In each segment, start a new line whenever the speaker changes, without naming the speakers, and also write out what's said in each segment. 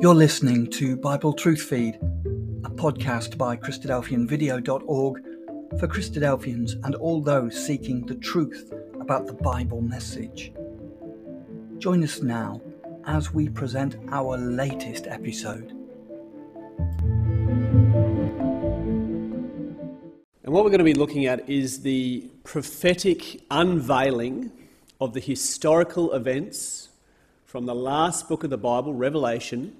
You're listening to Bible Truth Feed, a podcast by Christadelphianvideo.org for Christadelphians and all those seeking the truth about the Bible message. Join us now as we present our latest episode.
And what we're going to be looking at is the prophetic unveiling of the historical events from the last book of the Bible, Revelation,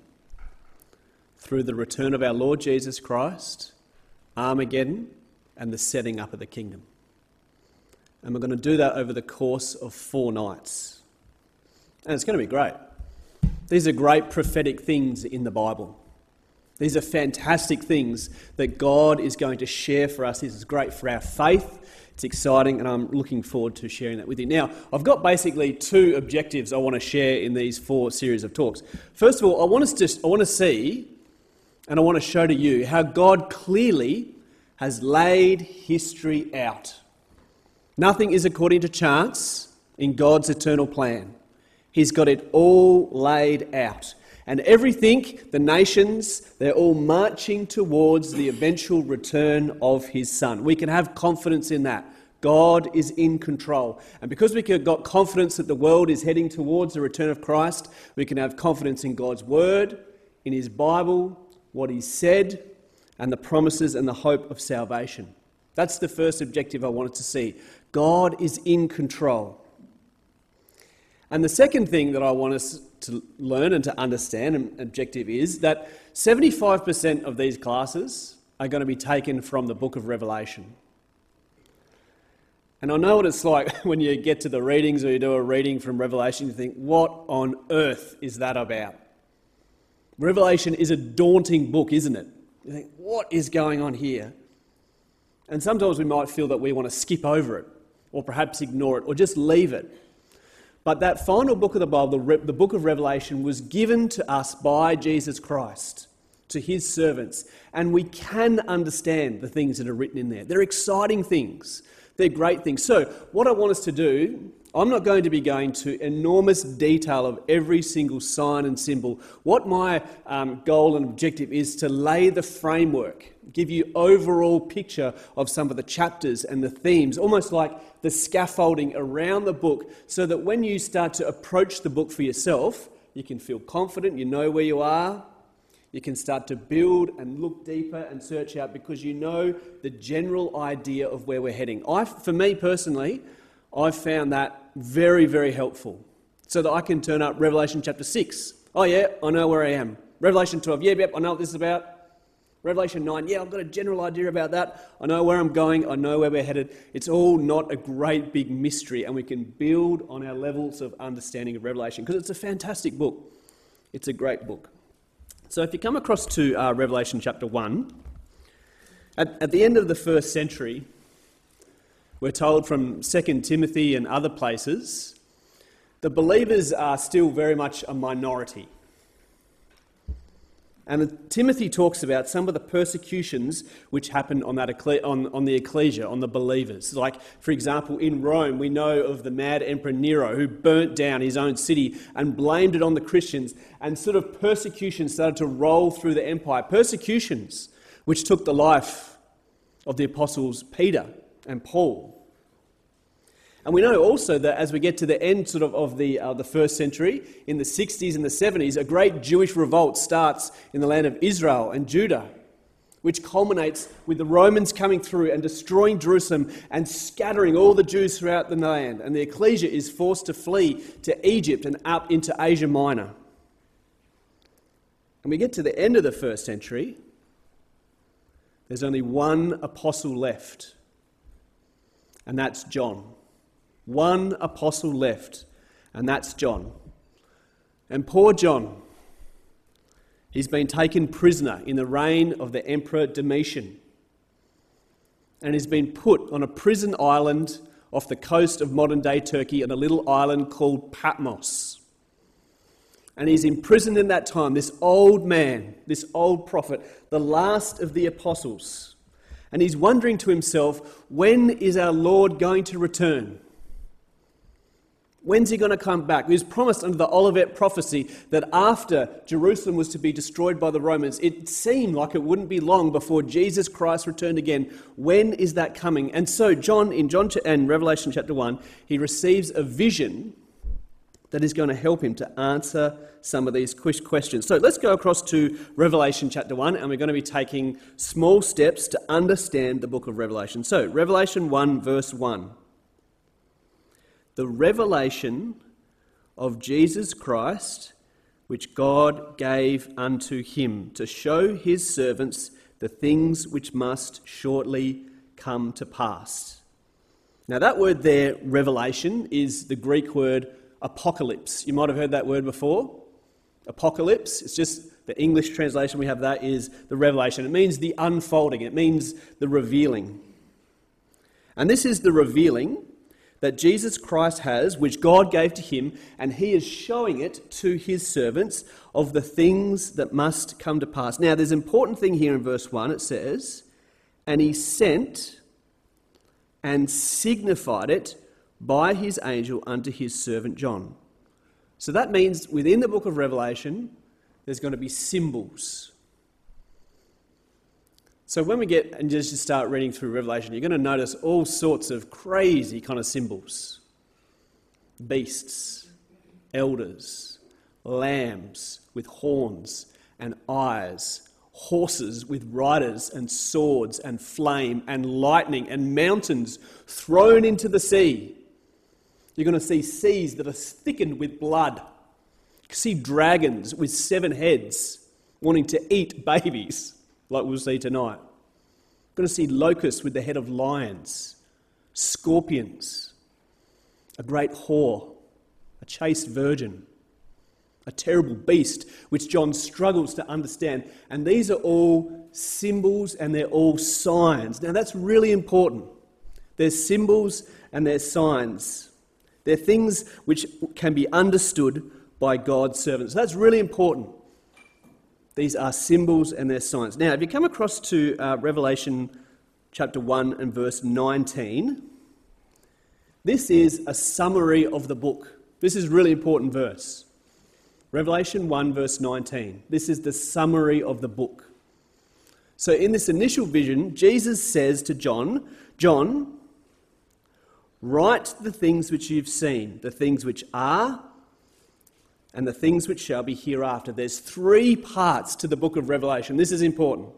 through the return of our Lord Jesus Christ, Armageddon, and the setting up of the kingdom. And we're going to do that over the course of four nights. And it's going to be great. These are great prophetic things in the Bible. These are fantastic things that God is going to share for us. This is great for our faith. It's exciting, and I'm looking forward to sharing that with you. Now, I've got basically two objectives I want to share in these four series of talks. First of all, I want us to, I want to see and I want to show to you how God clearly has laid history out. Nothing is according to chance in God's eternal plan. He's got it all laid out. And everything, the nations, they're all marching towards the eventual return of his son. We can have confidence in that. God is in control. And because we have got confidence that the world is heading towards the return of Christ, we can have confidence in God's word, in his Bible, what he said, and the promises and the hope of salvation. That's the first objective I wanted to see. God is in control. And the second thing that I want us to learn and to understand, and objective is that 75% of these classes are going to be taken from the book of Revelation. And I know what it's like when you get to the readings or you do a reading from Revelation, you think, what on earth is that about? Revelation is a daunting book, isn't it? You think, what is going on here? And sometimes we might feel that we want to skip over it, or perhaps ignore it, or just leave it. But that final book of the Bible, the book of Revelation, was given to us by Jesus Christ, to his servants. And we can understand the things that are written in there. They're exciting things, they're great things. So, what I want us to do I'm not going to be going to enormous detail of every single sign and symbol. What my um, goal and objective is to lay the framework, give you overall picture of some of the chapters and the themes, almost like the scaffolding around the book, so that when you start to approach the book for yourself, you can feel confident, you know where you are, you can start to build and look deeper and search out because you know the general idea of where we're heading. I, for me personally, I've found that very, very helpful so that I can turn up Revelation chapter 6. Oh, yeah, I know where I am. Revelation 12, yeah, yep, I know what this is about. Revelation 9, yeah, I've got a general idea about that. I know where I'm going, I know where we're headed. It's all not a great big mystery, and we can build on our levels of understanding of Revelation because it's a fantastic book. It's a great book. So if you come across to uh, Revelation chapter 1, at, at the end of the first century, we're told from 2 Timothy and other places the believers are still very much a minority. And Timothy talks about some of the persecutions which happened on, that, on, on the ecclesia, on the believers. Like, for example, in Rome, we know of the mad Emperor Nero who burnt down his own city and blamed it on the Christians, and sort of persecution started to roll through the empire. Persecutions which took the life of the apostles Peter and Paul. And we know also that as we get to the end sort of, of the, uh, the first century, in the 60s and the 70s, a great Jewish revolt starts in the land of Israel and Judah, which culminates with the Romans coming through and destroying Jerusalem and scattering all the Jews throughout the land. And the ecclesia is forced to flee to Egypt and up into Asia Minor. And we get to the end of the first century, there's only one apostle left, and that's John. One apostle left, and that's John. And poor John, he's been taken prisoner in the reign of the Emperor Domitian and he's been put on a prison island off the coast of modern day Turkey on a little island called Patmos. And he's imprisoned in that time, this old man, this old prophet, the last of the apostles. And he's wondering to himself, when is our Lord going to return? When's he going to come back? He was promised under the Olivet prophecy that after Jerusalem was to be destroyed by the Romans, it seemed like it wouldn't be long before Jesus Christ returned again. When is that coming? And so, John, in John and Revelation chapter 1, he receives a vision that is going to help him to answer some of these questions. So let's go across to Revelation chapter 1, and we're going to be taking small steps to understand the book of Revelation. So, Revelation 1, verse 1 the revelation of Jesus Christ, which God gave unto him to show his servants the things which must shortly come to pass. Now, that word there, revelation, is the Greek word apocalypse. You might have heard that word before. Apocalypse, it's just the English translation we have that is the revelation. It means the unfolding, it means the revealing. And this is the revealing that Jesus Christ has, which God gave to him, and he is showing it to his servants of the things that must come to pass. Now, there's an important thing here in verse 1. It says, And he sent and signified it by his angel unto his servant John. So that means within the book of Revelation, there's going to be symbols. So when we get and just start reading through Revelation, you're going to notice all sorts of crazy kind of symbols beasts, elders, lambs with horns and eyes, horses with riders and swords and flame and lightning and mountains thrown into the sea. You're going to see seas that are thickened with blood. You see dragons with seven heads wanting to eat babies like we'll see tonight. We're going to see locusts with the head of lions, scorpions, a great whore, a chaste virgin, a terrible beast, which John struggles to understand. And these are all symbols and they're all signs. Now, that's really important. They're symbols and they're signs. They're things which can be understood by God's servants. So that's really important. These are symbols and they're signs. Now, if you come across to uh, Revelation chapter 1 and verse 19, this is a summary of the book. This is really important verse. Revelation 1, verse 19. This is the summary of the book. So, in this initial vision, Jesus says to John, John, write the things which you've seen, the things which are, and the things which shall be hereafter. There's three parts to the book of Revelation. This is important.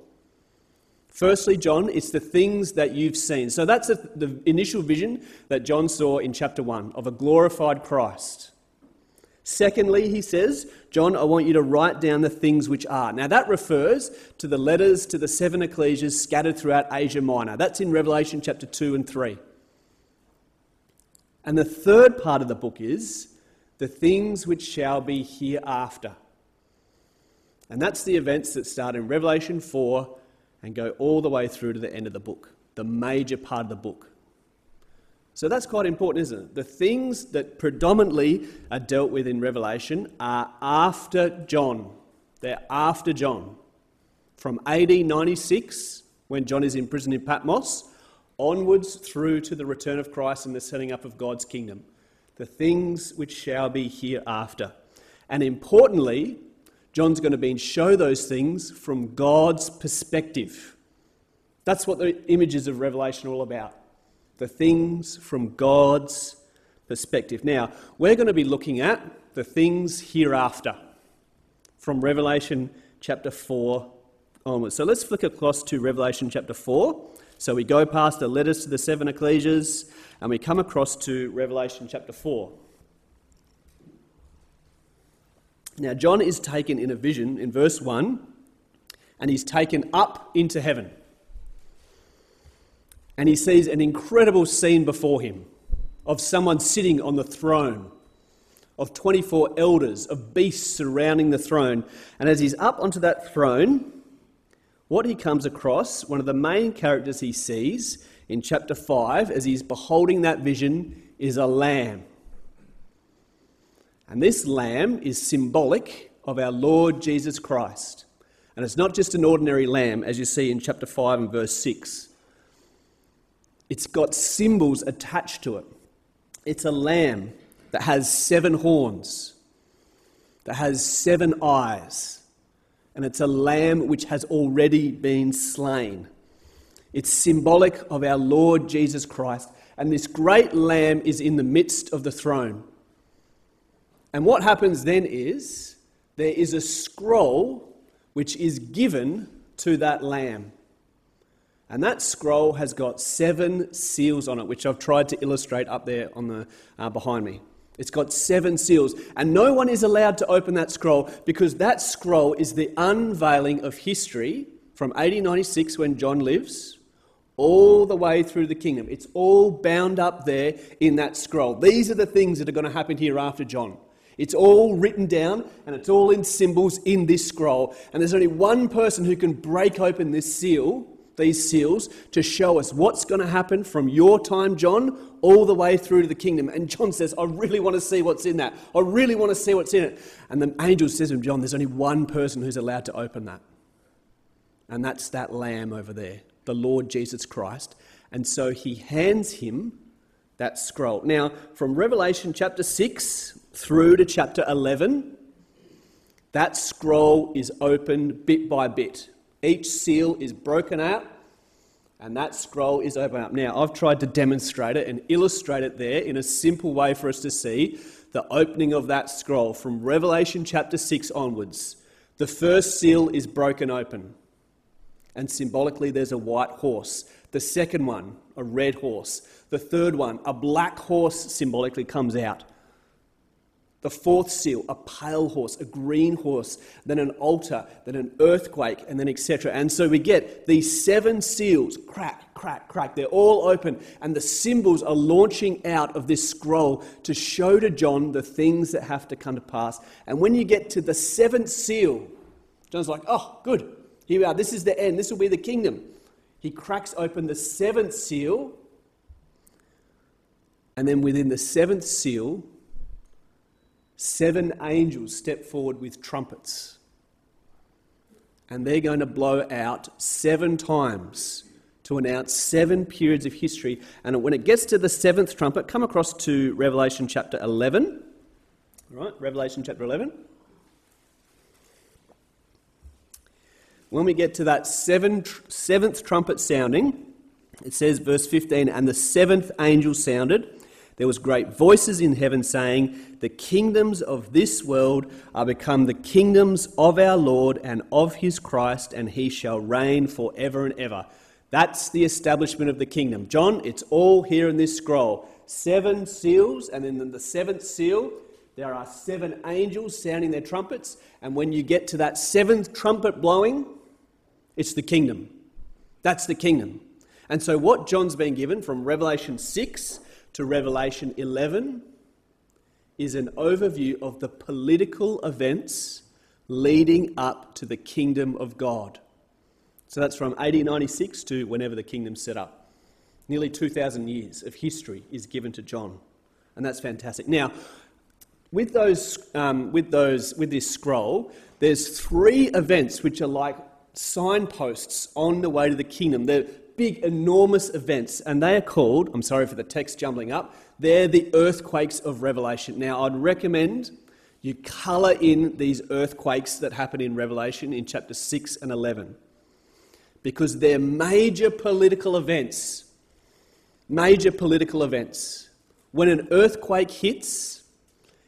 Firstly, John, it's the things that you've seen. So that's the initial vision that John saw in chapter 1 of a glorified Christ. Secondly, he says, John, I want you to write down the things which are. Now, that refers to the letters to the seven ecclesias scattered throughout Asia Minor. That's in Revelation chapter 2 and 3. And the third part of the book is the things which shall be hereafter. And that's the events that start in Revelation 4 and go all the way through to the end of the book, the major part of the book. So that's quite important, isn't it? The things that predominantly are dealt with in Revelation are after John. They're after John. From AD 96, when John is in prison in Patmos, onwards through to the return of Christ and the setting up of God's kingdom the things which shall be hereafter. And importantly, John's going to be and show those things from God's perspective. That's what the images of Revelation are all about. The things from God's perspective. Now, we're going to be looking at the things hereafter from Revelation chapter 4 onwards. So let's flick across to Revelation chapter 4. So we go past the letters to the seven ecclesias and we come across to Revelation chapter 4. Now, John is taken in a vision in verse 1 and he's taken up into heaven. And he sees an incredible scene before him of someone sitting on the throne, of 24 elders, of beasts surrounding the throne. And as he's up onto that throne, what he comes across, one of the main characters he sees in chapter 5, as he's beholding that vision, is a lamb. And this lamb is symbolic of our Lord Jesus Christ. And it's not just an ordinary lamb, as you see in chapter 5 and verse 6. It's got symbols attached to it. It's a lamb that has seven horns, that has seven eyes, and it's a lamb which has already been slain. It's symbolic of our Lord Jesus Christ, and this great lamb is in the midst of the throne. And what happens then is there is a scroll which is given to that lamb. And that scroll has got seven seals on it, which I've tried to illustrate up there on the, uh, behind me. It's got seven seals, and no one is allowed to open that scroll because that scroll is the unveiling of history from 1896 when John lives all the way through the kingdom. It's all bound up there in that scroll. These are the things that are going to happen here after John. It's all written down and it's all in symbols in this scroll. And there's only one person who can break open this seal, these seals, to show us what's going to happen from your time, John, all the way through to the kingdom. And John says, I really want to see what's in that. I really want to see what's in it. And the angel says to him, John, there's only one person who's allowed to open that. And that's that lamb over there, the Lord Jesus Christ. And so he hands him that scroll. Now, from Revelation chapter 6 through to chapter 11, that scroll is opened bit by bit. Each seal is broken out, and that scroll is opened up. Now, I've tried to demonstrate it and illustrate it there in a simple way for us to see the opening of that scroll from Revelation chapter 6 onwards. The first seal is broken open, and symbolically, there's a white horse. The second one, a red horse. The third one, a black horse, symbolically comes out. The fourth seal, a pale horse, a green horse, then an altar, then an earthquake, and then etc. And so we get these seven seals crack, crack, crack. They're all open, and the symbols are launching out of this scroll to show to John the things that have to come to pass. And when you get to the seventh seal, John's like, oh, good, here we are. This is the end. This will be the kingdom. He cracks open the seventh seal, and then within the seventh seal, seven angels step forward with trumpets. And they're going to blow out seven times to announce seven periods of history. And when it gets to the seventh trumpet, come across to Revelation chapter 11. All right, Revelation chapter 11. When we get to that seven, seventh trumpet sounding, it says, verse 15, and the seventh angel sounded there was great voices in heaven saying, The kingdoms of this world are become the kingdoms of our Lord and of his Christ, and he shall reign forever and ever. That's the establishment of the kingdom. John, it's all here in this scroll. Seven seals, and in the seventh seal, there are seven angels sounding their trumpets. And when you get to that seventh trumpet blowing, it's the kingdom. That's the kingdom. And so, what John's been given from Revelation 6 to Revelation 11 is an overview of the political events leading up to the kingdom of God. So that's from 1896 to whenever the kingdom set up. Nearly 2,000 years of history is given to John, and that's fantastic. Now, with those, um, with those, with this scroll, there's three events which are like signposts on the way to the kingdom. They're big, enormous events, and they are called, I'm sorry for the text jumbling up, they're the earthquakes of Revelation. Now, I'd recommend you colour in these earthquakes that happen in Revelation in chapter 6 and 11 because they're major political events. Major political events. When an earthquake hits,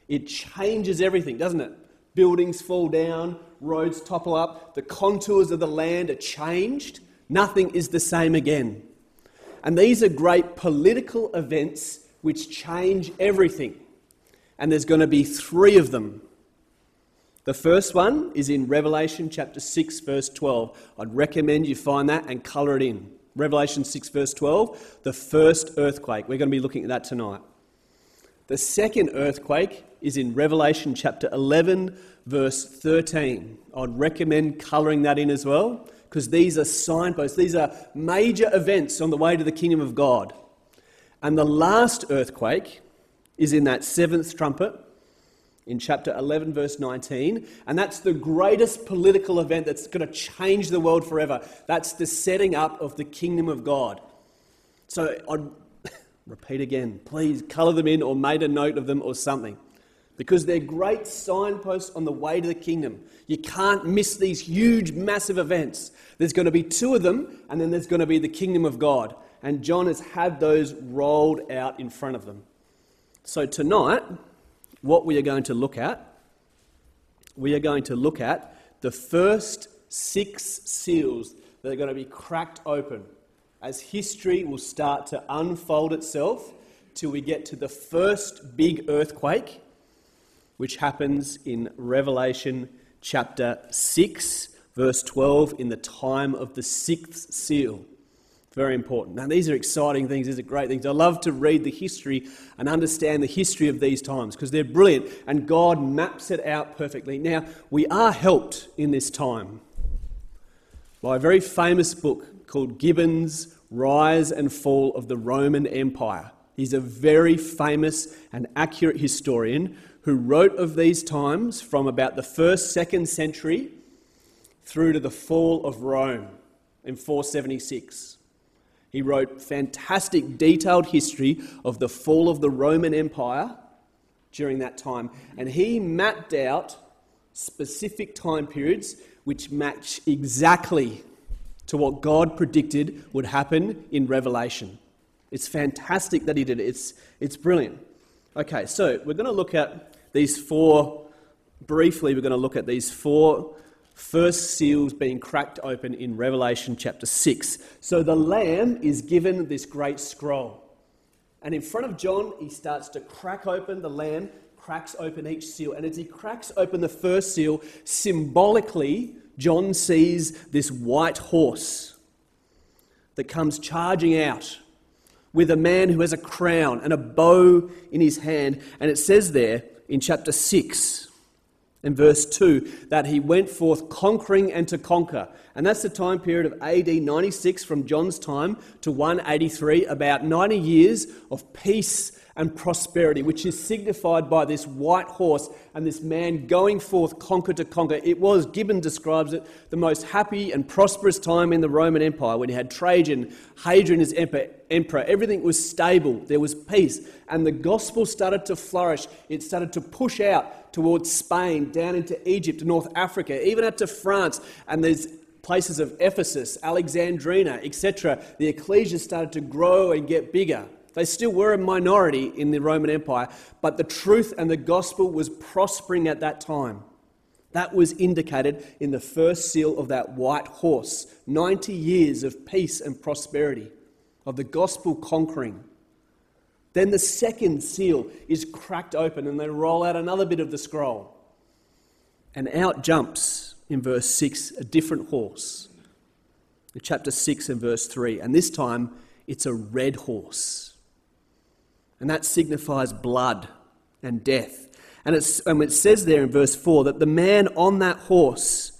it changes everything, doesn't it? Buildings fall down, roads topple up, the contours of the land are changed. Nothing is the same again. And these are great political events which change everything. And there's going to be three of them. The first one is in Revelation chapter 6, verse 12. I'd recommend you find that and colour it in. Revelation 6, verse 12, the first earthquake. We're going to be looking at that tonight. The second earthquake is in Revelation chapter 11, verse 13. I'd recommend colouring that in as well because these are signposts, these are major events on the way to the kingdom of God. And the last earthquake is in that seventh trumpet in chapter 11, verse 19. And that's the greatest political event that's going to change the world forever. That's the setting up of the kingdom of God. So I'd Repeat again. Please colour them in or made a note of them or something. Because they're great signposts on the way to the kingdom. You can't miss these huge, massive events. There's going to be two of them, and then there's going to be the kingdom of God. And John has had those rolled out in front of them. So tonight, what we are going to look at, we are going to look at the first six seals that are going to be cracked open as history will start to unfold itself till we get to the first big earthquake, which happens in Revelation chapter 6, verse 12, in the time of the sixth seal. Very important. Now, these are exciting things. These are great things. I love to read the history and understand the history of these times because they're brilliant and God maps it out perfectly. Now, we are helped in this time by a very famous book called Gibbon's Rise and Fall of the Roman Empire. He's a very famous and accurate historian who wrote of these times from about the first, second century through to the fall of Rome in 476. He wrote fantastic, detailed history of the fall of the Roman Empire during that time, and he mapped out specific time periods which match exactly to what God predicted would happen in Revelation. It's fantastic that he did it. It's, it's brilliant. Okay, so we're going to look at these four, briefly, we're going to look at these four first seals being cracked open in Revelation chapter 6. So the Lamb is given this great scroll. And in front of John, he starts to crack open the Lamb, cracks open each seal. And as he cracks open the first seal, symbolically, John sees this white horse that comes charging out with a man who has a crown and a bow in his hand. And it says there in chapter 6 and verse 2 that he went forth conquering and to conquer. And that's the time period of AD 96 from John's time to 183, about 90 years of peace and prosperity, which is signified by this white horse and this man going forth conquer to conquer. It was, Gibbon describes it, the most happy and prosperous time in the Roman Empire when you had Trajan, Hadrian as emperor. Everything was stable, there was peace, and the gospel started to flourish. It started to push out towards Spain, down into Egypt, North Africa, even out to France, and there's places of Ephesus, Alexandrina, etc. The ecclesia started to grow and get bigger. They still were a minority in the Roman Empire, but the truth and the gospel was prospering at that time. That was indicated in the first seal of that white horse 90 years of peace and prosperity, of the gospel conquering. Then the second seal is cracked open and they roll out another bit of the scroll. And out jumps, in verse 6, a different horse. In chapter 6 and verse 3. And this time it's a red horse and that signifies blood and death. And, and it says there in verse 4 that the man on that horse,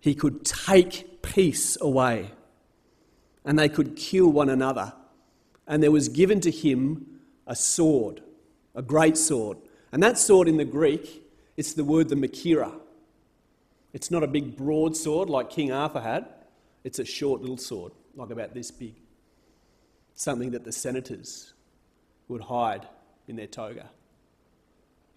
he could take peace away, and they could kill one another. And there was given to him a sword, a great sword. And that sword in the Greek, it's the word the Machaira. It's not a big broad sword like King Arthur had, it's a short little sword, like about this big. Something that the senators would hide in their toga.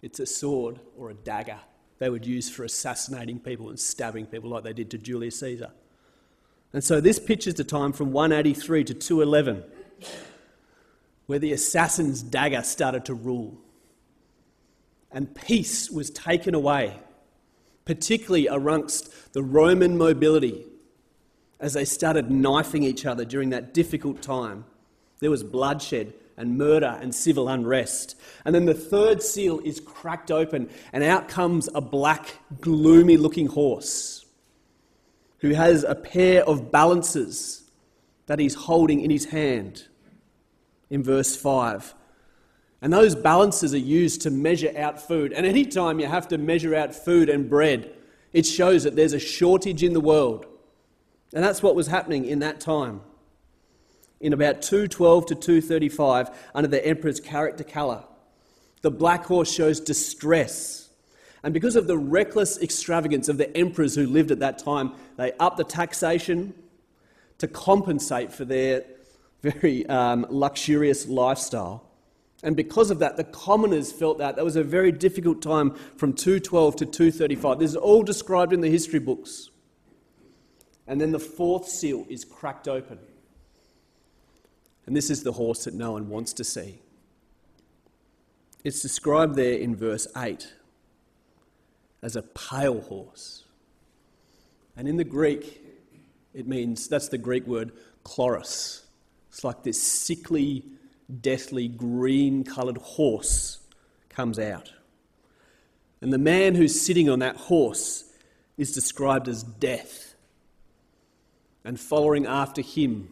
It's a sword or a dagger they would use for assassinating people and stabbing people like they did to Julius Caesar. And so this pictures the time from 183 to 211 where the assassin's dagger started to rule. And peace was taken away, particularly amongst the Roman mobility as they started knifing each other during that difficult time. There was bloodshed and murder and civil unrest. And then the third seal is cracked open, and out comes a black, gloomy looking horse who has a pair of balances that he's holding in his hand in verse 5. And those balances are used to measure out food. And anytime you have to measure out food and bread, it shows that there's a shortage in the world. And that's what was happening in that time in about 212 to 235 under the emperor's Caracalla. The black horse shows distress. And because of the reckless extravagance of the emperors who lived at that time, they upped the taxation to compensate for their very um, luxurious lifestyle. And because of that, the commoners felt that that was a very difficult time from 212 to 235. This is all described in the history books. And then the fourth seal is cracked open. And this is the horse that no one wants to see. It's described there in verse 8 as a pale horse. And in the Greek, it means that's the Greek word chloros. It's like this sickly, deathly green coloured horse comes out. And the man who's sitting on that horse is described as death. And following after him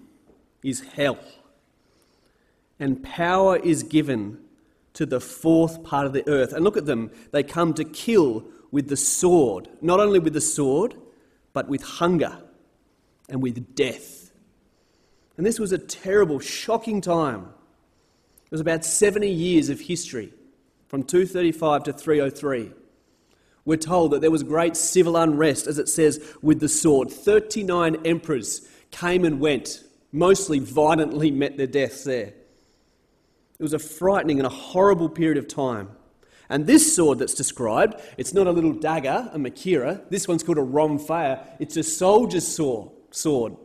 is hell. And power is given to the fourth part of the earth. And look at them, they come to kill with the sword, not only with the sword, but with hunger and with death. And this was a terrible, shocking time. It was about 70 years of history, from 235 to 303. We're told that there was great civil unrest, as it says, with the sword. 39 emperors came and went, mostly violently met their deaths there. It was a frightening and a horrible period of time. And this sword that's described, it's not a little dagger, a machaira. This one's called a rhomphaia. It's a soldier's sword.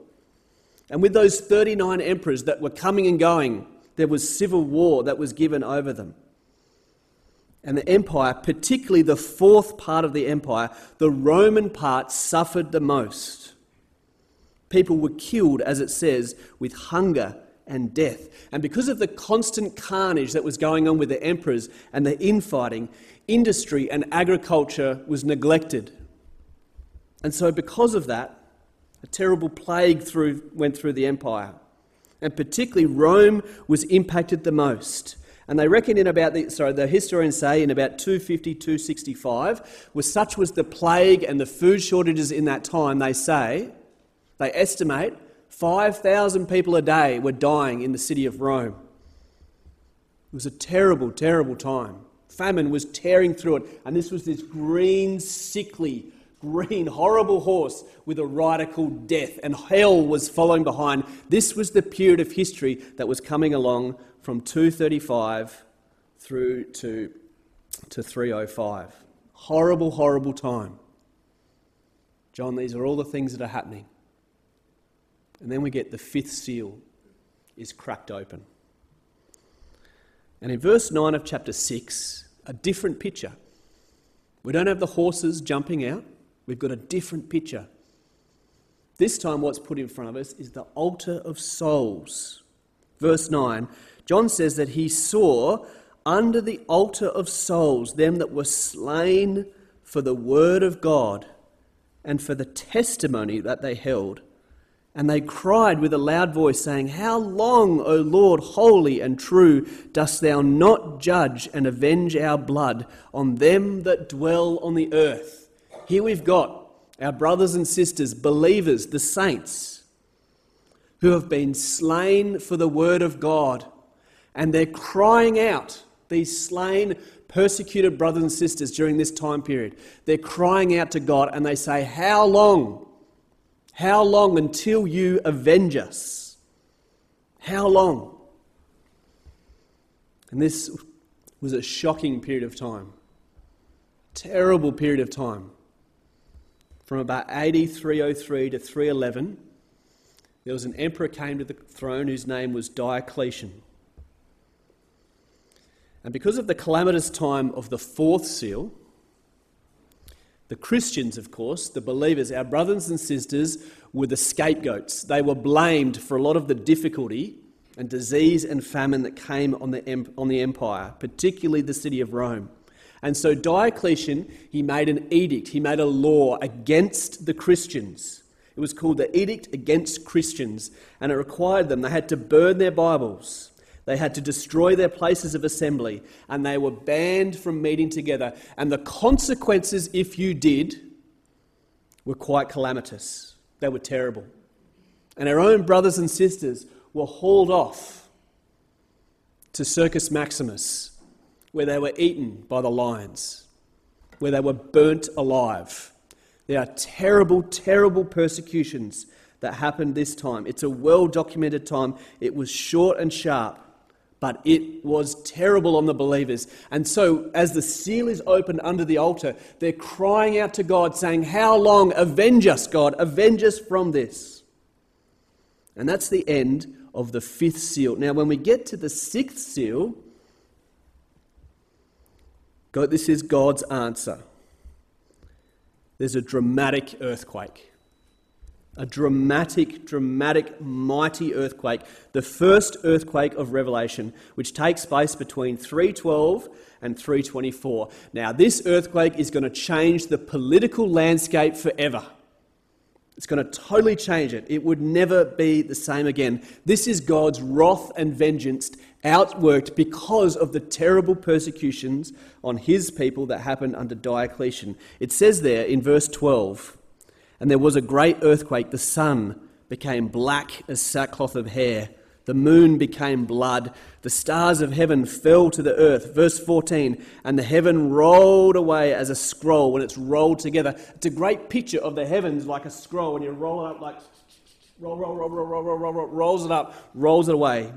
And with those 39 emperors that were coming and going, there was civil war that was given over them. And the empire, particularly the fourth part of the empire, the Roman part, suffered the most. People were killed, as it says, with hunger and death. And because of the constant carnage that was going on with the emperors and the infighting, industry and agriculture was neglected. And so, because of that, a terrible plague through, went through the empire and particularly Rome was impacted the most. And they reckon in about the, sorry, the historians say in about 250, 265, was such was the plague and the food shortages in that time, they say, they estimate 5,000 people a day were dying in the city of Rome. It was a terrible, terrible time. Famine was tearing through it, and this was this green, sickly, green, horrible horse with a rider called Death, and hell was following behind. This was the period of history that was coming along from 235 through to, to 305. Horrible, horrible time. John, these are all the things that are happening. And then we get the fifth seal is cracked open. And in verse 9 of chapter 6, a different picture. We don't have the horses jumping out. We've got a different picture. This time, what's put in front of us is the altar of souls. Verse 9, John says that he saw under the altar of souls them that were slain for the word of God and for the testimony that they held. And they cried with a loud voice, saying, How long, O Lord, holy and true, dost thou not judge and avenge our blood on them that dwell on the earth? Here we've got our brothers and sisters, believers, the saints, who have been slain for the word of God. And they're crying out, these slain, persecuted brothers and sisters during this time period. They're crying out to God and they say, How long? How long until you avenge us? How long? And this was a shocking period of time, terrible period of time from about AD 303 to 311, there was an emperor came to the throne whose name was Diocletian. And because of the calamitous time of the fourth seal, the Christians, of course, the believers, our brothers and sisters, were the scapegoats. They were blamed for a lot of the difficulty and disease and famine that came on the, on the empire, particularly the city of Rome. And so Diocletian, he made an edict, he made a law against the Christians. It was called the Edict Against Christians, and it required them, they had to burn their Bibles. They had to destroy their places of assembly, and they were banned from meeting together. And the consequences, if you did, were quite calamitous. They were terrible. And our own brothers and sisters were hauled off to Circus Maximus where they were eaten by the lions, where they were burnt alive. There are terrible, terrible persecutions that happened this time. It's a well documented time. It was short and sharp, but it was terrible on the believers. And so, as the seal is opened under the altar, they're crying out to God, saying, How long? Avenge us, God. Avenge us from this. And that's the end of the fifth seal. Now, when we get to the sixth seal, God, this is God's answer. There's a dramatic earthquake. A dramatic, dramatic, mighty earthquake. The first earthquake of Revelation, which takes place between 312 and 324. Now, this earthquake is going to change the political landscape forever. It's going to totally change it. It would never be the same again. This is God's wrath and vengeance outworked because of the terrible persecutions on his people that happened under Diocletian. It says there in verse 12, and there was a great earthquake. The sun became black as sackcloth of hair. The moon became blood. The stars of heaven fell to the earth. Verse 14, and the heaven rolled away as a scroll when it's rolled together. It's a great picture of the heavens like a scroll. When you roll it up, like roll, roll, roll, roll, roll, roll, roll, roll rolls it up, rolls it away.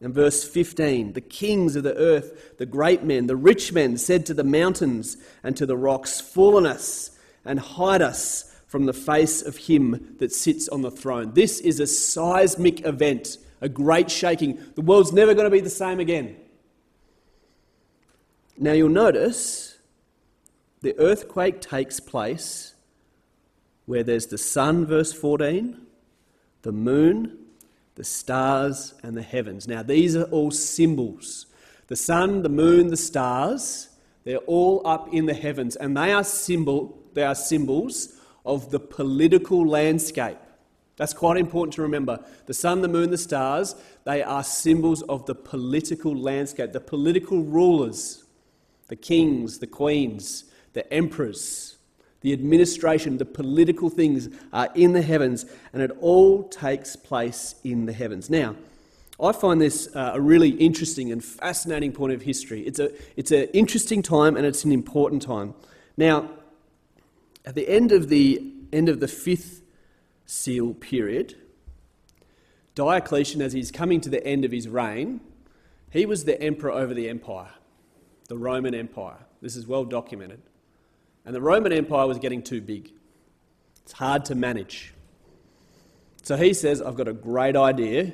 And verse 15, the kings of the earth, the great men, the rich men said to the mountains and to the rocks, Fall on us and hide us from the face of him that sits on the throne. This is a seismic event a great shaking. The world's never going to be the same again. Now you'll notice the earthquake takes place where there's the sun, verse 14, the moon, the stars, and the heavens. Now these are all symbols. The sun, the moon, the stars, they're all up in the heavens, and they are symbol, they are symbols of the political landscape. That's quite important to remember. The sun, the moon, the stars, they are symbols of the political landscape, the political rulers, the kings, the queens, the emperors, the administration, the political things are in the heavens, and it all takes place in the heavens. Now, I find this uh, a really interesting and fascinating point of history. It's, a, it's an interesting time and it's an important time. Now, at the end of the end of the fifth seal period, Diocletian, as he's coming to the end of his reign, he was the emperor over the empire, the Roman Empire. This is well documented. And the Roman Empire was getting too big. It's hard to manage. So he says, I've got a great idea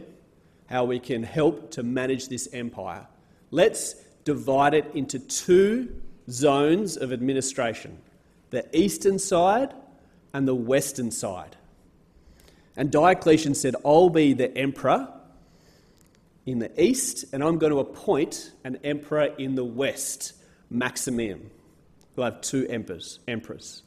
how we can help to manage this empire. Let's divide it into two zones of administration the eastern side and the western side. And Diocletian said, I'll be the emperor in the east, and I'm going to appoint an emperor in the west, Maximian. We'll have two emperors. emperors.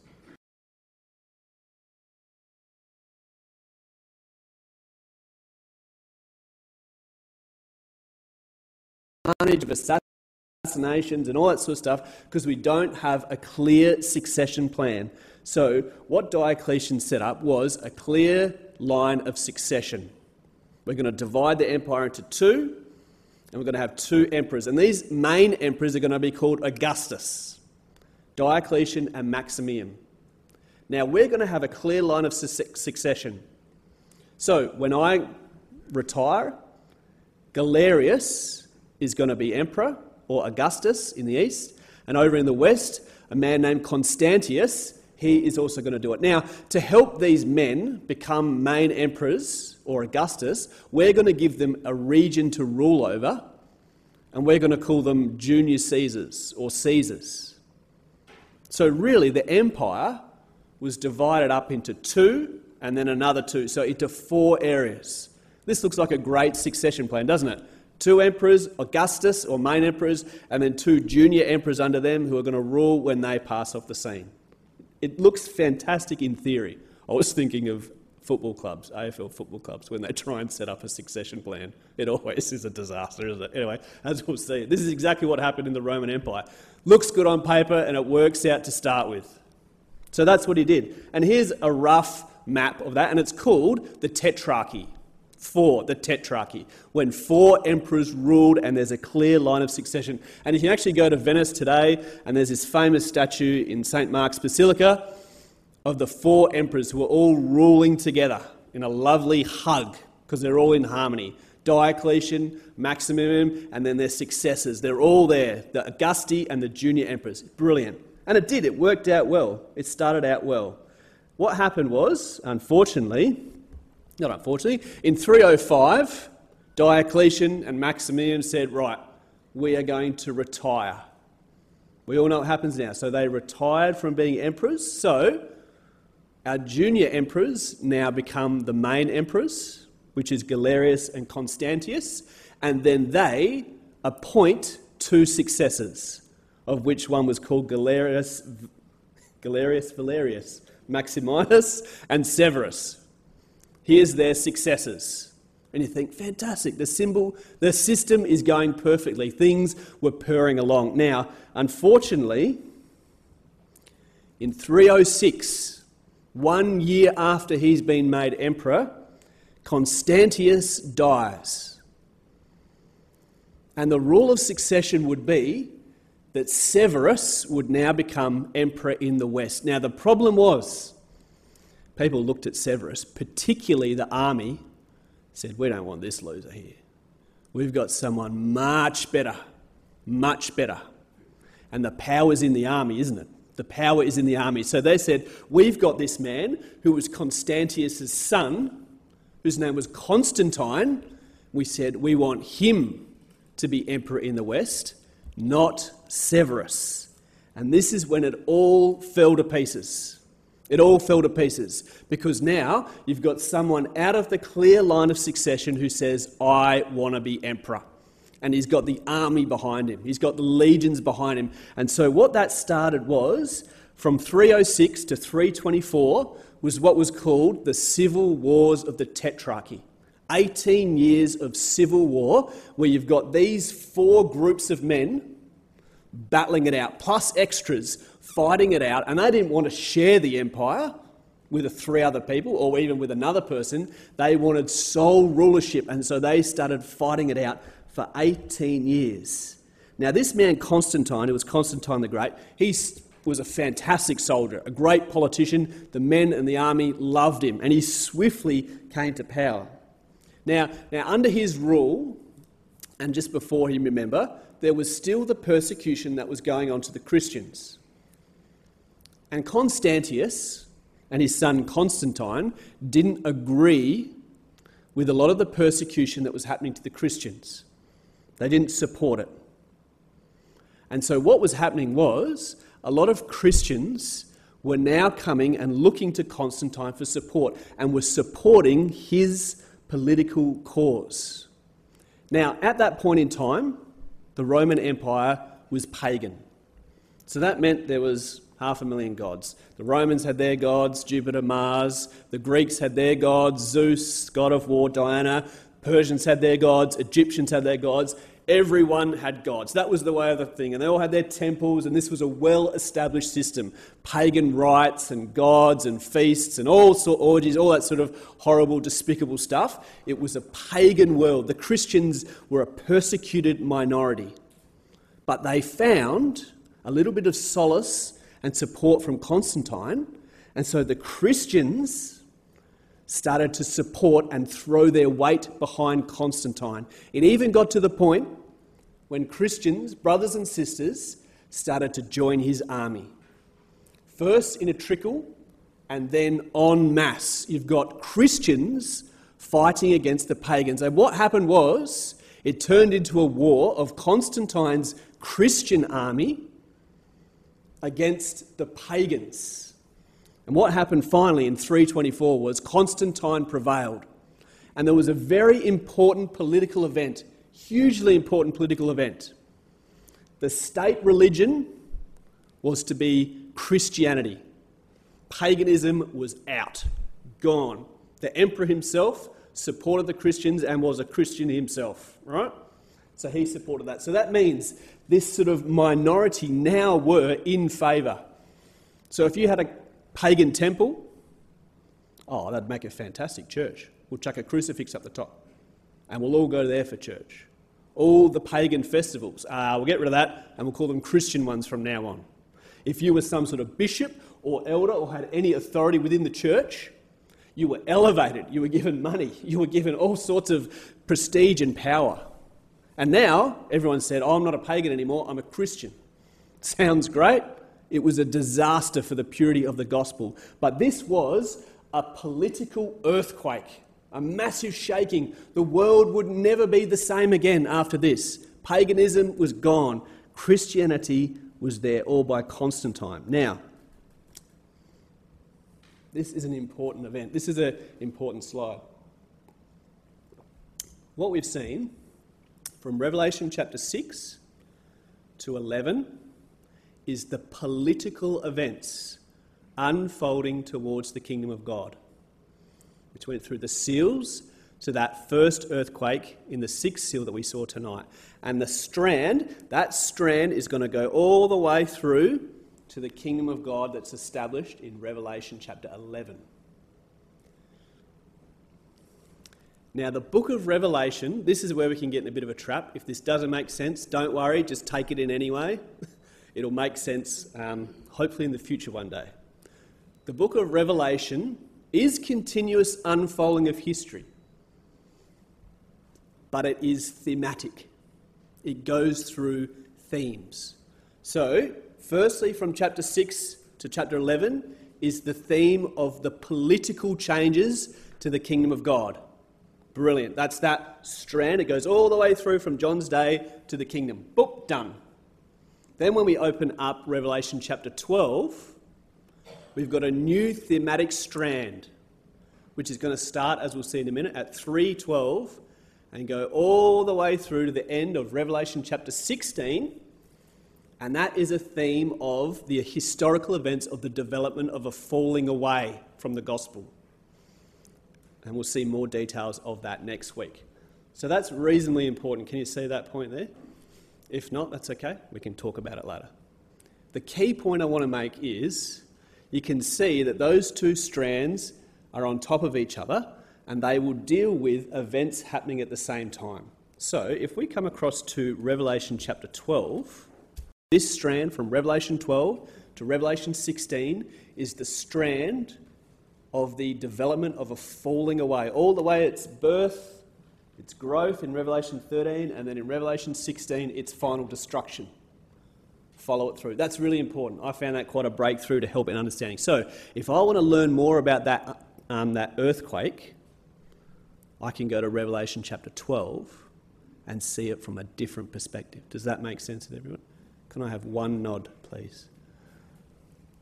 Advantage of assassinations and all that sort of stuff because we don't have a clear succession plan. So, what Diocletian set up was a clear line of succession. We're going to divide the empire into two, and we're going to have two emperors. And these main emperors are going to be called Augustus, Diocletian, and Maximian. Now, we're going to have a clear line of succession. So, when I retire, Galerius is going to be emperor, or Augustus in the east, and over in the west, a man named Constantius he is also going to do it. Now, to help these men become main emperors or Augustus, we're going to give them a region to rule over, and we're going to call them junior Caesars or Caesars. So, really, the empire was divided up into two and then another two, so into four areas. This looks like a great succession plan, doesn't it? Two emperors, Augustus or main emperors, and then two junior emperors under them who are going to rule when they pass off the scene. It looks fantastic in theory. I was thinking of football clubs, AFL football clubs, when they try and set up a succession plan. It always is a disaster, isn't it? Anyway, as we'll see, this is exactly what happened in the Roman Empire. Looks good on paper and it works out to start with. So that's what he did. And here's a rough map of that, and it's called the Tetrarchy. Four, the Tetrarchy, when four emperors ruled and there's a clear line of succession. And you can actually go to Venice today, and there's this famous statue in St. Mark's Basilica of the four emperors who were all ruling together. in a lovely hug because they're all in harmony. Diocletian, Maximian, and then their successors. They're all there, the Augusti and the junior emperors. Brilliant. And it did, it worked out well. It started out well. What happened was, unfortunately, not unfortunately, in 305, Diocletian and Maximian said, Right, we are going to retire. We all know what happens now. So they retired from being emperors. So our junior emperors now become the main emperors, which is Galerius and Constantius, and then they appoint two successors, of which one was called Galerius, Galerius Valerius, Maximinus, and Severus. Here's their successors. And you think, fantastic, the symbol, the system is going perfectly. Things were purring along. Now, unfortunately, in 306, one year after he's been made emperor, Constantius dies. And the rule of succession would be that Severus would now become emperor in the west. Now, the problem was, people looked at Severus, particularly the army, said, We don't want this loser here. We've got someone much better, much better. And the power's in the army, isn't it? The power is in the army. So they said, We've got this man who was Constantius' son, whose name was Constantine. We said, We want him to be emperor in the West, not Severus. And this is when it all fell to pieces. It all fell to pieces because now you've got someone out of the clear line of succession who says, I want to be emperor. And he's got the army behind him, he's got the legions behind him. And so, what that started was from 306 to 324 was what was called the civil wars of the Tetrarchy. 18 years of civil war where you've got these four groups of men battling it out, plus extras fighting it out, and they didn't want to share the empire with three other people or even with another person. They wanted sole rulership, and so they started fighting it out for 18 years. Now, this man, Constantine, who was Constantine the Great, he was a fantastic soldier, a great politician. The men and the army loved him, and he swiftly came to power. Now, now under his rule, and just before him, remember, there was still the persecution that was going on to the Christians. And Constantius and his son Constantine didn't agree with a lot of the persecution that was happening to the Christians. They didn't support it. And so, what was happening was a lot of Christians were now coming and looking to Constantine for support and were supporting his political cause. Now, at that point in time, the Roman Empire was pagan. So that meant there was half a million gods. The Romans had their gods, Jupiter, Mars. The Greeks had their gods, Zeus, god of war, Diana. Persians had their gods, Egyptians had their gods. Everyone had gods. That was the way of the thing. And they all had their temples, and this was a well established system. Pagan rites and gods and feasts and all sort of orgies, all that sort of horrible, despicable stuff. It was a pagan world. The Christians were a persecuted minority. But they found a little bit of solace and support from Constantine. And so the Christians started to support and throw their weight behind Constantine. It even got to the point when Christians, brothers and sisters, started to join his army. First in a trickle, and then en masse. You've got Christians fighting against the pagans. And what happened was, it turned into a war of Constantine's Christian army against the pagans. And what happened finally in 324 was Constantine prevailed. And there was a very important political event, hugely important political event. The state religion was to be Christianity. Paganism was out, gone. The emperor himself supported the Christians and was a Christian himself, right? So he supported that. So that means this sort of minority now were in favour. So if you had a pagan temple, oh, that'd make a fantastic church. We'll chuck a crucifix up the top and we'll all go there for church. All the pagan festivals, uh, we'll get rid of that and we'll call them Christian ones from now on. If you were some sort of bishop or elder or had any authority within the church, You were elevated. You were given money. You were given all sorts of prestige and power. And now everyone said, oh, I'm not a pagan anymore, I'm a Christian. Sounds great. It was a disaster for the purity of the gospel. But this was a political earthquake, a massive shaking. The world would never be the same again after this. Paganism was gone, Christianity was there all by Constantine. Now, this is an important event. This is an important slide. What we've seen from Revelation chapter 6 to 11 is the political events unfolding towards the kingdom of God, which went through the seals to that first earthquake in the sixth seal that we saw tonight. And the strand, that strand is going to go all the way through to the kingdom of God that's established in Revelation chapter 11. Now, the book of Revelation, this is where we can get in a bit of a trap. If this doesn't make sense, don't worry, just take it in anyway. It'll make sense, um, hopefully, in the future one day. The book of Revelation is continuous unfolding of history, but it is thematic. It goes through themes. So, Firstly, from chapter 6 to chapter 11 is the theme of the political changes to the kingdom of God. Brilliant. That's that strand. It goes all the way through from John's day to the kingdom. Book, done. Then, when we open up Revelation chapter 12, we've got a new thematic strand, which is going to start, as we'll see in a minute, at 312 and go all the way through to the end of Revelation chapter 16 and that is a theme of the historical events of the development of a falling away from the gospel. And we'll see more details of that next week. So that's reasonably important. Can you see that point there? If not, that's okay. We can talk about it later. The key point I want to make is you can see that those two strands are on top of each other and they will deal with events happening at the same time. So if we come across to Revelation chapter 12, this strand from Revelation 12 to Revelation 16 is the strand of the development of a falling away, all the way its birth, its growth in Revelation 13, and then in Revelation 16, its final destruction. Follow it through. That's really important. I found that quite a breakthrough to help in understanding. So, if I want to learn more about that, um, that earthquake, I can go to Revelation chapter 12 and see it from a different perspective. Does that make sense to everyone? Can I have one nod, please?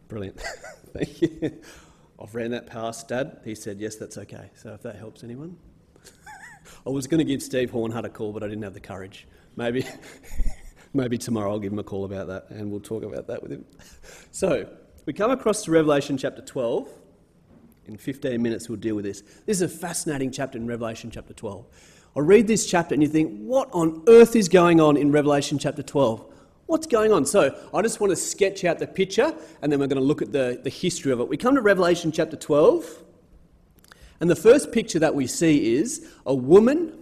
Brilliant. Thank you. I've ran that past Dad. He said, yes, that's okay. So if that helps anyone. I was going to give Steve Hornhut a call, but I didn't have the courage. Maybe, maybe tomorrow I'll give him a call about that and we'll talk about that with him. So we come across to Revelation chapter 12. In 15 minutes, we'll deal with this. This is a fascinating chapter in Revelation chapter 12. I read this chapter and you think, what on earth is going on in Revelation chapter 12? What's going on? So I just want to sketch out the picture and then we're going to look at the, the history of it. We come to Revelation chapter 12, and the first picture that we see is a woman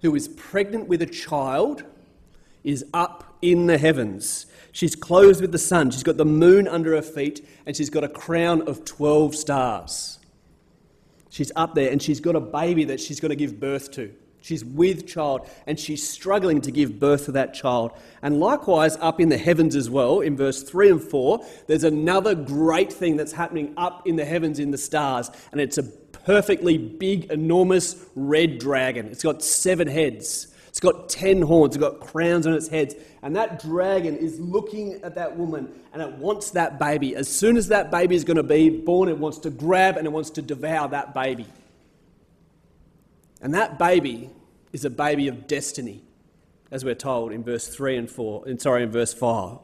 who is pregnant with a child is up in the heavens. She's clothed with the sun, she's got the moon under her feet, and she's got a crown of 12 stars. She's up there and she's got a baby that she's going to give birth to. She's with child and she's struggling to give birth to that child. And likewise, up in the heavens as well, in verse 3 and 4, there's another great thing that's happening up in the heavens in the stars. And it's a perfectly big, enormous red dragon. It's got seven heads, it's got ten horns, it's got crowns on its heads. And that dragon is looking at that woman and it wants that baby. As soon as that baby is going to be born, it wants to grab and it wants to devour that baby. And that baby is a baby of destiny, as we're told in verse 3 and 4, and sorry, in verse 5.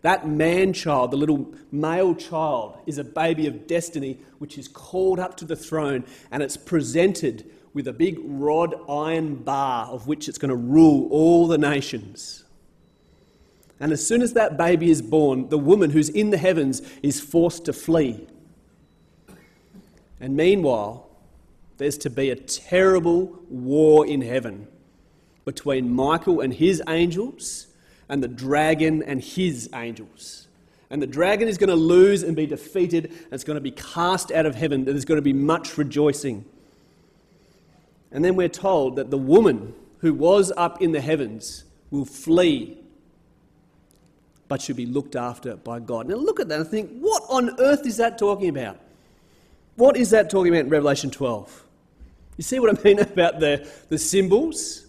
That man child, the little male child, is a baby of destiny which is called up to the throne and it's presented with a big rod iron bar of which it's going to rule all the nations. And as soon as that baby is born, the woman who's in the heavens is forced to flee. And meanwhile, there's to be a terrible war in heaven between Michael and his angels and the dragon and his angels. And the dragon is going to lose and be defeated, and it's going to be cast out of heaven. There's going to be much rejoicing. And then we're told that the woman who was up in the heavens will flee, but should be looked after by God. Now look at that and think, what on earth is that talking about? What is that talking about in Revelation 12? You see what I mean about the, the symbols?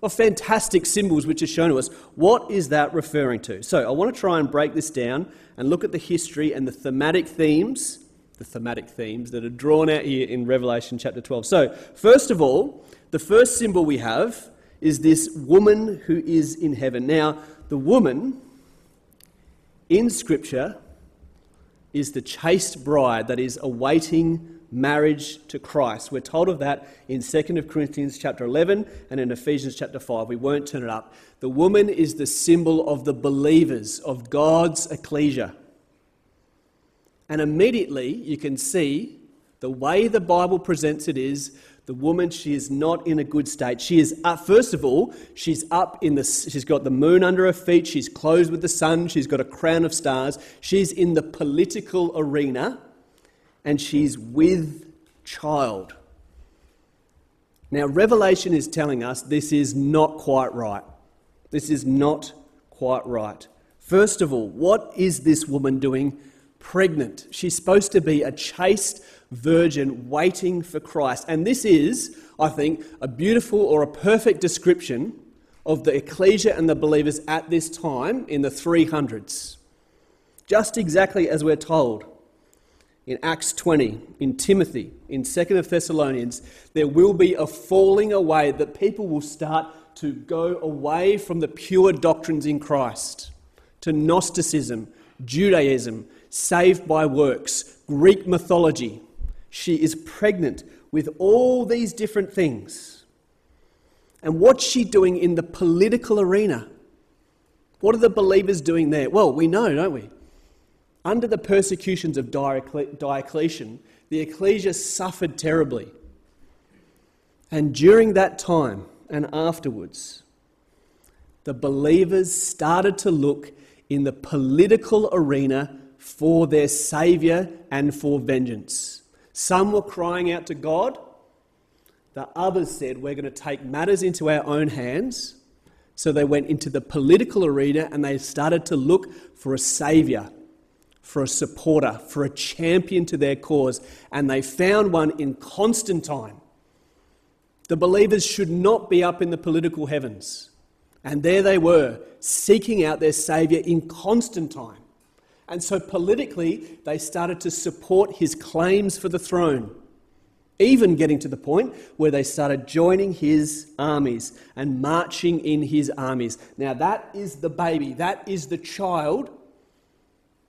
Well, fantastic symbols which are shown to us. What is that referring to? So I want to try and break this down and look at the history and the thematic themes, the thematic themes that are drawn out here in Revelation chapter 12. So, first of all, the first symbol we have is this woman who is in heaven. Now, the woman in Scripture is the chaste bride that is awaiting marriage to Christ. We're told of that in 2 Corinthians chapter 11 and in Ephesians chapter 5. We won't turn it up. The woman is the symbol of the believers, of God's ecclesia. And immediately you can see the way the Bible presents it is the woman she is not in a good state she is up, first of all she's up in the she's got the moon under her feet she's clothed with the sun she's got a crown of stars she's in the political arena and she's with child. Now, Revelation is telling us this is not quite right. This is not quite right. First of all, what is this woman doing pregnant? She's supposed to be a chaste virgin waiting for Christ. And this is, I think, a beautiful or a perfect description of the ecclesia and the believers at this time in the 300s. Just exactly as we're told in Acts 20, in Timothy, in 2nd of Thessalonians, there will be a falling away that people will start to go away from the pure doctrines in Christ to Gnosticism, Judaism, saved by works, Greek mythology. She is pregnant with all these different things. And what's she doing in the political arena? What are the believers doing there? Well, we know, don't we? Under the persecutions of Diocletian, the ecclesia suffered terribly. And during that time and afterwards, the believers started to look in the political arena for their Saviour and for vengeance. Some were crying out to God, the others said, We're going to take matters into our own hands. So they went into the political arena and they started to look for a Saviour for a supporter, for a champion to their cause, and they found one in Constantine. The believers should not be up in the political heavens. And there they were, seeking out their Saviour in Constantine. And so politically, they started to support his claims for the throne, even getting to the point where they started joining his armies and marching in his armies. Now, that is the baby, that is the child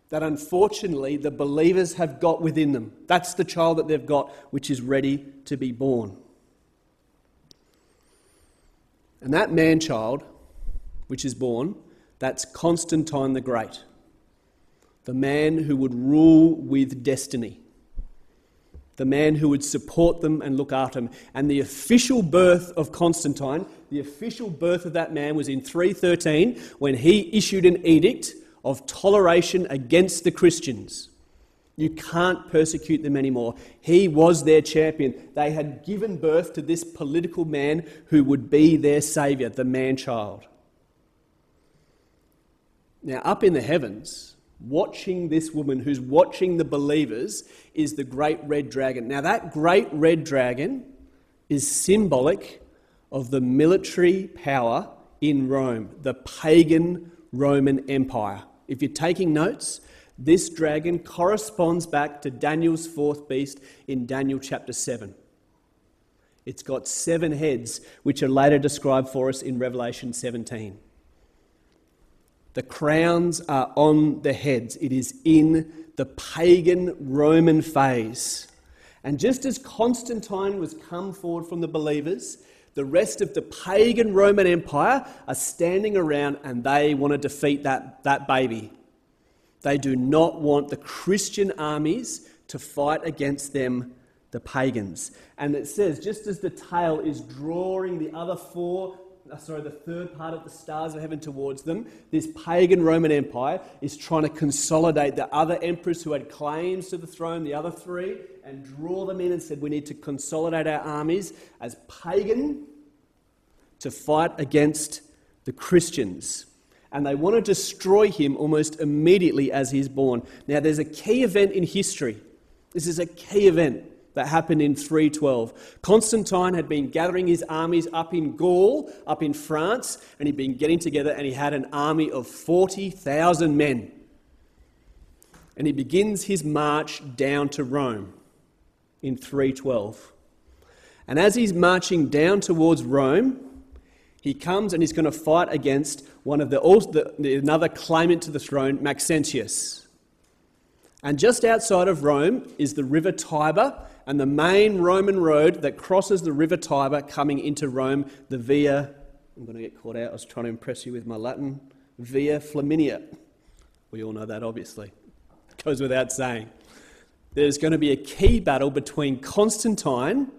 that unfortunately the believers have got within them. That's the child that they've got, which is ready to be born. And that man child, which is born, that's Constantine the Great, the man who would rule with destiny, the man who would support them and look after them. And the official birth of Constantine, the official birth of that man was in 313 when he issued an edict of toleration against the Christians. You can't persecute them anymore. He was their champion. They had given birth to this political man who would be their savior, the man child. Now, up in the heavens, watching this woman who's watching the believers is the great red dragon. Now, that great red dragon is symbolic of the military power in Rome, the pagan Roman Empire. If you're taking notes, this dragon corresponds back to Daniel's fourth beast in Daniel chapter 7. It's got seven heads, which are later described for us in Revelation 17. The crowns are on the heads, it is in the pagan Roman phase. And just as Constantine was come forward from the believers, the rest of the pagan Roman Empire are standing around and they want to defeat that, that baby. They do not want the Christian armies to fight against them, the pagans. And it says, just as the tail is drawing the other four Uh, sorry, the third part of the stars of heaven towards them, this pagan Roman Empire is trying to consolidate the other emperors who had claims to the throne, the other three, and draw them in and said, We need to consolidate our armies as pagan to fight against the Christians. And they want to destroy him almost immediately as he's born. Now, there's a key event in history. This is a key event that happened in 312. Constantine had been gathering his armies up in Gaul, up in France, and he'd been getting together and he had an army of 40,000 men. And he begins his march down to Rome in 312. And as he's marching down towards Rome, he comes and he's going to fight against one of the, the, another claimant to the throne, Maxentius. And just outside of Rome is the river Tiber and the main Roman road that crosses the river Tiber coming into Rome, the Via. I'm going to get caught out. I was trying to impress you with my Latin. Via Flaminia. We all know that, obviously. It goes without saying. There's going to be a key battle between Constantine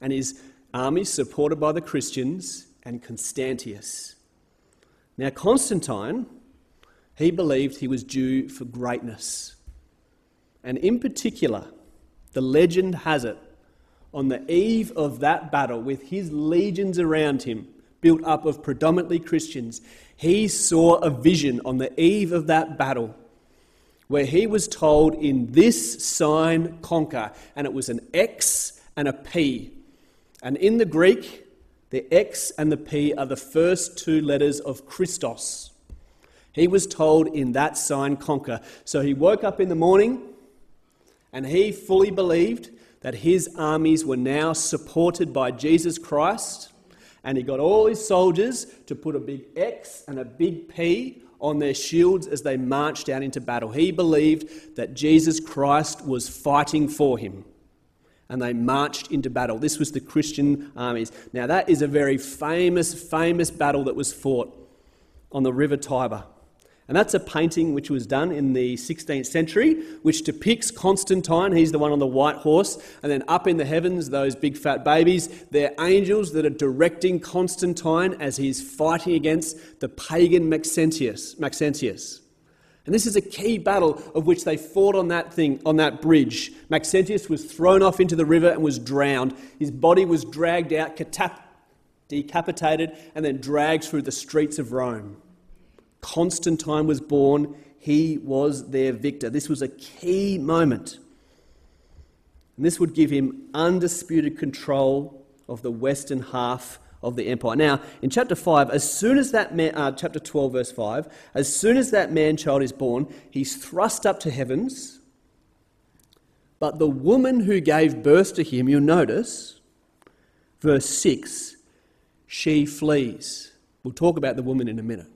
and his armies, supported by the Christians, and Constantius. Now, Constantine, he believed he was due for greatness. And in particular, the legend has it, on the eve of that battle, with his legions around him, built up of predominantly Christians, he saw a vision on the eve of that battle where he was told, In this sign conquer. And it was an X and a P. And in the Greek, the X and the P are the first two letters of Christos. He was told in that sign, conquer. So he woke up in the morning and he fully believed that his armies were now supported by Jesus Christ. And he got all his soldiers to put a big X and a big P on their shields as they marched out into battle. He believed that Jesus Christ was fighting for him and they marched into battle. This was the Christian armies. Now, that is a very famous, famous battle that was fought on the River Tiber. And that's a painting which was done in the 16th century, which depicts Constantine. He's the one on the white horse. And then up in the heavens, those big fat babies, they're angels that are directing Constantine as he's fighting against the pagan Maxentius. Maxentius. And this is a key battle of which they fought on that thing, on that bridge. Maxentius was thrown off into the river and was drowned. His body was dragged out, decapitated, and then dragged through the streets of Rome. Constantine was born. He was their victor. This was a key moment. And this would give him undisputed control of the western half of the empire. Now, in chapter 5, as soon as that man, uh, chapter 12, verse 5, as soon as that man child is born, he's thrust up to heavens. But the woman who gave birth to him, you'll notice, verse 6, she flees. We'll talk about the woman in a minute.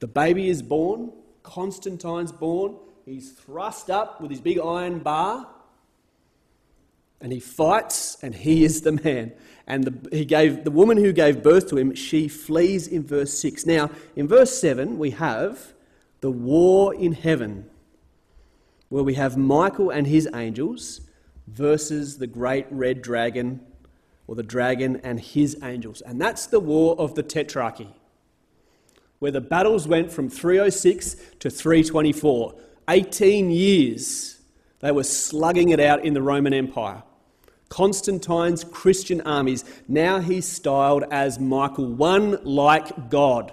The baby is born, Constantine's born, he's thrust up with his big iron bar, and he fights, and he is the man. And the, he gave the woman who gave birth to him she flees in verse 6 now in verse 7 we have the war in heaven where we have michael and his angels versus the great red dragon or the dragon and his angels. And that's the war of the tetrarchy where the battles went from 306 to 324 18 years they were slugging it out in the roman empire Constantine's Christian armies. Now he's styled as Michael, one like God.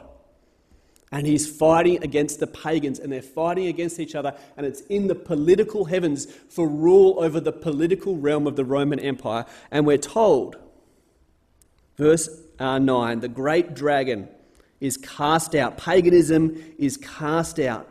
And he's fighting against the pagans, and they're fighting against each other, and it's in the political heavens for rule over the political realm of the Roman Empire. And we're told, verse uh, 9, the great dragon is cast out, paganism is cast out,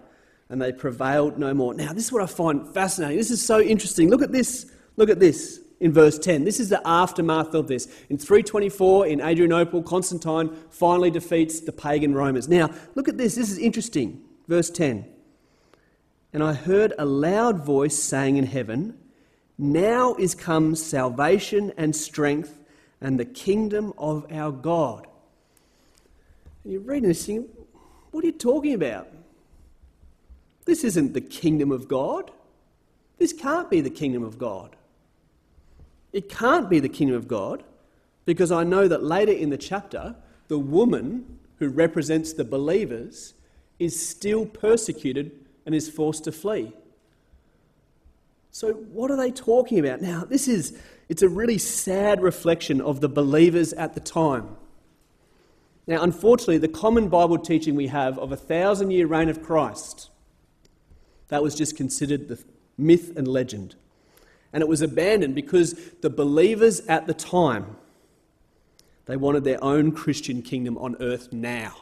and they prevailed no more. Now, this is what I find fascinating. This is so interesting. Look at this. Look at this in verse 10. This is the aftermath of this. In 324, in Adrianople, Constantine finally defeats the pagan Romans. Now, look at this. This is interesting. Verse 10. And I heard a loud voice saying in heaven, Now is come salvation and strength and the kingdom of our God. And you're reading this thing, what are you talking about? This isn't the kingdom of God. This can't be the kingdom of God. It can't be the kingdom of God because I know that later in the chapter, the woman who represents the believers is still persecuted and is forced to flee. So, what are they talking about? Now, this is it's a really sad reflection of the believers at the time. Now, unfortunately, the common Bible teaching we have of a thousand year reign of Christ, that was just considered the myth and legend. And it was abandoned because the believers at the time, they wanted their own Christian kingdom on earth now.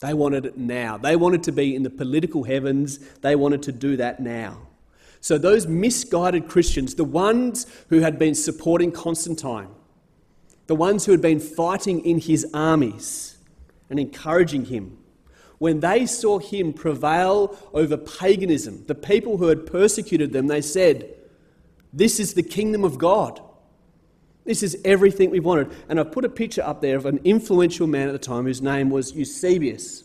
They wanted it now. They wanted to be in the political heavens. They wanted to do that now. So, those misguided Christians, the ones who had been supporting Constantine, the ones who had been fighting in his armies and encouraging him, when they saw him prevail over paganism, the people who had persecuted them, they said, This is the kingdom of God. This is everything we wanted. And I've put a picture up there of an influential man at the time whose name was Eusebius,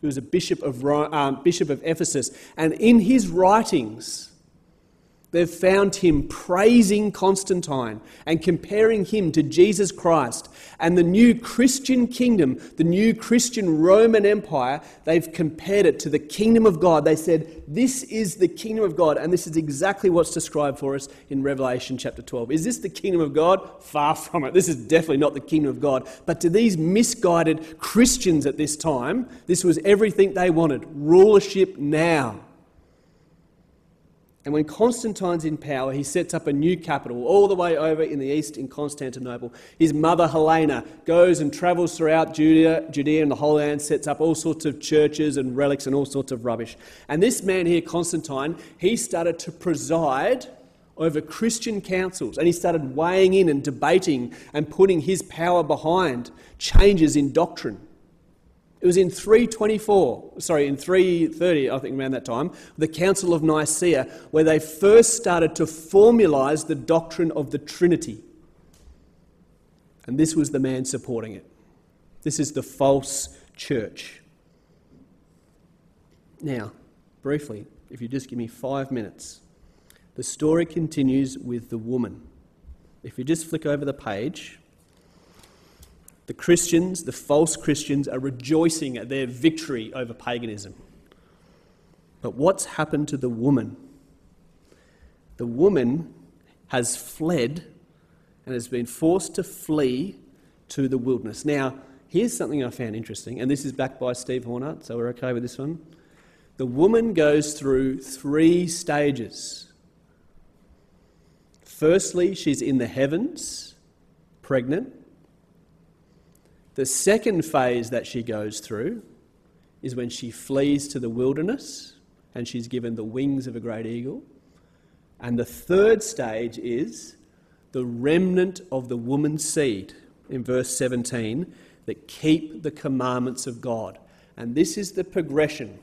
who was a bishop of, um, bishop of Ephesus. And in his writings, They've found him praising Constantine and comparing him to Jesus Christ and the new Christian kingdom, the new Christian Roman Empire. They've compared it to the kingdom of God. They said, This is the kingdom of God. And this is exactly what's described for us in Revelation chapter 12. Is this the kingdom of God? Far from it. This is definitely not the kingdom of God. But to these misguided Christians at this time, this was everything they wanted rulership now. And when Constantine's in power, he sets up a new capital all the way over in the east in Constantinople. His mother Helena goes and travels throughout Judea, Judea and the Holy Land, sets up all sorts of churches and relics and all sorts of rubbish. And this man here, Constantine, he started to preside over Christian councils and he started weighing in and debating and putting his power behind changes in doctrine. It was in 324, sorry, in 330, I think around that time, the Council of Nicaea, where they first started to formalize the doctrine of the Trinity. And this was the man supporting it. This is the false church. Now, briefly, if you just give me five minutes, the story continues with the woman. If you just flick over the page, the Christians, the false Christians, are rejoicing at their victory over paganism. But what's happened to the woman? The woman has fled and has been forced to flee to the wilderness. Now, here's something I found interesting, and this is backed by Steve Hornart, so we're okay with this one. The woman goes through three stages. Firstly, she's in the heavens, pregnant. The second phase that she goes through is when she flees to the wilderness and she's given the wings of a great eagle. And the third stage is the remnant of the woman's seed in verse 17 that keep the commandments of God. And this is the progression.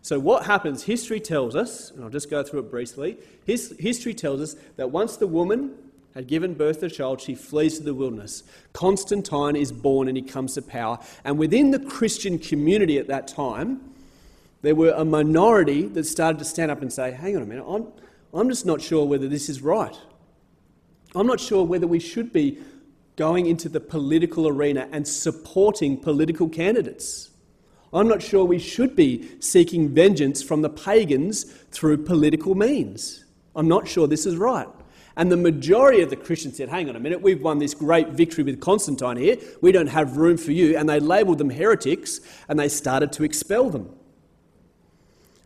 So, what happens? History tells us, and I'll just go through it briefly. His, history tells us that once the woman had given birth to a child, she flees to the wilderness. Constantine is born and he comes to power. And within the Christian community at that time, there were a minority that started to stand up and say, hang on a minute, I'm, I'm just not sure whether this is right. I'm not sure whether we should be going into the political arena and supporting political candidates. I'm not sure we should be seeking vengeance from the pagans through political means. I'm not sure this is right. And the majority of the Christians said, hang on a minute, we've won this great victory with Constantine here. We don't have room for you. And they labelled them heretics and they started to expel them.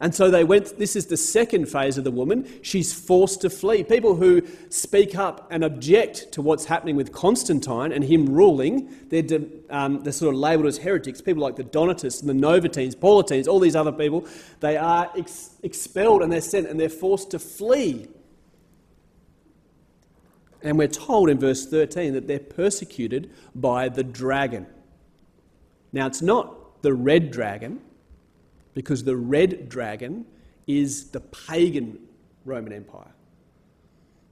And so they went, this is the second phase of the woman. She's forced to flee. People who speak up and object to what's happening with Constantine and him ruling, they're, de, um, they're sort of labelled as heretics. People like the Donatists and the Novatians, Paulatines, all these other people, they are ex- expelled and they're sent and they're forced to flee and we're told in verse 13 that they're persecuted by the dragon. Now, it's not the red dragon, because the red dragon is the pagan Roman Empire.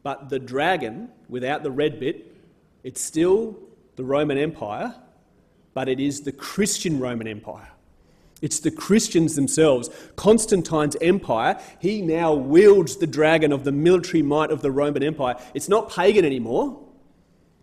But the dragon, without the red bit, it's still the Roman Empire, but it is the Christian Roman Empire. It's the Christians themselves. Constantine's empire, he now wields the dragon of the military might of the Roman Empire. It's not pagan anymore.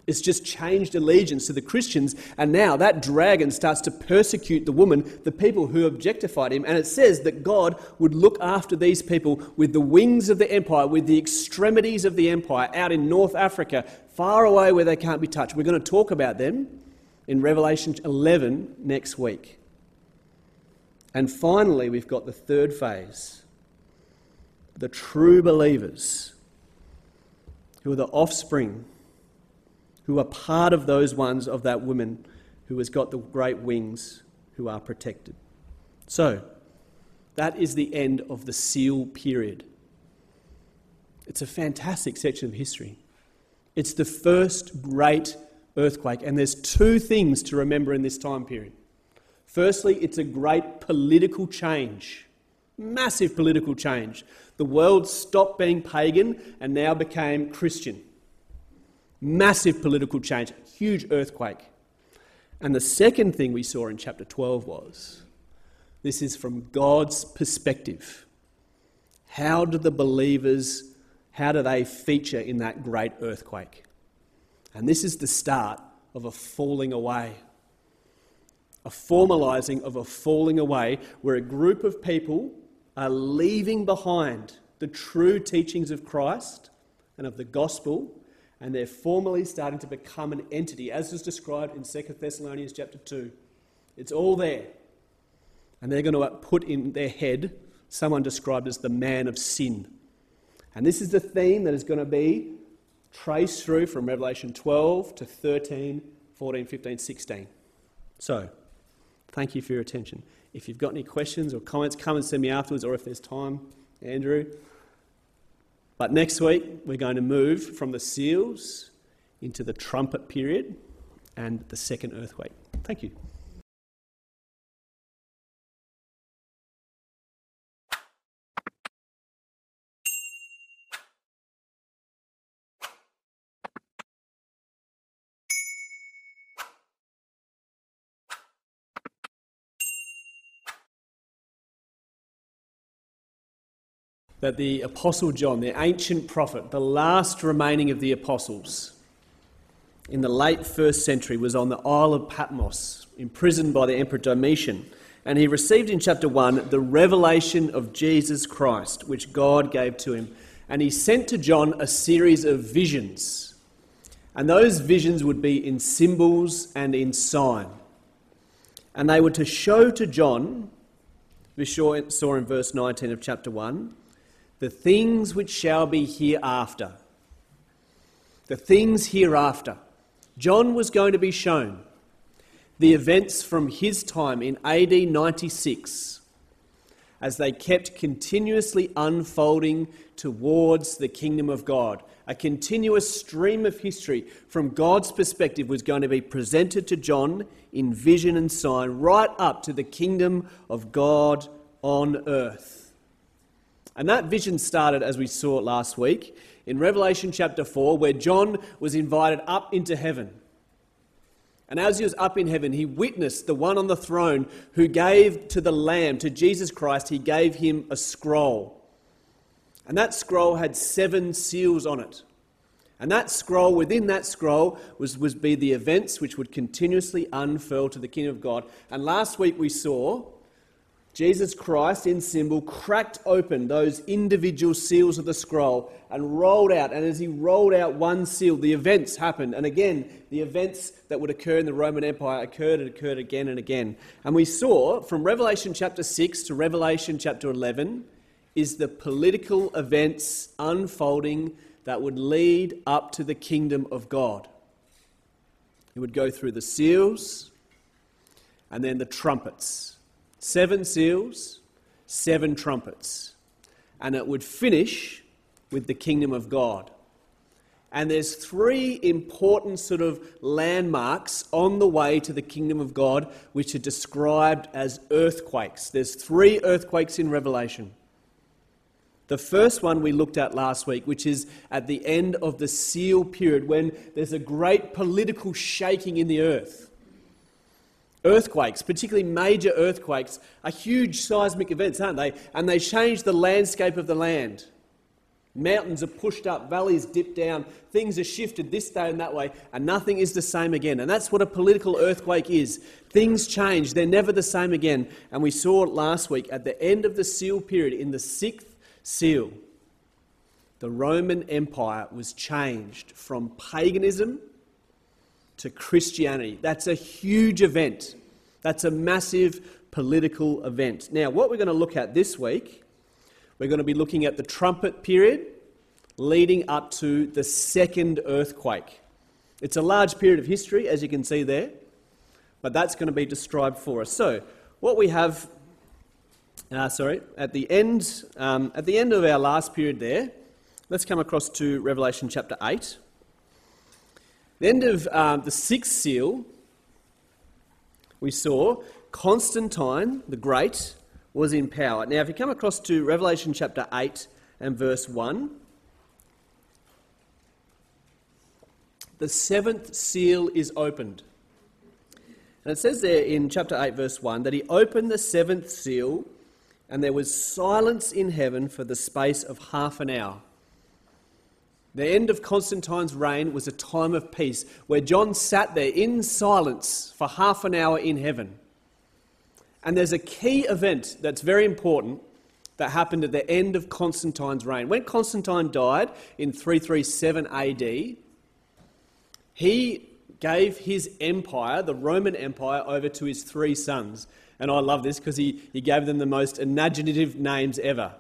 It's just changed allegiance to the Christians, and now that dragon starts to persecute the woman, the people who objectified him. And it says that God would look after these people with the wings of the empire, with the extremities of the empire out in North Africa, far away where they can't be touched. We're going to talk about them in Revelation 11 next week. And finally, we've got the third phase the true believers who are the offspring who are part of those ones of that woman who has got the great wings who are protected. So, that is the end of the seal period. It's a fantastic section of history. It's the first great earthquake, and there's two things to remember in this time period. Firstly, it's a great political change, massive political change. The world stopped being pagan and now became Christian. Massive political change, huge earthquake. And the second thing we saw in chapter 12 was this is from God's perspective. How do the believers, how do they feature in that great earthquake? And this is the start of a falling away. A formalizing of a falling away where a group of people are leaving behind the true teachings of Christ and of the gospel and they're formally starting to become an entity, as is described in 2 Thessalonians chapter 2. It's all there. And they're going to put in their head someone described as the man of sin. And this is the theme that is going to be traced through from Revelation 12 to 13, 14, 15, 16. So, thank you for your attention. If you've got any questions or comments, come and see me afterwards, or if there's time, Andrew. But next week, we're going to move from the seals into the trumpet period and the second earthquake. Thank you. That the Apostle John, the ancient prophet, the last remaining of the apostles, in the late first century, was on the Isle of Patmos, imprisoned by the Emperor Domitian. And he received in chapter 1 the revelation of Jesus Christ, which God gave to him. And he sent to John a series of visions. And those visions would be in symbols and in sign. And they were to show to John, we saw in verse 19 of chapter 1, the things which shall be hereafter. The things hereafter. John was going to be shown the events from his time in AD 96 as they kept continuously unfolding towards the kingdom of God. A continuous stream of history from God's perspective was going to be presented to John in vision and sign, right up to the kingdom of God on earth. And that vision started, as we saw last week, in Revelation chapter 4, where John was invited up into heaven. And as he was up in heaven, he witnessed the one on the throne who gave to the Lamb, to Jesus Christ, he gave him a scroll. And that scroll had seven seals on it. And that scroll, within that scroll, was, was be the events which would continuously unfurl to the kingdom of God. And last week we saw Jesus Christ, in symbol, cracked open those individual seals of the scroll and rolled out. And as he rolled out one seal, the events happened. And again, the events that would occur in the Roman Empire occurred and occurred again and again. And we saw from Revelation chapter 6 to Revelation chapter 11 is the political events unfolding that would lead up to the kingdom of God. It would go through the seals and then the trumpets seven seals, seven trumpets. And it would finish with the kingdom of God. And there's three important sort of landmarks on the way to the kingdom of God, which are described as earthquakes. There's three earthquakes in Revelation. The first one we looked at last week, which is at the end of the seal period, when there's a great political shaking in the earth. Earthquakes, particularly major earthquakes, are huge seismic events, aren't they? And they change the landscape of the land. Mountains are pushed up, valleys dip down, things are shifted this day and that way, and nothing is the same again. And that's what a political earthquake is. Things change, they're never the same again. And we saw it last week at the end of the seal period, in the sixth seal, the Roman Empire was changed from paganism to Christianity. That's a huge event. That's a massive political event. Now, what we're going to look at this week we're going to be looking at the trumpet period leading up to the second earthquake. It's a large period of history, as you can see there, but that's going to be described for us. So, what we have, uh, sorry, at the end, um, at the end of our last period there, let's come across to Revelation chapter eight. The end of um, the sixth seal, we saw Constantine the Great was in power. Now, if you come across to Revelation chapter 8 and verse 1, the seventh seal is opened. And it says there in chapter 8, verse 1, that he opened the seventh seal, and there was silence in heaven for the space of half an hour. The end of Constantine's reign was a time of peace where John sat there in silence for half an hour in heaven. And there's a key event that's very important that happened at the end of Constantine's reign. When Constantine died in 337 AD, he gave his empire, the Roman Empire, over to his three sons. And I love this because he, he gave them the most imaginative names ever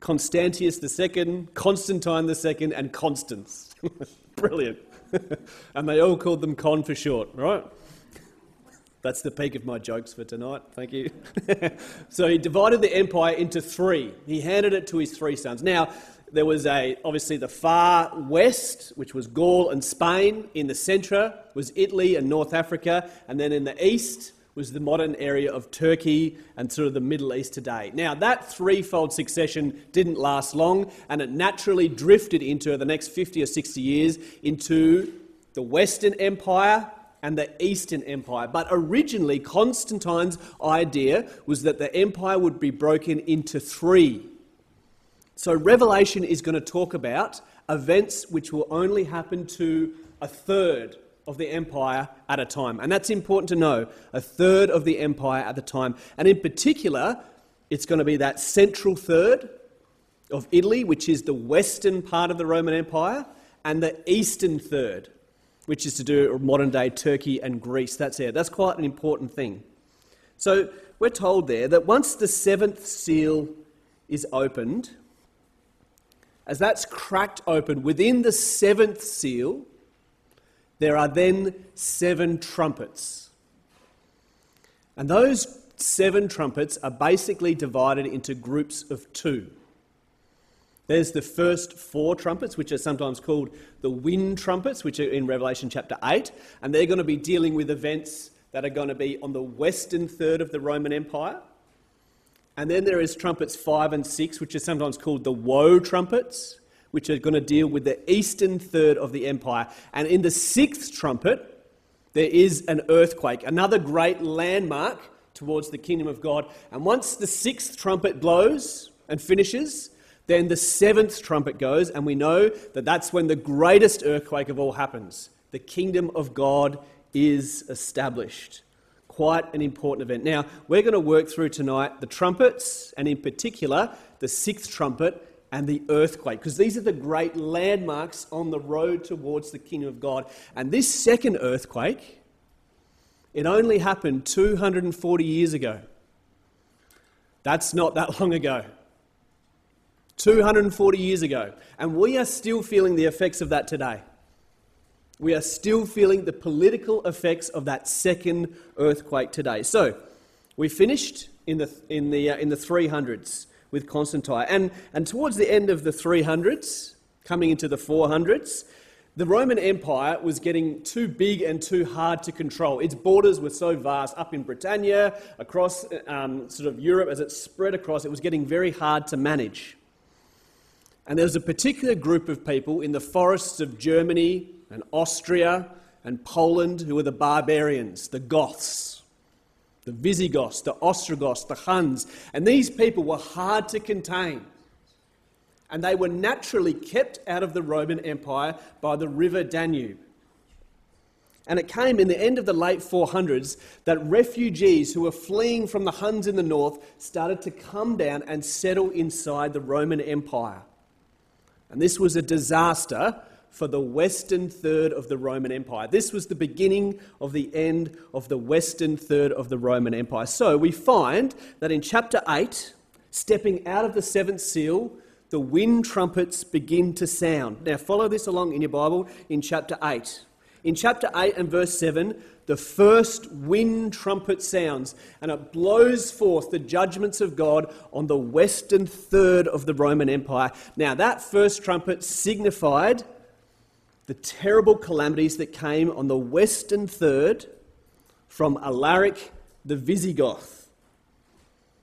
Constantius II, Constantine II, and Constans. Brilliant. and they all called them Con for short, right? That's the peak of my jokes for tonight. Thank you. so he divided the empire into three. He handed it to his three sons. Now, there was a obviously the far west, which was Gaul and Spain. In the centre was Italy and North Africa, and then in the east was the modern area of Turkey and sort of the Middle East today. Now, that threefold succession didn't last long, and it naturally drifted into the next 50 or 60 years into the Western Empire and the Eastern Empire. But originally, Constantine's idea was that the empire would be broken into three. So, Revelation is going to talk about events which will only happen to a third of the empire at a time. And that's important to know a third of the empire at the time. And in particular, it's going to be that central third of Italy, which is the western part of the Roman Empire, and the eastern third, which is to do modern day Turkey and Greece. That's it. That's quite an important thing. So we're told there that once the seventh seal is opened, as that's cracked open within the seventh seal, there are then seven trumpets. And those seven trumpets are basically divided into groups of two. There's the first four trumpets, which are sometimes called the wind trumpets, which are in Revelation chapter 8, and they're going to be dealing with events that are going to be on the western third of the Roman Empire. And then there is trumpets 5 and 6, which are sometimes called the woe trumpets, which are going to deal with the eastern third of the empire. And in the sixth trumpet, there is an earthquake, another great landmark towards the kingdom of God. And once the sixth trumpet blows and finishes, then the seventh trumpet goes, and we know that that's when the greatest earthquake of all happens. The kingdom of God is established. Quite an important event. Now, we're going to work through tonight the trumpets, and in particular, the sixth trumpet and the earthquake, because these are the great landmarks on the road towards the kingdom of God. And this second earthquake, it only happened 240 years ago. That's not that long ago. 240 years ago. And we are still feeling the effects of that today. We are still feeling the political effects of that second earthquake today. So, we finished in the, in the, uh, in the 300s with Constantine. And, and towards the end of the 300s, coming into the 400s, the Roman Empire was getting too big and too hard to control. Its borders were so vast, up in Britannia, across um, sort of Europe, as it spread across, it was getting very hard to manage. And there was a particular group of people in the forests of Germany and Austria and Poland who were the barbarians, the Goths, the Visigoths, the Ostrogoths, the Huns. And these people were hard to contain. and they were naturally kept out of the Roman Empire by the river Danube. And it came in the end of the late 400s that refugees who were fleeing from the Huns in the north started to come down and settle inside the Roman Empire. And this was a disaster for the western third of the Roman Empire. This was the beginning of the end of the western third of the Roman Empire. So we find that in chapter 8, stepping out of the seventh seal, the wind trumpets begin to sound. Now, follow this along in your Bible in chapter 8. In chapter 8 and verse 7, the first wind trumpet sounds and it blows forth the judgments of God on the western third of the Roman Empire. Now, that first trumpet signified the terrible calamities that came on the western third from Alaric the Visigoth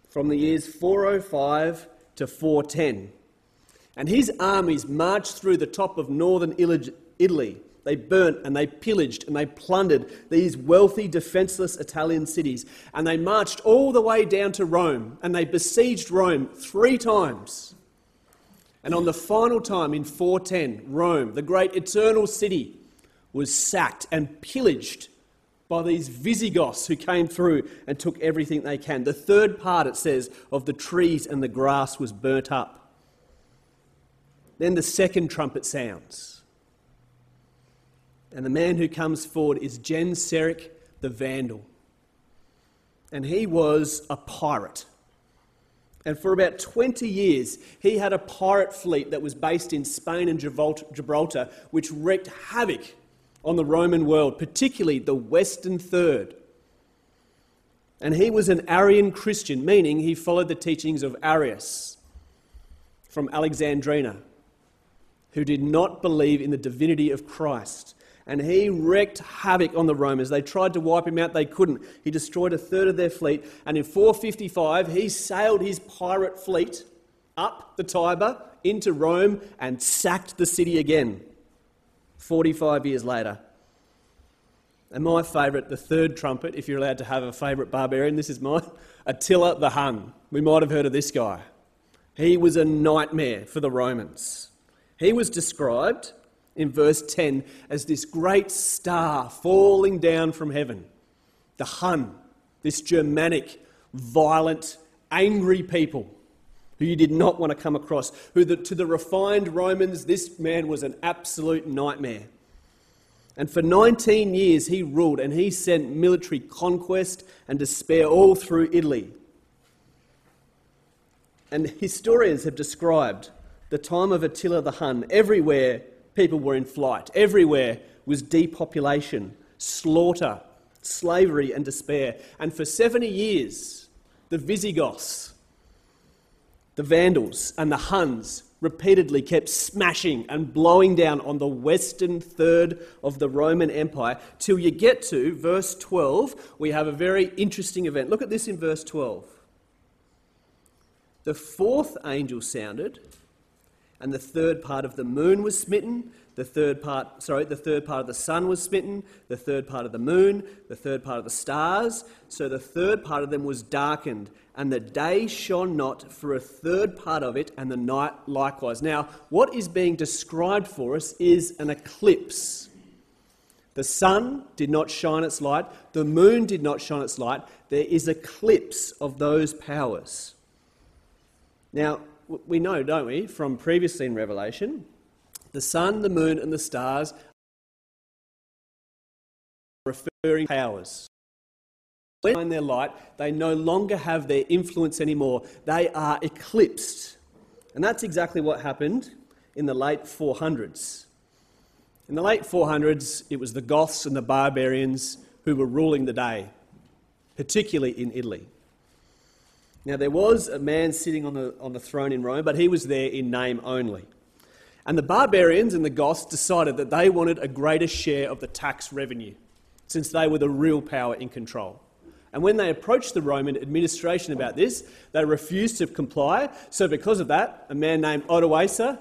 from the years 405 to 410. And his armies marched through the top of northern Italy they burnt and they pillaged and they plundered these wealthy, defenseless Italian cities. And they marched all the way down to Rome and they besieged Rome three times. And on the final time in 410, Rome, the great eternal city, was sacked and pillaged by these Visigoths who came through and took everything they can. The third part, it says, of the trees and the grass was burnt up. Then the second trumpet sounds. And the man who comes forward is Genseric the Vandal. And he was a pirate. And for about 20 years, he had a pirate fleet that was based in Spain and Gibraltar, which wreaked havoc on the Roman world, particularly the Western Third. And he was an Arian Christian, meaning he followed the teachings of Arius from Alexandria, who did not believe in the divinity of Christ and he wreaked havoc on the Romans. They tried to wipe him out, they couldn't. He destroyed a third of their fleet, and in 455, he sailed his pirate fleet up the Tiber into Rome and sacked the city again 45 years later. And my favourite, the third trumpet, if you're allowed to have a favourite barbarian, this is mine Attila the Hun. We might have heard of this guy. He was a nightmare for the Romans. He was described in verse 10 as this great star falling down from heaven. The Hun, this Germanic, violent, angry people who you did not want to come across, who the, to the refined Romans, this man was an absolute nightmare. And for 19 years he ruled and he sent military conquest and despair all through Italy. And historians have described the time of Attila the Hun everywhere people were in flight. Everywhere was depopulation, slaughter, slavery, and despair. And for 70 years, the Visigoths, the Vandals, and the Huns repeatedly kept smashing and blowing down on the western third of the Roman Empire till you get to verse 12. We have a very interesting event. Look at this in verse 12. The fourth angel sounded and the third part of the moon was smitten, the third part, sorry, the third part of the sun was smitten, the third part of the moon, the third part of the stars. So the third part of them was darkened, and the day shone not for a third part of it, and the night likewise. Now, what is being described for us is an eclipse. The sun did not shine its light, the moon did not shine its light. There is eclipse of those powers. Now, we know, don't we, from previously in Revelation, the sun, the moon, and the stars are referring powers. When their light, they no longer have their influence anymore. They are eclipsed. And that's exactly what happened in the late 400s. In the late 400s, it was the Goths and the barbarians who were ruling the day, particularly in Italy. Now, there was a man sitting on the, on the throne in Rome, but he was there in name only. And the barbarians and the Goths decided that they wanted a greater share of the tax revenue, since they were the real power in control. And when they approached the Roman administration about this, they refused to comply. So, because of that, a man named Odoacer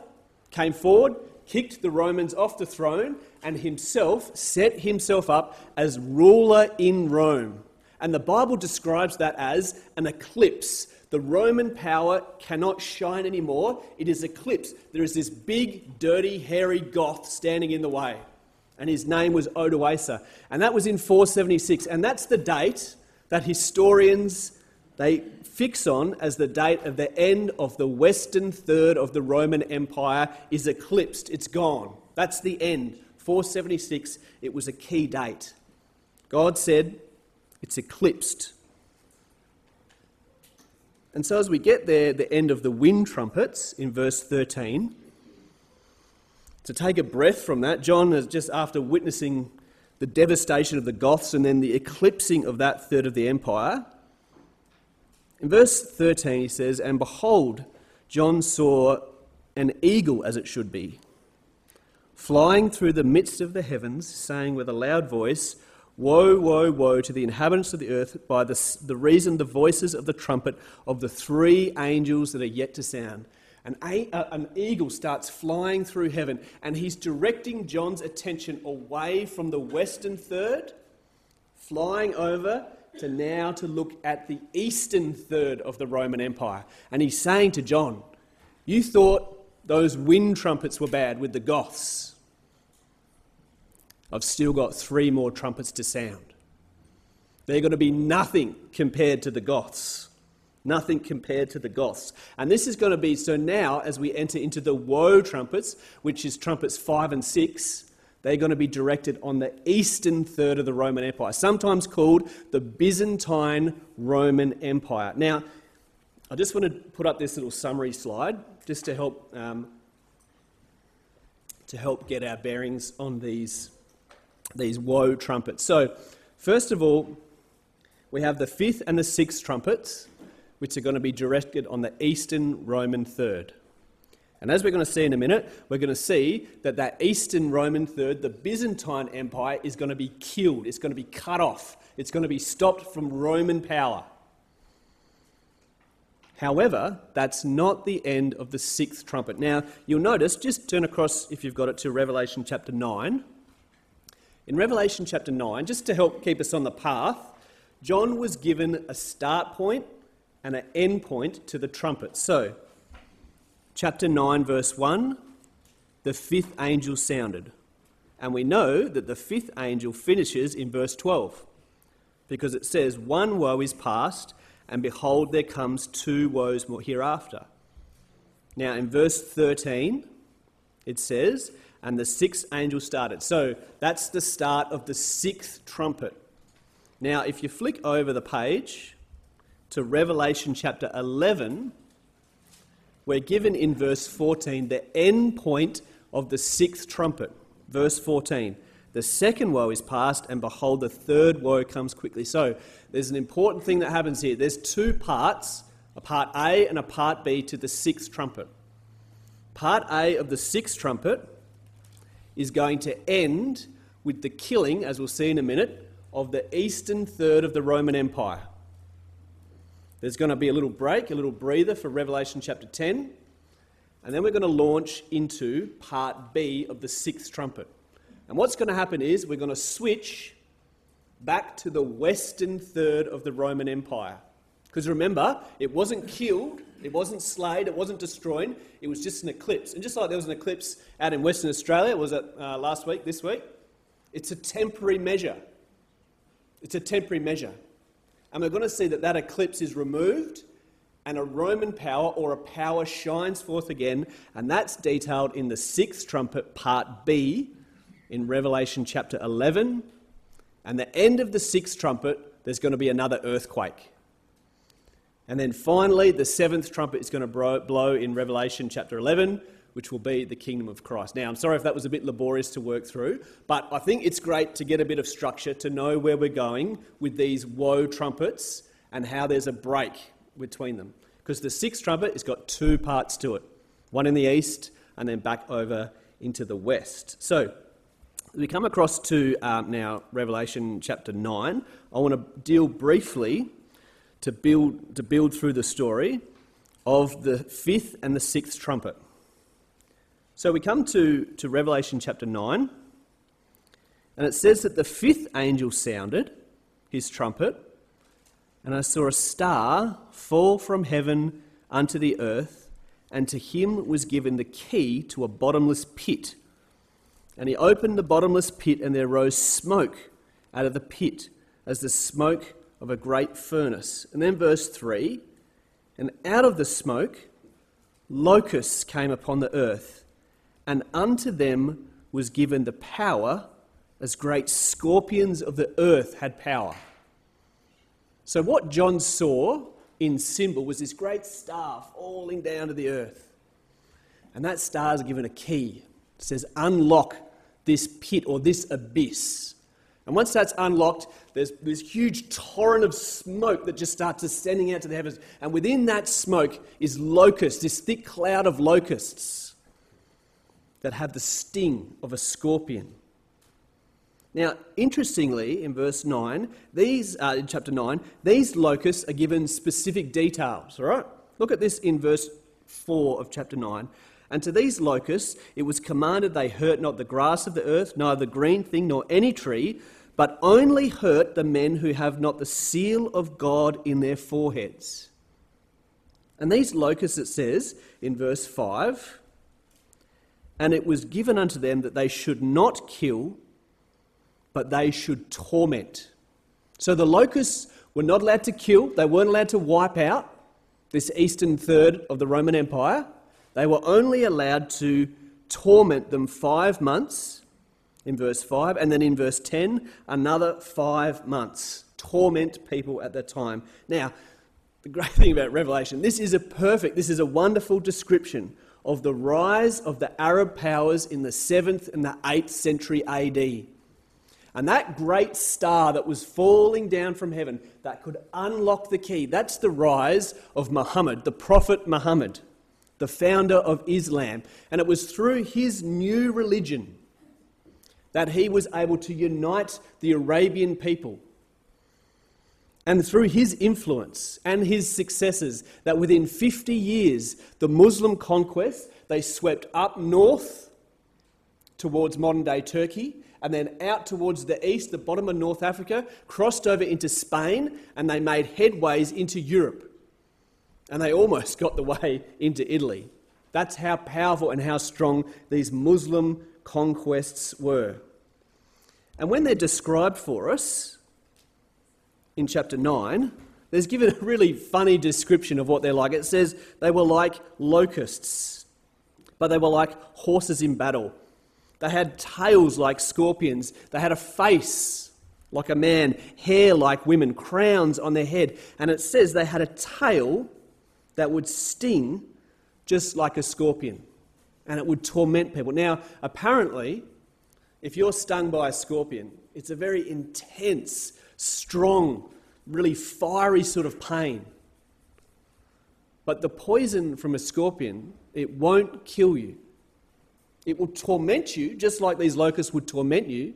came forward, kicked the Romans off the throne, and himself set himself up as ruler in Rome. And the Bible describes that as an eclipse. The Roman power cannot shine anymore. It is eclipsed. There is this big, dirty, hairy Goth standing in the way. And his name was Odoacer. And that was in 476. And that's the date that historians they fix on as the date of the end of the western third of the Roman Empire is eclipsed. It's gone. That's the end. 476, it was a key date. God said, it's eclipsed. And so, as we get there, the end of the wind trumpets in verse 13, to take a breath from that, John is just after witnessing the devastation of the Goths and then the eclipsing of that third of the empire. In verse 13, he says, And behold, John saw an eagle as it should be, flying through the midst of the heavens, saying with a loud voice, Woe, woe, woe to the inhabitants of the earth by the, the reason the voices of the trumpet of the three angels that are yet to sound. An, an eagle starts flying through heaven, and he's directing John's attention away from the western third, flying over to now to look at the eastern third of the Roman Empire. And he's saying to John, You thought those wind trumpets were bad with the Goths. I've still got three more trumpets to sound. They're going to be nothing compared to the Goths. Nothing compared to the Goths. And this is going to be so now, as we enter into the woe trumpets, which is trumpets five and six, they're going to be directed on the eastern third of the Roman Empire, sometimes called the Byzantine Roman Empire. Now, I just want to put up this little summary slide just to help, um, to help get our bearings on these these woe trumpets. So, first of all, we have the fifth and the sixth trumpets, which are going to be directed on the eastern Roman third. And as we're going to see in a minute, we're going to see that that eastern Roman third, the Byzantine Empire, is going to be killed. It's going to be cut off. It's going to be stopped from Roman power. However, that's not the end of the sixth trumpet. Now, you'll notice, just turn across, if you've got it, to Revelation chapter 9. In Revelation chapter 9, just to help keep us on the path, John was given a start point and an end point to the trumpet. So, chapter 9, verse 1, the fifth angel sounded. And we know that the fifth angel finishes in verse 12 because it says, One woe is past, and behold, there comes two woes more hereafter. Now, in verse 13, it says, and the sixth angel started. So that's the start of the sixth trumpet. Now, if you flick over the page to Revelation chapter 11, we're given in verse 14 the end point of the sixth trumpet. Verse 14. The second woe is past, and behold, the third woe comes quickly. So there's an important thing that happens here. There's two parts, a part A and a part B to the sixth trumpet. Part A of the sixth trumpet is going to end with the killing, as we'll see in a minute, of the eastern third of the Roman Empire. There's going to be a little break, a little breather for Revelation chapter 10, and then we're going to launch into part B of the sixth trumpet. And what's going to happen is we're going to switch back to the western third of the Roman Empire. Because remember, it wasn't killed, it wasn't slayed, it wasn't destroyed, it was just an eclipse. And just like there was an eclipse out in Western Australia, was it uh, last week, this week? It's a temporary measure. It's a temporary measure. And we're going to see that that eclipse is removed and a Roman power or a power shines forth again, and that's detailed in the sixth trumpet, part B, in Revelation chapter 11. And the end of the sixth trumpet, there's going to be another earthquake. And then finally, the seventh trumpet is going to blow in Revelation chapter 11, which will be the kingdom of Christ. Now, I'm sorry if that was a bit laborious to work through, but I think it's great to get a bit of structure to know where we're going with these woe trumpets and how there's a break between them. Because the sixth trumpet has got two parts to it one in the east and then back over into the west. So, we come across to um, now Revelation chapter 9. I want to deal briefly to build, to build through the story of the fifth and the sixth trumpet. So we come to, to Revelation chapter 9, and it says that the fifth angel sounded his trumpet, And I saw a star fall from heaven unto the earth, and to him was given the key to a bottomless pit. And he opened the bottomless pit, and there rose smoke out of the pit, as the smoke of a great furnace. And then verse 3 And out of the smoke, locusts came upon the earth, and unto them was given the power as great scorpions of the earth had power. So, what John saw in symbol was this great star falling down to the earth. And that star is given a key. It says, Unlock this pit or this abyss. And once that's unlocked, there's this huge torrent of smoke that just starts ascending out to the heavens. And within that smoke is locusts, this thick cloud of locusts that have the sting of a scorpion. Now, interestingly, in verse 9, these, uh, in chapter 9, these locusts are given specific details, all right? Look at this in verse 4 of chapter 9. And to these locusts it was commanded they hurt not the grass of the earth, neither the green thing, nor any tree, but only hurt the men who have not the seal of God in their foreheads. And these locusts, it says in verse 5, and it was given unto them that they should not kill, but they should torment. So the locusts were not allowed to kill, they weren't allowed to wipe out this eastern third of the Roman Empire. They were only allowed to torment them five months in verse 5, and then in verse 10, another five months. Torment people at that time. Now, the great thing about Revelation, this is a perfect, this is a wonderful description of the rise of the Arab powers in the 7th and the 8th century AD. And that great star that was falling down from heaven that could unlock the key, that's the rise of Muhammad, the Prophet Muhammad the founder of Islam. And it was through his new religion that he was able to unite the Arabian people. And through his influence and his successes, that within 50 years, the Muslim conquest, they swept up north towards modern day Turkey, and then out towards the east, the bottom of North Africa, crossed over into Spain, and they made headways into Europe and they almost got the way into Italy. That's how powerful and how strong these Muslim conquests were. And when they're described for us in chapter 9, there's given a really funny description of what they're like. It says they were like locusts, but they were like horses in battle. They had tails like scorpions, they had a face like a man, hair like women, crowns on their head. And it says they had a tail that would sting just like a scorpion and it would torment people. Now, apparently, if you're stung by a scorpion, it's a very intense, strong, really fiery sort of pain. But the poison from a scorpion, it won't kill you. It will torment you, just like these locusts would torment you,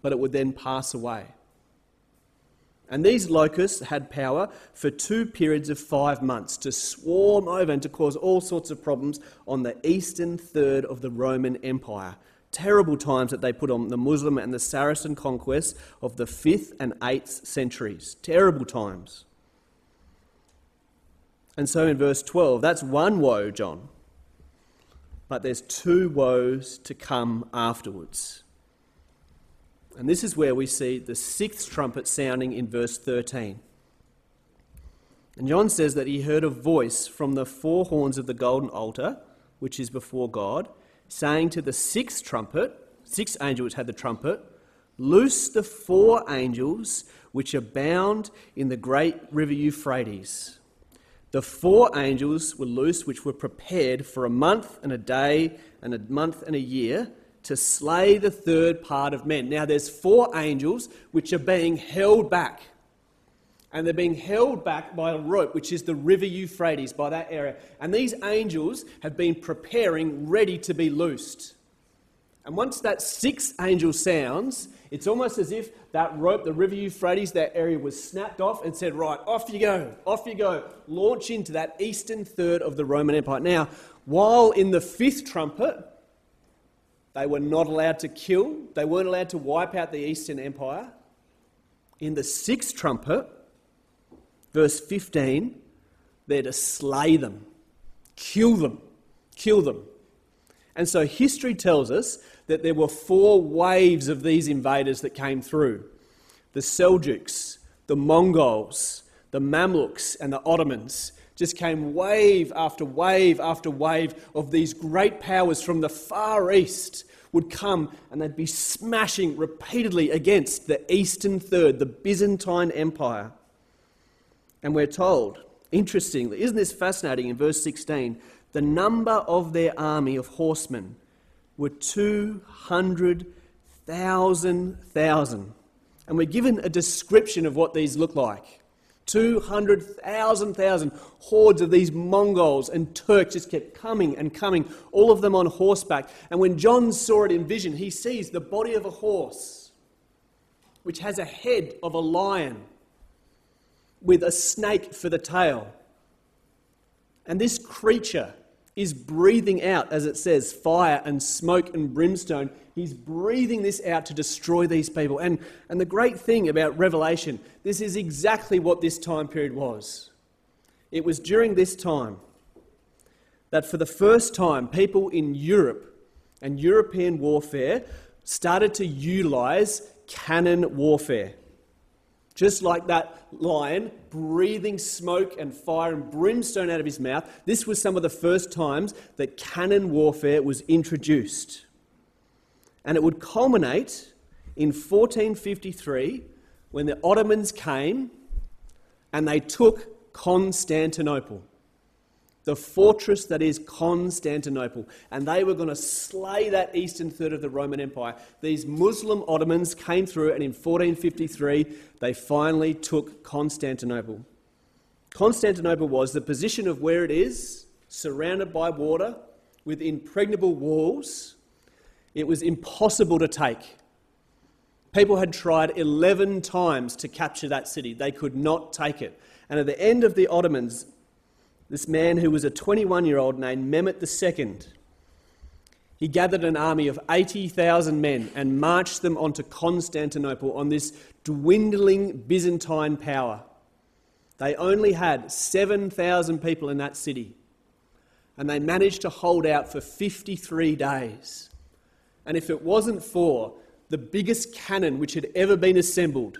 but it would then pass away. And these locusts had power for two periods of five months to swarm over and to cause all sorts of problems on the eastern third of the Roman Empire. Terrible times that they put on the Muslim and the Saracen conquests of the 5th and 8th centuries. Terrible times. And so in verse 12, that's one woe, John. But there's two woes to come afterwards. And this is where we see the sixth trumpet sounding in verse 13. And John says that he heard a voice from the four horns of the golden altar, which is before God, saying to the sixth trumpet, sixth angel which had the trumpet, Loose the four angels which are bound in the great river Euphrates. The four angels were loosed, which were prepared for a month and a day and a month and a year to slay the third part of men. Now, there's four angels which are being held back. And they're being held back by a rope, which is the river Euphrates, by that area. And these angels have been preparing, ready to be loosed. And once that sixth angel sounds, it's almost as if that rope, the river Euphrates, that area was snapped off and said, Right, off you go, off you go. Launch into that eastern third of the Roman Empire. Now, while in the fifth trumpet, they were not allowed to kill, they weren't allowed to wipe out the Eastern Empire. In the sixth trumpet, Verse 15, they're to slay them, kill them, kill them. And so history tells us that there were four waves of these invaders that came through the Seljuks, the Mongols, the Mamluks, and the Ottomans. Just came wave after wave after wave of these great powers from the far east would come and they'd be smashing repeatedly against the Eastern Third, the Byzantine Empire. And we're told, interestingly, isn't this fascinating in verse 16? The number of their army of horsemen were 200,000,000. And we're given a description of what these look like. 200,000,000 hordes of these Mongols and Turks just kept coming and coming, all of them on horseback. And when John saw it in vision, he sees the body of a horse, which has a head of a lion with a snake for the tail. And this creature is breathing out, as it says, fire and smoke and brimstone. He's breathing this out to destroy these people. And, and the great thing about Revelation, this is exactly what this time period was. It was during this time that for the first time, people in Europe and European warfare started to utilize cannon warfare. Just like that lion breathing smoke and fire and brimstone out of his mouth, this was some of the first times that cannon warfare was introduced. And it would culminate in 1453 when the Ottomans came and they took Constantinople the fortress that is Constantinople. And they were going to slay that eastern third of the Roman Empire. These Muslim Ottomans came through, and in 1453, they finally took Constantinople. Constantinople was the position of where it is, surrounded by water, with impregnable walls. It was impossible to take. People had tried 11 times to capture that city. They could not take it. And at the end of the Ottomans, this man who was a 21 year old named Mehmet II. He gathered an army of 80,000 men and marched them onto Constantinople on this dwindling Byzantine power. They only had 7,000 people in that city, and they managed to hold out for 53 days. And if it wasn't for the biggest cannon which had ever been assembled,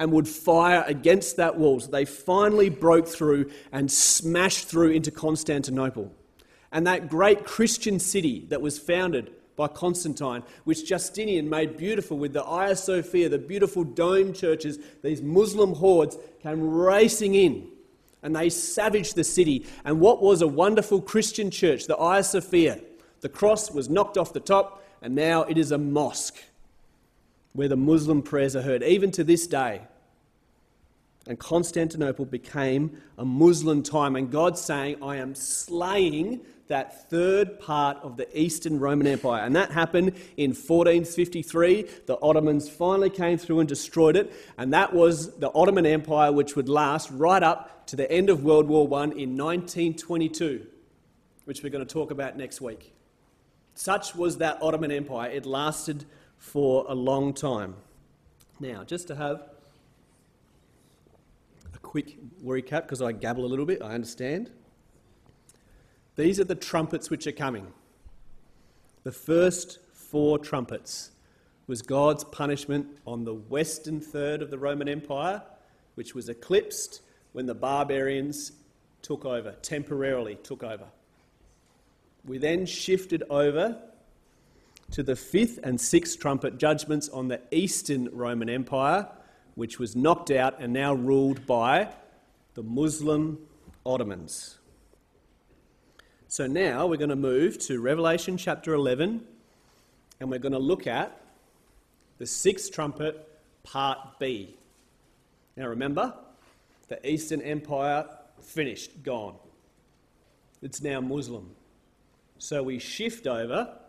and would fire against that wall. So they finally broke through and smashed through into Constantinople. And that great Christian city that was founded by Constantine, which Justinian made beautiful with the Hagia Sophia, the beautiful dome churches, these Muslim hordes came racing in and they savaged the city. And what was a wonderful Christian church, the Hagia Sophia, the cross was knocked off the top and now it is a mosque where the Muslim prayers are heard, even to this day. And Constantinople became a Muslim time, and God's saying, I am slaying that third part of the Eastern Roman Empire. And that happened in 1453. The Ottomans finally came through and destroyed it, and that was the Ottoman Empire, which would last right up to the end of World War I in 1922, which we're going to talk about next week. Such was that Ottoman Empire. It lasted for a long time. Now, just to have a quick recap, because I gabble a little bit, I understand. These are the trumpets which are coming. The first four trumpets was God's punishment on the western third of the Roman Empire, which was eclipsed when the barbarians took over, temporarily took over. We then shifted over to the fifth and sixth trumpet judgments on the Eastern Roman Empire, which was knocked out and now ruled by the Muslim Ottomans. So now we're going to move to Revelation chapter 11 and we're going to look at the sixth trumpet, part B. Now remember, the Eastern Empire finished, gone. It's now Muslim. So we shift over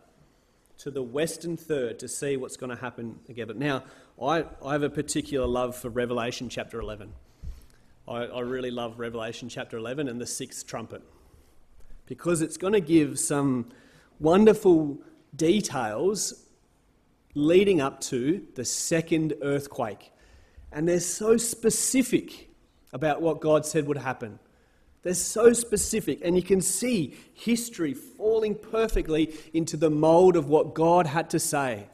to the western third to see what's going to happen together. Now, I, I have a particular love for Revelation chapter 11. I, I really love Revelation chapter 11 and the sixth trumpet because it's going to give some wonderful details leading up to the second earthquake. And they're so specific about what God said would happen. They're so specific, and you can see history falling perfectly into the mold of what God had to say.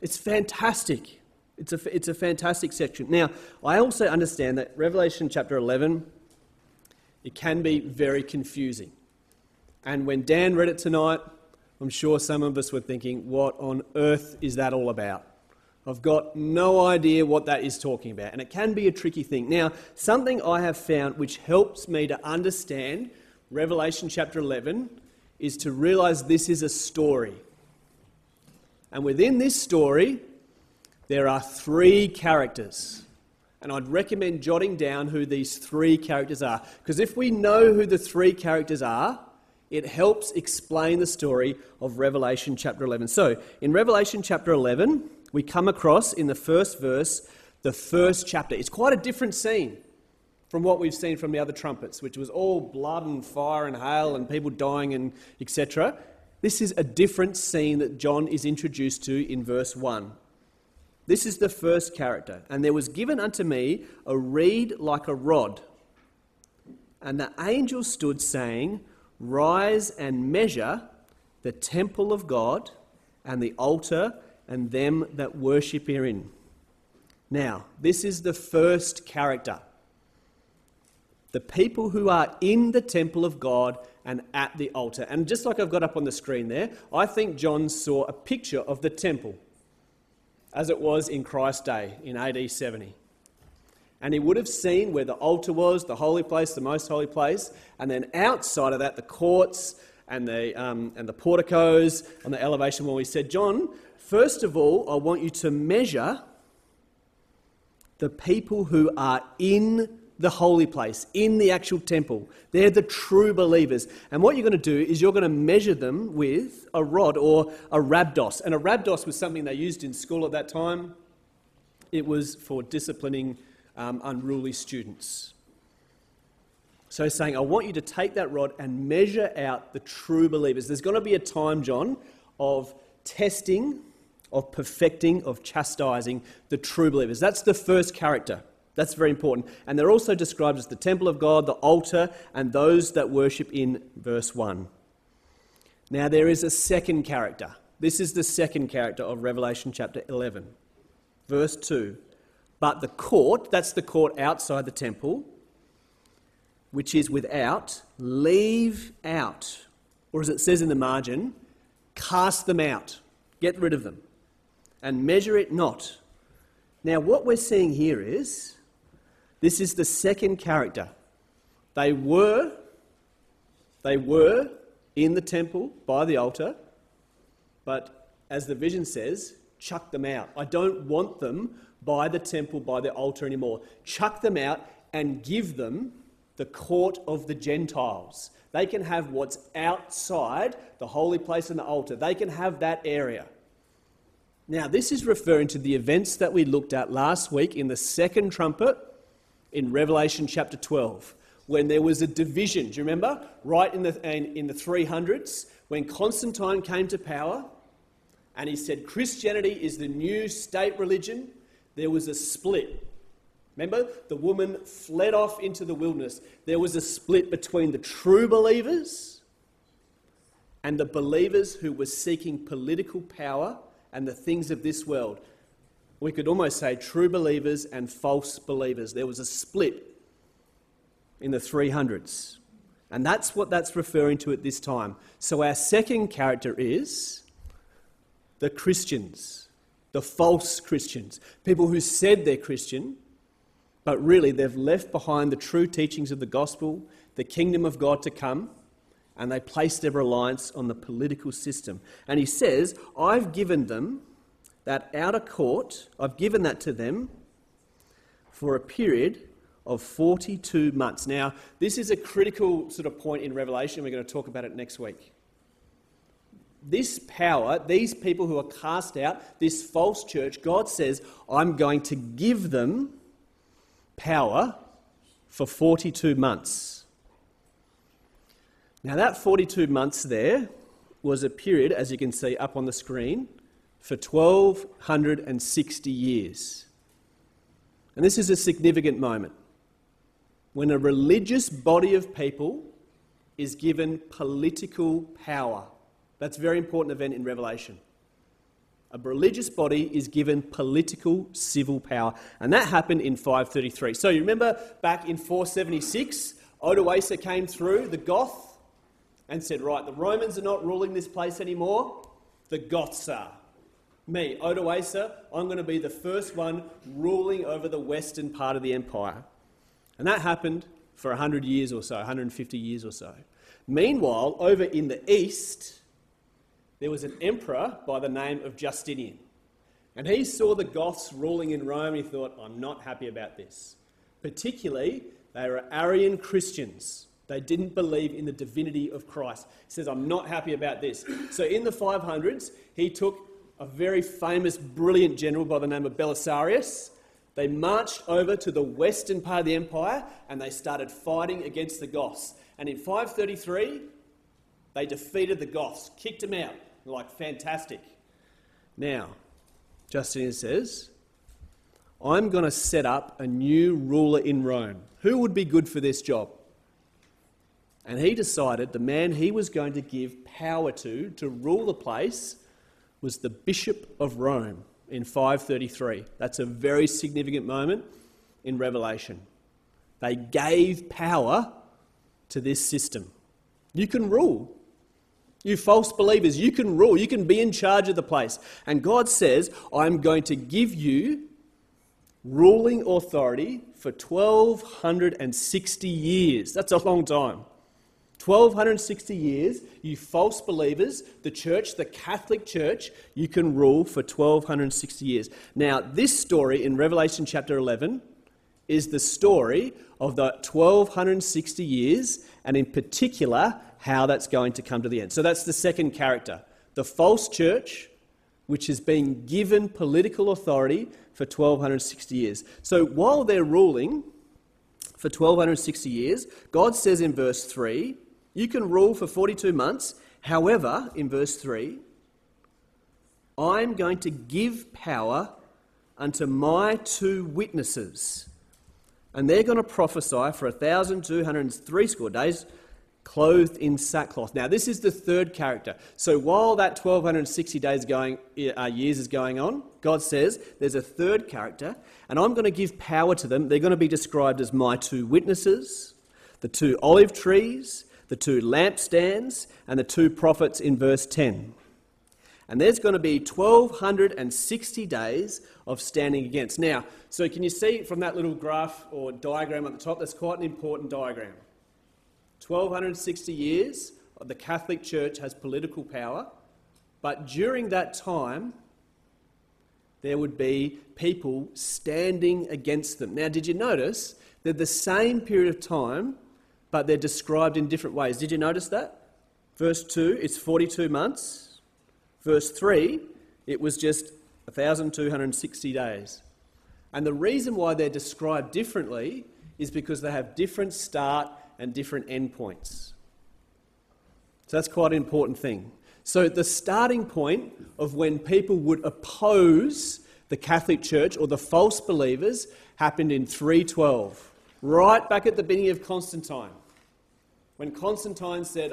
It's fantastic. It's a, it's a fantastic section. Now, I also understand that Revelation chapter 11, it can be very confusing. And when Dan read it tonight, I'm sure some of us were thinking, what on earth is that all about? I've got no idea what that is talking about, and it can be a tricky thing. Now, something I have found which helps me to understand Revelation chapter 11 is to realize this is a story. And within this story, there are three characters. And I'd recommend jotting down who these three characters are. Because if we know who the three characters are, it helps explain the story of Revelation chapter 11. So, in Revelation chapter 11, we come across in the first verse the first chapter. It's quite a different scene from what we've seen from the other trumpets, which was all blood and fire and hail and people dying and etc. This is a different scene that John is introduced to in verse 1. This is the first character. And there was given unto me a reed like a rod. And the angel stood, saying, Rise and measure the temple of God and the altar and them that worship herein. Now, this is the first character. The people who are in the temple of God and at the altar. And just like I've got up on the screen there, I think John saw a picture of the temple as it was in Christ's day in AD 70. And he would have seen where the altar was, the holy place, the most holy place, and then outside of that, the courts and the, um, and the porticos on the elevation where we said, John, First of all, I want you to measure the people who are in the holy place, in the actual temple. They're the true believers. And what you're going to do is you're going to measure them with a rod or a rhabdos. And a rhabdos was something they used in school at that time, it was for disciplining um, unruly students. So saying, I want you to take that rod and measure out the true believers. There's going to be a time, John, of testing of perfecting, of chastising the true believers. That's the first character. That's very important. And they're also described as the temple of God, the altar, and those that worship in verse 1. Now, there is a second character. This is the second character of Revelation chapter 11, verse 2. But the court, that's the court outside the temple, which is without, leave out. Or as it says in the margin, cast them out, get rid of them and measure it not. Now, what we're seeing here is this is the second character. They were, they were in the temple by the altar, but as the vision says, chuck them out. I don't want them by the temple, by the altar anymore. Chuck them out and give them the court of the Gentiles. They can have what's outside the holy place and the altar. They can have that area. Now, this is referring to the events that we looked at last week in the second trumpet in Revelation chapter 12, when there was a division. Do you remember? Right in the, in the 300s, when Constantine came to power and he said Christianity is the new state religion, there was a split. Remember, the woman fled off into the wilderness. There was a split between the true believers and the believers who were seeking political power and the things of this world. We could almost say true believers and false believers. There was a split in the 300s. And that's what that's referring to at this time. So our second character is the Christians, the false Christians, people who said they're Christian, but really they've left behind the true teachings of the gospel, the kingdom of God to come and they place their reliance on the political system. And he says, I've given them that outer court, I've given that to them for a period of 42 months. Now, this is a critical sort of point in Revelation. We're going to talk about it next week. This power, these people who are cast out, this false church, God says, I'm going to give them power for 42 months. Now, that 42 months there was a period, as you can see up on the screen, for 1260 years. And this is a significant moment. when a religious body of people is given political power. That's a very important event in Revelation. A religious body is given political civil power, and that happened in 533. So you remember back in 476, Odoacer came through, the Goth, and said, Right, the Romans are not ruling this place anymore, the Goths are. Me, Odoacer, I'm going to be the first one ruling over the western part of the empire. And that happened for 100 years or so, 150 years or so. Meanwhile, over in the east, there was an emperor by the name of Justinian. And he saw the Goths ruling in Rome. He thought, I'm not happy about this. Particularly, they were Arian Christians. They didn't believe in the divinity of Christ. He says, I'm not happy about this. So in the 500s, he took a very famous, brilliant general by the name of Belisarius. They marched over to the western part of the empire and they started fighting against the Goths. And in 533, they defeated the Goths, kicked them out. Like, fantastic. Now, Justinian says, I'm going to set up a new ruler in Rome. Who would be good for this job? And he decided the man he was going to give power to, to rule the place, was the Bishop of Rome in 533. That's a very significant moment in Revelation. They gave power to this system. You can rule. You false believers, you can rule. You can be in charge of the place. And God says, I'm going to give you ruling authority for 1260 years. That's a long time. 1260 years, you false believers, the church, the Catholic Church, you can rule for 1260 years. Now, this story in Revelation chapter 11 is the story of the 1260 years, and in particular, how that's going to come to the end. So that's the second character. The false church, which has been given political authority for 1260 years. So while they're ruling for 1260 years, God says in verse 3 you can rule for 42 months. However, in verse 3, I'm going to give power unto my two witnesses. And they're going to prophesy for 1,203 score days, clothed in sackcloth. Now, this is the third character. So while that 1,260 days going, uh, years is going on, God says there's a third character, and I'm going to give power to them. They're going to be described as my two witnesses, the two olive trees, the two lampstands, and the two prophets in verse 10. And there's going to be 1260 days of standing against. Now, so can you see from that little graph or diagram at the top, that's quite an important diagram. 1260 years, the Catholic Church has political power, but during that time, there would be people standing against them. Now, did you notice that the same period of time but they're described in different ways. Did you notice that? Verse 2, it's 42 months. Verse 3, it was just 1,260 days. And the reason why they're described differently is because they have different start and different end points. So that's quite an important thing. So, the starting point of when people would oppose the Catholic Church or the false believers happened in 312, right back at the beginning of Constantine. When Constantine said,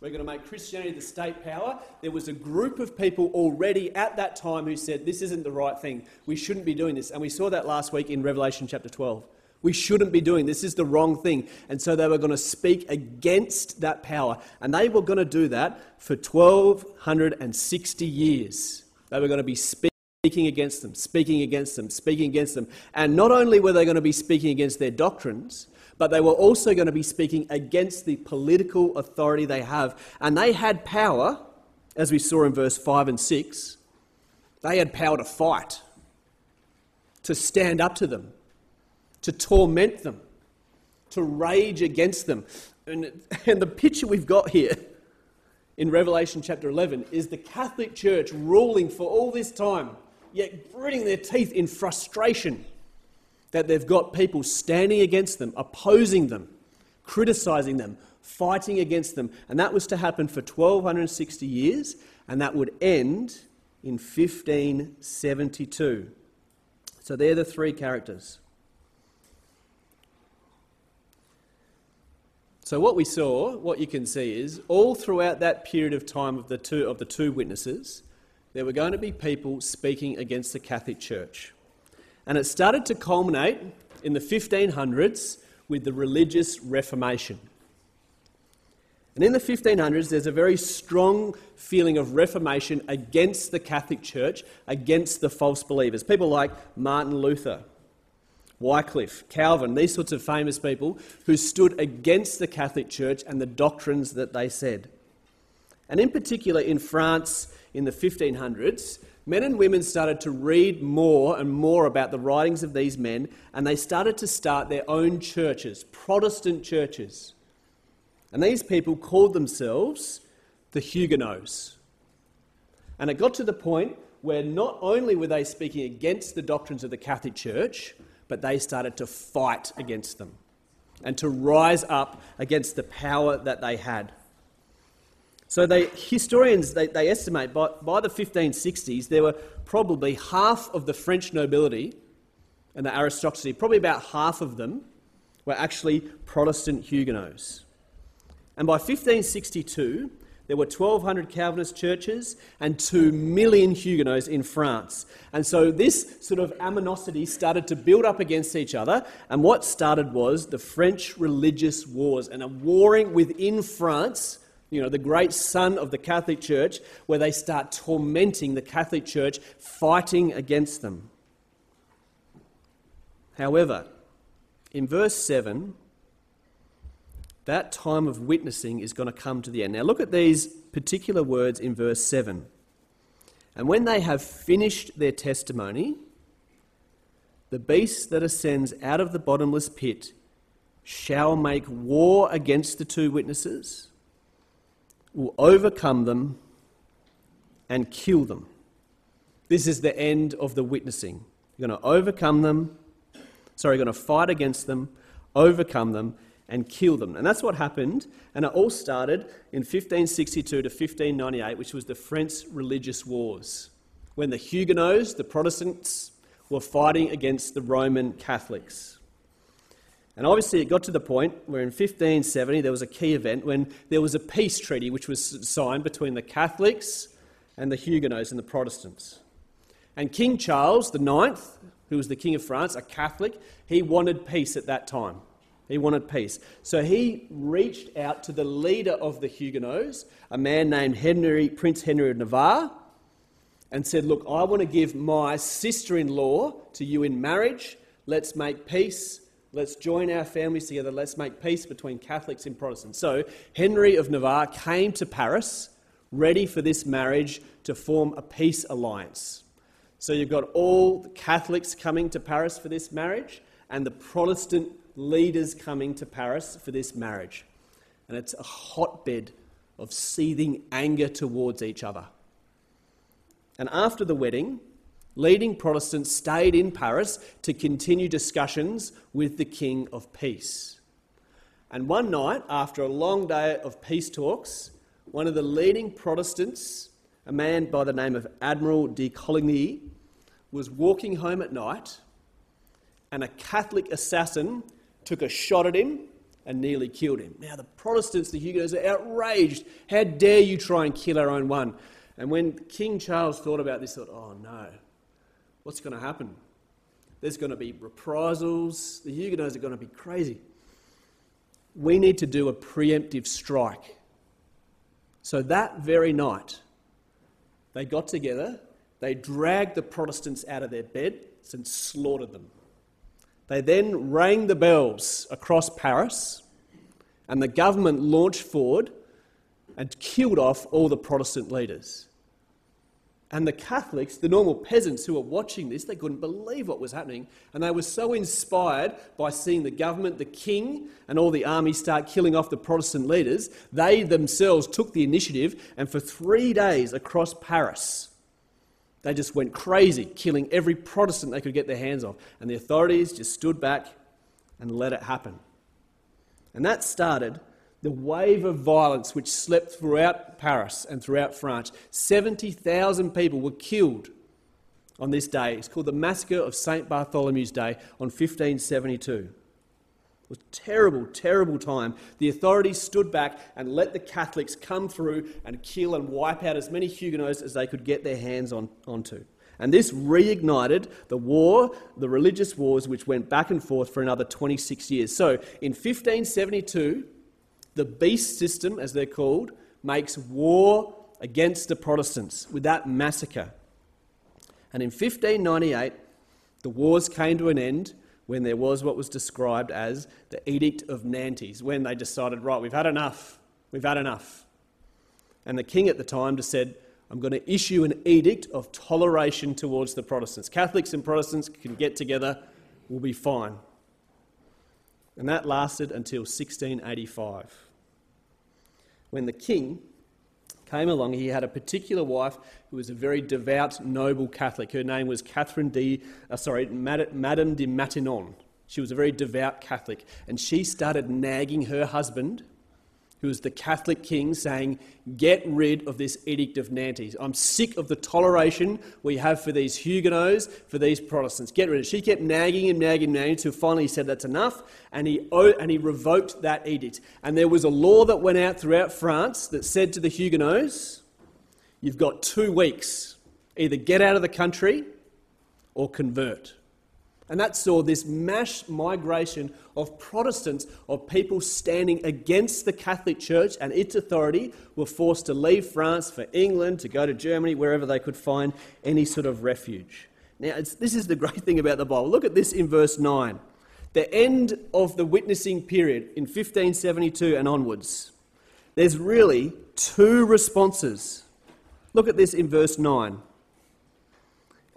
we're going to make Christianity the state power, there was a group of people already at that time who said, this isn't the right thing. We shouldn't be doing this. And we saw that last week in Revelation chapter 12. We shouldn't be doing this. is the wrong thing. And so they were going to speak against that power. And they were going to do that for 1260 years. They were going to be speaking against them, speaking against them, speaking against them. And not only were they going to be speaking against their doctrines, but they were also going to be speaking against the political authority they have. And they had power, as we saw in verse 5 and 6, they had power to fight, to stand up to them, to torment them, to rage against them. And, and the picture we've got here in Revelation chapter 11 is the Catholic Church ruling for all this time, yet gritting their teeth in frustration that they've got people standing against them, opposing them, criticizing them, fighting against them. And that was to happen for 1260 years, and that would end in 1572. So they're the three characters. So what we saw, what you can see is all throughout that period of time of the two of the two witnesses, there were going to be people speaking against the Catholic Church. And it started to culminate in the 1500s with the religious reformation. And in the 1500s, there's a very strong feeling of reformation against the Catholic Church, against the false believers. People like Martin Luther, Wycliffe, Calvin, these sorts of famous people who stood against the Catholic Church and the doctrines that they said. And in particular, in France in the 1500s, men and women started to read more and more about the writings of these men, and they started to start their own churches, Protestant churches. And these people called themselves the Huguenots. And it got to the point where not only were they speaking against the doctrines of the Catholic Church, but they started to fight against them and to rise up against the power that they had. So they, historians they, they estimate by, by the 1560s there were probably half of the French nobility and the aristocracy, probably about half of them, were actually Protestant Huguenots. And by 1562, there were 1,200 Calvinist churches and 2 million Huguenots in France. And so this sort of animosity started to build up against each other. And what started was the French religious wars and a warring within France, you know, the great son of the Catholic Church, where they start tormenting the Catholic Church, fighting against them. However, in verse 7, that time of witnessing is going to come to the end. Now, look at these particular words in verse 7. And when they have finished their testimony, the beast that ascends out of the bottomless pit shall make war against the two witnesses, will overcome them, and kill them. This is the end of the witnessing. You're going to overcome them, sorry, you're going to fight against them, overcome them, and kill them. And that's what happened. And it all started in 1562 to 1598, which was the French religious wars, when the Huguenots, the Protestants, were fighting against the Roman Catholics. And obviously, it got to the point where in 1570 there was a key event when there was a peace treaty which was signed between the Catholics and the Huguenots and the Protestants. And King Charles IX, who was the King of France, a Catholic, he wanted peace at that time. He wanted peace. So he reached out to the leader of the Huguenots, a man named Henry, Prince Henry of Navarre, and said, Look, I want to give my sister in law to you in marriage. Let's make peace. Let's join our families together. Let's make peace between Catholics and Protestants. So Henry of Navarre came to Paris ready for this marriage to form a peace alliance. So you've got all the Catholics coming to Paris for this marriage and the Protestant leaders coming to Paris for this marriage. And it's a hotbed of seething anger towards each other. And after the wedding, leading Protestants stayed in Paris to continue discussions with the King of Peace. And one night, after a long day of peace talks, one of the leading Protestants, a man by the name of Admiral de Coligny, was walking home at night, and a Catholic assassin took a shot at him and nearly killed him. Now, the Protestants, the Huguenots, are outraged. How dare you try and kill our own one? And when King Charles thought about this, thought, oh no, what's going to happen? There's going to be reprisals. The Huguenots are going to be crazy. We need to do a preemptive strike. So that very night, they got together, they dragged the Protestants out of their beds and slaughtered them. They then rang the bells across Paris, and the government launched forward and killed off all the Protestant leaders. And the Catholics, the normal peasants who were watching this, they couldn't believe what was happening. And they were so inspired by seeing the government, the king, and all the army start killing off the Protestant leaders, they themselves took the initiative and for three days across Paris, they just went crazy, killing every Protestant they could get their hands on. And the authorities just stood back and let it happen. And that started the wave of violence which swept throughout Paris and throughout France. 70,000 people were killed on this day. It's called the Massacre of St. Bartholomew's Day on 1572. It was a terrible, terrible time. The authorities stood back and let the Catholics come through and kill and wipe out as many Huguenots as they could get their hands on, onto. And this reignited the war, the religious wars, which went back and forth for another 26 years. So in 1572, the beast system, as they're called, makes war against the Protestants with that massacre. And in 1598, the wars came to an end when there was what was described as the Edict of Nantes, when they decided, right, we've had enough, we've had enough. And the king at the time just said, I'm going to issue an edict of toleration towards the Protestants. Catholics and Protestants can get together, we'll be fine. And that lasted until 1685. When the king came along, he had a particular wife who was a very devout, noble Catholic. Her name was Catherine de, uh, sorry, Madame de Maintenon. She was a very devout Catholic, and she started nagging her husband who was the Catholic king, saying, Get rid of this Edict of Nantes. I'm sick of the toleration we have for these Huguenots, for these Protestants. Get rid of it. She kept nagging and nagging and nagging until finally he said, That's enough. And he, and he revoked that edict. And there was a law that went out throughout France that said to the Huguenots, You've got two weeks. Either get out of the country or convert. And that saw this mass migration of Protestants, of people standing against the Catholic Church and its authority, were forced to leave France for England, to go to Germany, wherever they could find any sort of refuge. Now, this is the great thing about the Bible. Look at this in verse 9. The end of the witnessing period in 1572 and onwards. There's really two responses. Look at this in verse 9.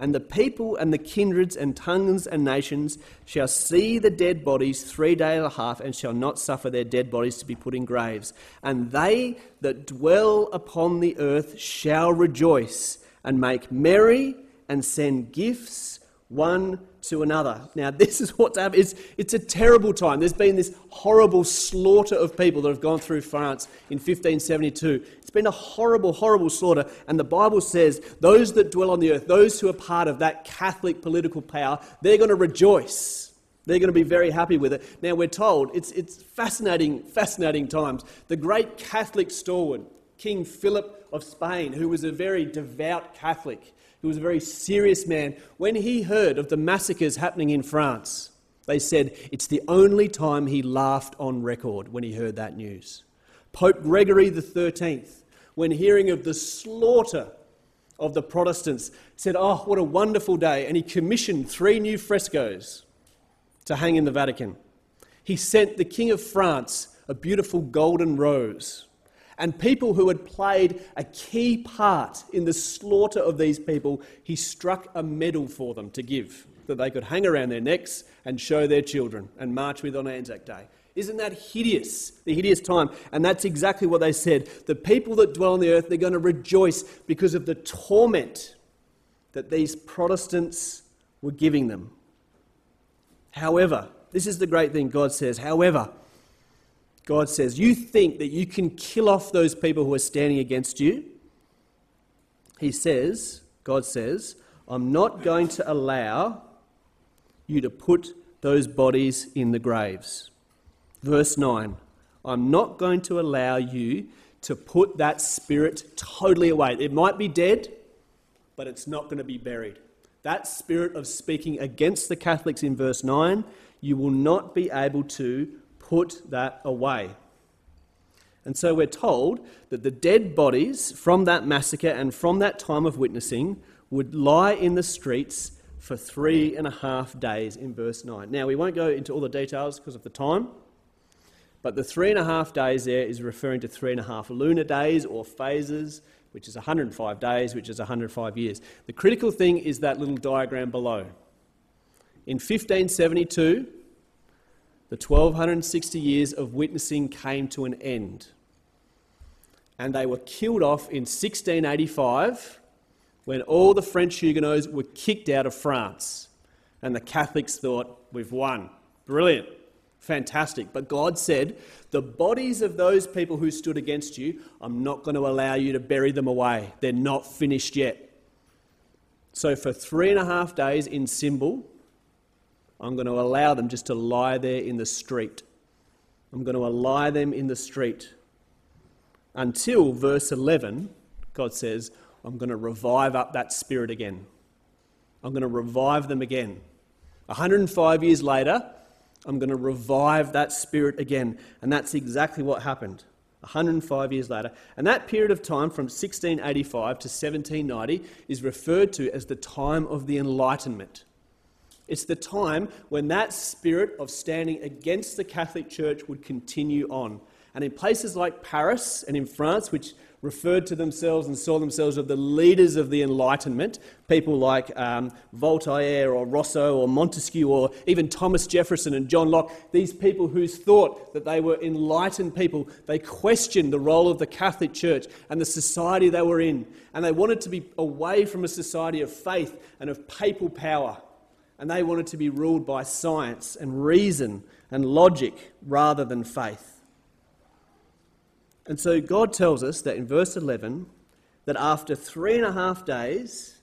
And the people and the kindreds and tongues and nations shall see the dead bodies three days and a half, and shall not suffer their dead bodies to be put in graves. And they that dwell upon the earth shall rejoice, and make merry, and send gifts one to another. Now, this is what's happened. It's, it's a terrible time. There's been this horrible slaughter of people that have gone through France in 1572. It's been a horrible, horrible slaughter. And the Bible says those that dwell on the earth, those who are part of that Catholic political power, they're going to rejoice. They're going to be very happy with it. Now, we're told it's, it's fascinating, fascinating times. The great Catholic stalwart, King Philip of Spain, who was a very devout Catholic, who was a very serious man, when he heard of the massacres happening in France, they said it's the only time he laughed on record when he heard that news. Pope Gregory XIII, when hearing of the slaughter of the Protestants, said, Oh, what a wonderful day. And he commissioned three new frescoes to hang in the Vatican. He sent the King of France a beautiful golden rose and people who had played a key part in the slaughter of these people, he struck a medal for them to give that they could hang around their necks and show their children and march with on Anzac Day. Isn't that hideous? The hideous time. And that's exactly what they said. The people that dwell on the earth, they're going to rejoice because of the torment that these Protestants were giving them. However, this is the great thing God says. However, God says, You think that you can kill off those people who are standing against you? He says, God says, I'm not going to allow you to put those bodies in the graves. Verse 9 I'm not going to allow you to put that spirit totally away. It might be dead, but it's not going to be buried. That spirit of speaking against the Catholics in verse 9, you will not be able to put that away. And so we're told that the dead bodies from that massacre and from that time of witnessing would lie in the streets for three and a half days in verse 9. Now, we won't go into all the details because of the time, but the three and a half days there is referring to three and a half lunar days or phases, which is 105 days, which is 105 years. The critical thing is that little diagram below. In 1572, the 1260 years of witnessing came to an end. And they were killed off in 1685 when all the French Huguenots were kicked out of France. And the Catholics thought, we've won. Brilliant. Fantastic. But God said, the bodies of those people who stood against you, I'm not going to allow you to bury them away. They're not finished yet. So, for three and a half days in symbol I'm going to allow them just to lie there in the street. I'm going to lie them in the street. Until verse 11, God says, I'm going to revive up that spirit again. I'm going to revive them again. 105 years later, I'm going to revive that spirit again. And that's exactly what happened. 105 years later. And that period of time from 1685 to 1790 is referred to as the time of the Enlightenment. It's the time when that spirit of standing against the Catholic Church would continue on. And in places like Paris and in France, which referred to themselves and saw themselves as the leaders of the Enlightenment, people like um, Voltaire or Rousseau or Montesquieu or even Thomas Jefferson and John Locke, these people who thought that they were enlightened people, they questioned the role of the Catholic Church and the society they were in. And they wanted to be away from a society of faith and of papal power. And they wanted to be ruled by science and reason and logic rather than faith. And so God tells us that in verse 11 that after three and a half days,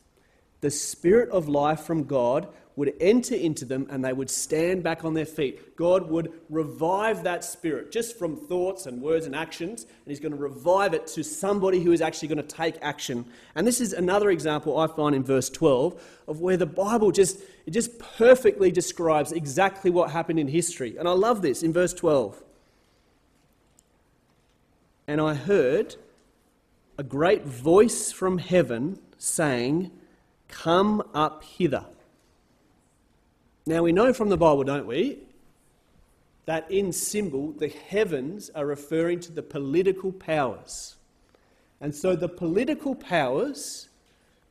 the Spirit of life from God would enter into them and they would stand back on their feet. God would revive that spirit just from thoughts and words and actions, and He's going to revive it to somebody who is actually going to take action. And this is another example I find in verse 12 of where the Bible just, it just perfectly describes exactly what happened in history. And I love this in verse 12 and I heard a great voice from heaven saying, Come up hither. Now we know from the Bible, don't we, that in symbol the heavens are referring to the political powers. And so the political powers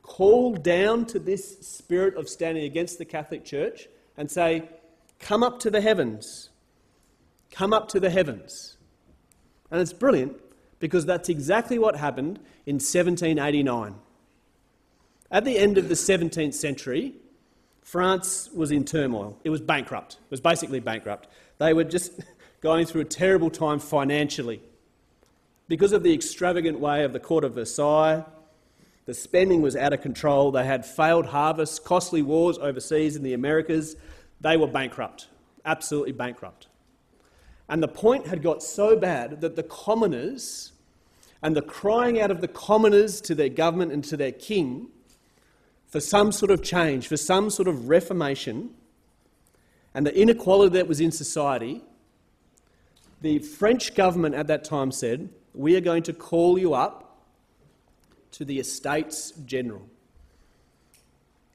call down to this spirit of standing against the Catholic Church and say, Come up to the heavens. Come up to the heavens. And it's brilliant because that's exactly what happened in 1789. At the end of the 17th century, France was in turmoil. It was bankrupt. It was basically bankrupt. They were just going through a terrible time financially. Because of the extravagant way of the court of Versailles, the spending was out of control. They had failed harvests, costly wars overseas in the Americas. They were bankrupt, absolutely bankrupt. And the point had got so bad that the commoners and the crying out of the commoners to their government and to their king for some sort of change, for some sort of reformation, and the inequality that was in society, the French government at that time said, We are going to call you up to the Estates General.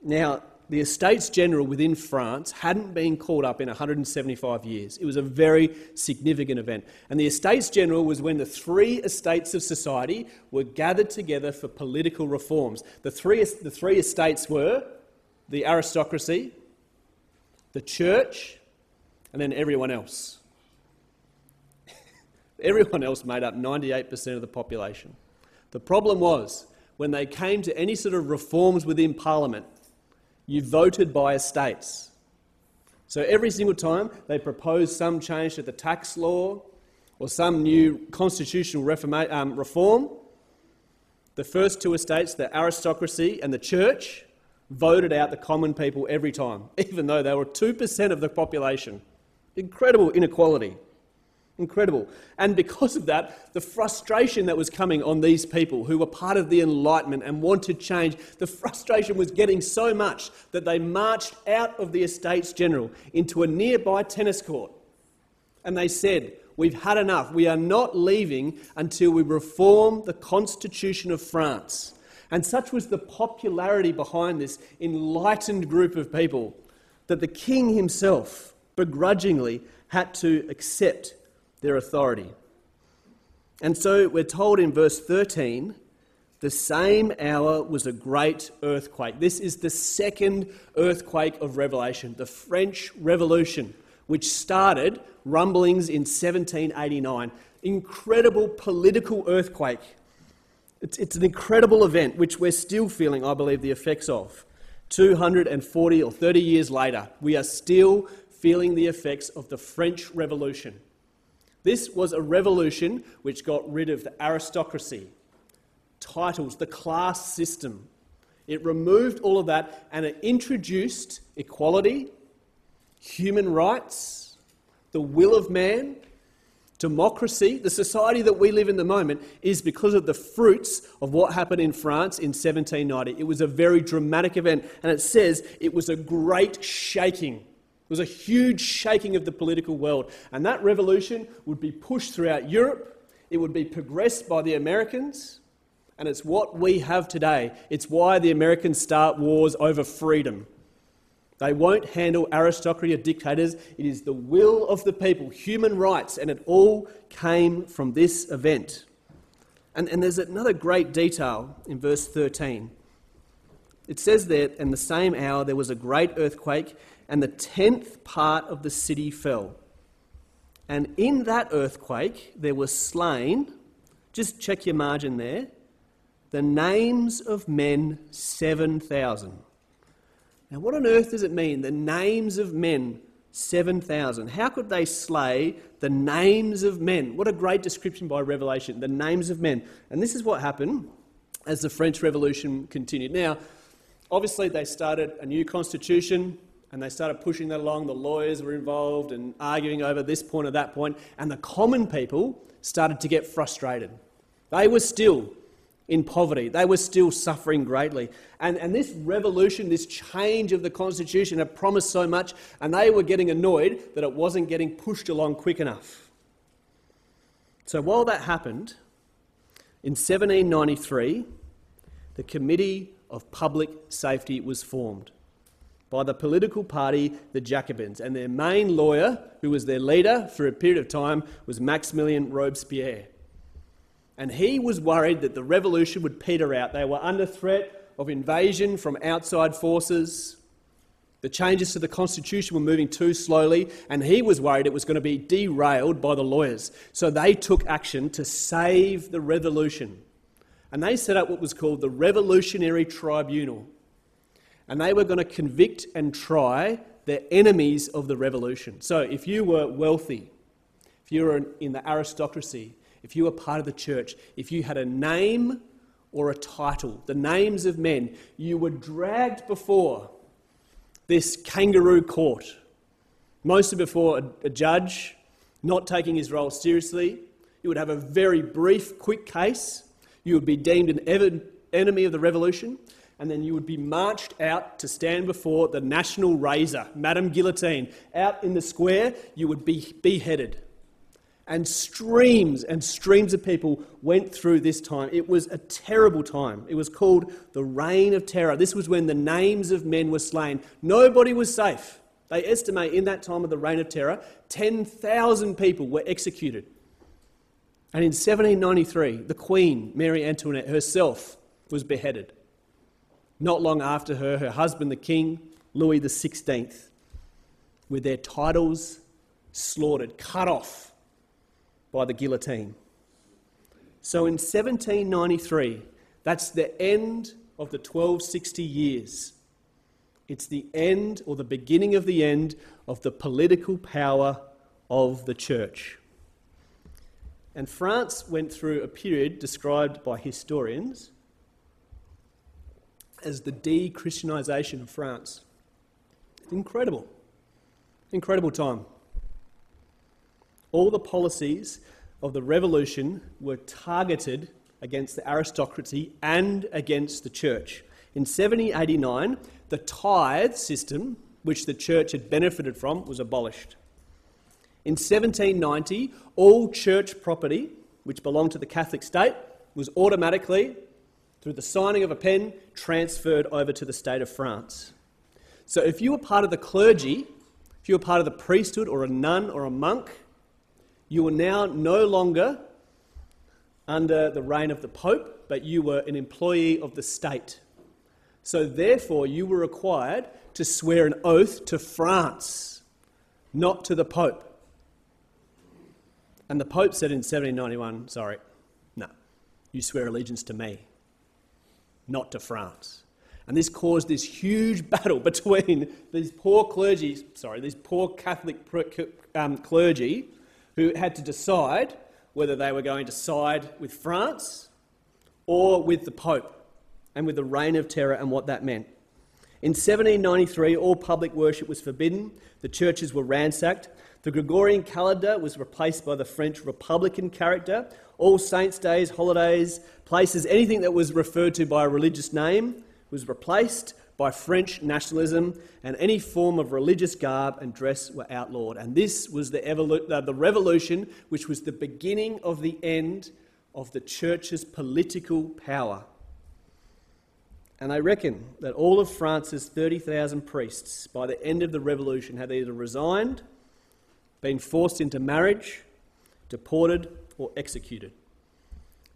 Now, the Estates General within France hadn't been called up in 175 years. It was a very significant event. And the Estates General was when the three estates of society were gathered together for political reforms. The three, the three estates were the aristocracy, the church, and then everyone else. everyone else made up 98% of the population. The problem was when they came to any sort of reforms within Parliament, you voted by estates. So every single time they proposed some change to the tax law or some new constitutional um, reform, the first two estates, the aristocracy and the church, voted out the common people every time, even though they were 2% of the population. Incredible inequality. Incredible. And because of that, the frustration that was coming on these people who were part of the Enlightenment and wanted change, the frustration was getting so much that they marched out of the Estates General into a nearby tennis court. And they said, We've had enough. We are not leaving until we reform the Constitution of France. And such was the popularity behind this enlightened group of people that the king himself begrudgingly had to accept their authority. And so we're told in verse 13 the same hour was a great earthquake. This is the second earthquake of Revelation, the French Revolution, which started rumblings in 1789. Incredible political earthquake. It's, it's an incredible event which we're still feeling, I believe, the effects of. 240 or 30 years later, we are still feeling the effects of the French Revolution. This was a revolution which got rid of the aristocracy, titles, the class system. It removed all of that and it introduced equality, human rights, the will of man, democracy, the society that we live in the moment, is because of the fruits of what happened in France in 1790. It was a very dramatic event, and it says it was a great shaking. Was a huge shaking of the political world, and that revolution would be pushed throughout Europe. It would be progressed by the Americans, and it's what we have today. It's why the Americans start wars over freedom. They won't handle aristocracy or dictators. It is the will of the people, human rights, and it all came from this event. And, and there's another great detail in verse 13. It says there, in the same hour there was a great earthquake, and the tenth part of the city fell. And in that earthquake there were slain, just check your margin there, the names of men 7,000. Now, what on earth does it mean? The names of men, 7,000. How could they slay the names of men? What a great description by Revelation, the names of men. And this is what happened as the French Revolution continued. Now, obviously, they started a new constitution and they started pushing that along. The lawyers were involved and arguing over this point or that point, and the common people started to get frustrated. They were still in poverty. They were still suffering greatly. And, and this revolution, this change of the Constitution had promised so much, and they were getting annoyed that it wasn't getting pushed along quick enough. So while that happened, in 1793, the Committee of Public Safety was formed by the political party, the Jacobins, and their main lawyer, who was their leader for a period of time, was Maximilien Robespierre. And he was worried that the revolution would peter out. They were under threat of invasion from outside forces. The changes to the constitution were moving too slowly, and he was worried it was going to be derailed by the lawyers. So they took action to save the revolution. And they set up what was called the Revolutionary Tribunal. And they were going to convict and try the enemies of the revolution. So if you were wealthy, if you were in the aristocracy, if you were part of the church, if you had a name or a title, the names of men, you were dragged before this kangaroo court, mostly before a, a judge, not taking his role seriously. You would have a very brief, quick case. You would be deemed an enemy of the revolution, and then you would be marched out to stand before the national razor, Madame Guillotine. Out in the square, you would be beheaded. And streams and streams of people went through this time. It was a terrible time. It was called the Reign of Terror. This was when the names of men were slain. Nobody was safe. They estimate in that time of the Reign of Terror, 10,000 people were executed. And in 1793, the Queen, Mary Antoinette herself, was beheaded. Not long after her, her husband, the King, Louis XVI, with their titles slaughtered, cut off by the guillotine. So in 1793, that's the end of the 1260 years. It's the end or the beginning of the end of the political power of the church. And France went through a period described by historians as the de Christianization of France. Incredible. Incredible time all the policies of the revolution were targeted against the aristocracy and against the church. In 1789, the tithe system, which the church had benefited from, was abolished. In 1790, all church property, which belonged to the Catholic state, was automatically, through the signing of a pen, transferred over to the state of France. So if you were part of the clergy, if you were part of the priesthood or a nun or a monk, you were now no longer under the reign of the Pope, but you were an employee of the state. So, therefore, you were required to swear an oath to France, not to the Pope. And the Pope said in 1791, sorry, no, you swear allegiance to me, not to France. And this caused this huge battle between these poor clergy, sorry, these poor Catholic um, clergy who had to decide whether they were going to side with France or with the Pope and with the reign of terror and what that meant. In 1793, all public worship was forbidden, the churches were ransacked, the Gregorian calendar was replaced by the French Republican character. All saints' days, holidays, places, anything that was referred to by a religious name was replaced by French nationalism, and any form of religious garb and dress were outlawed. And this was the, evolu- uh, the revolution, which was the beginning of the end of the church's political power. And I reckon that all of France's 30,000 priests, by the end of the revolution, had either resigned, been forced into marriage, deported, or executed.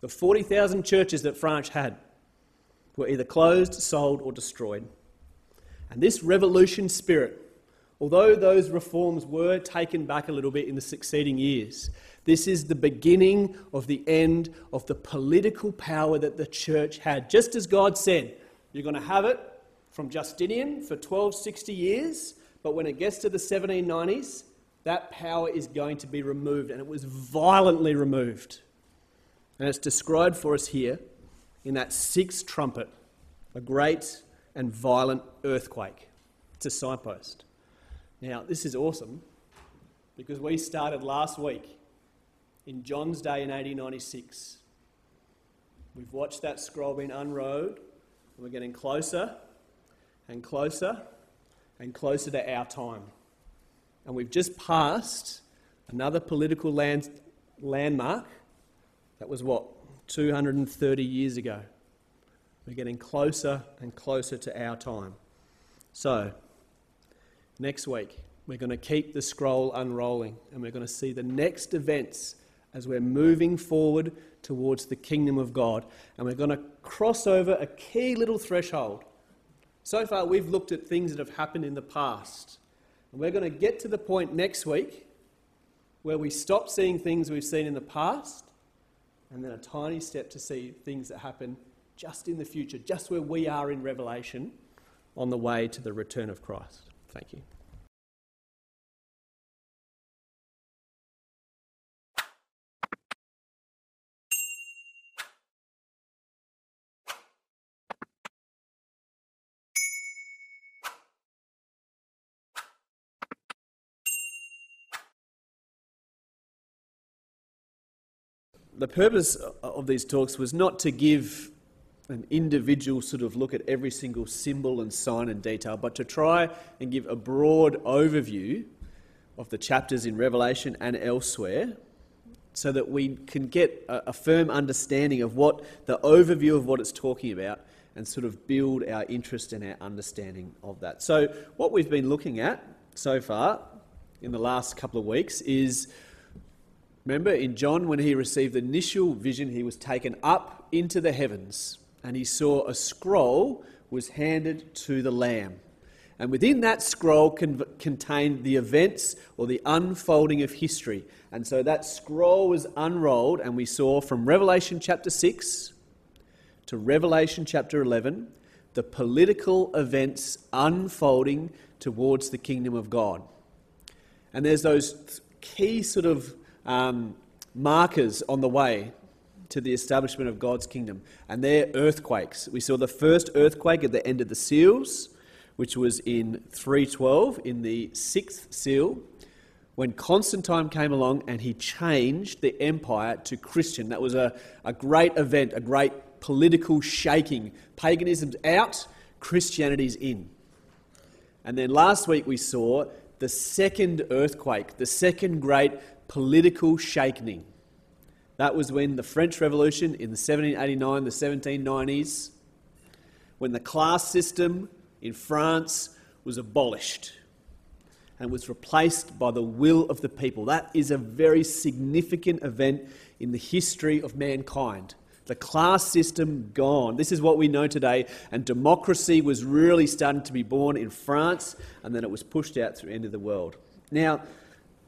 The 40,000 churches that France had were either closed, sold, or destroyed. And this revolution spirit, although those reforms were taken back a little bit in the succeeding years, this is the beginning of the end of the political power that the church had. Just as God said, you're going to have it from Justinian for 1260 years, but when it gets to the 1790s, that power is going to be removed, and it was violently removed. And it's described for us here in that sixth trumpet, a great and violent earthquake. It's a signpost. Now, this is awesome because we started last week in John's day in 1896. We've watched that scroll being unrolled, and we're getting closer and closer and closer to our time. And we've just passed another political land, landmark that was what? 230 years ago. We're getting closer and closer to our time. So, next week, we're going to keep the scroll unrolling and we're going to see the next events as we're moving forward towards the kingdom of God. And we're going to cross over a key little threshold. So far, we've looked at things that have happened in the past. And we're going to get to the point next week where we stop seeing things we've seen in the past and then a tiny step to see things that happen just in the future, just where we are in Revelation on the way to the return of Christ. Thank you. The purpose of these talks was not to give an individual sort of look at every single symbol and sign and detail, but to try and give a broad overview of the chapters in Revelation and elsewhere so that we can get a, a firm understanding of what the overview of what it's talking about and sort of build our interest and our understanding of that. So, what we've been looking at so far in the last couple of weeks is Remember in John, when he received the initial vision, he was taken up into the heavens and he saw a scroll was handed to the Lamb. And within that scroll con- contained the events or the unfolding of history. And so that scroll was unrolled, and we saw from Revelation chapter 6 to Revelation chapter 11 the political events unfolding towards the kingdom of God. And there's those key sort of um, markers on the way to the establishment of God's kingdom, and they're earthquakes. We saw the first earthquake at the end of the seals, which was in 312, in the sixth seal, when Constantine came along and he changed the empire to Christian. That was a, a great event, a great political shaking. Paganism's out, Christianity's in. And then last week we saw the second earthquake, the second great political shakening. That was when the French Revolution in the 1789, the 1790s, when the class system in France was abolished and was replaced by the will of the people. That is a very significant event in the history of mankind. The class system gone. This is what we know today, and democracy was really starting to be born in France, and then it was pushed out through the end of the world. Now,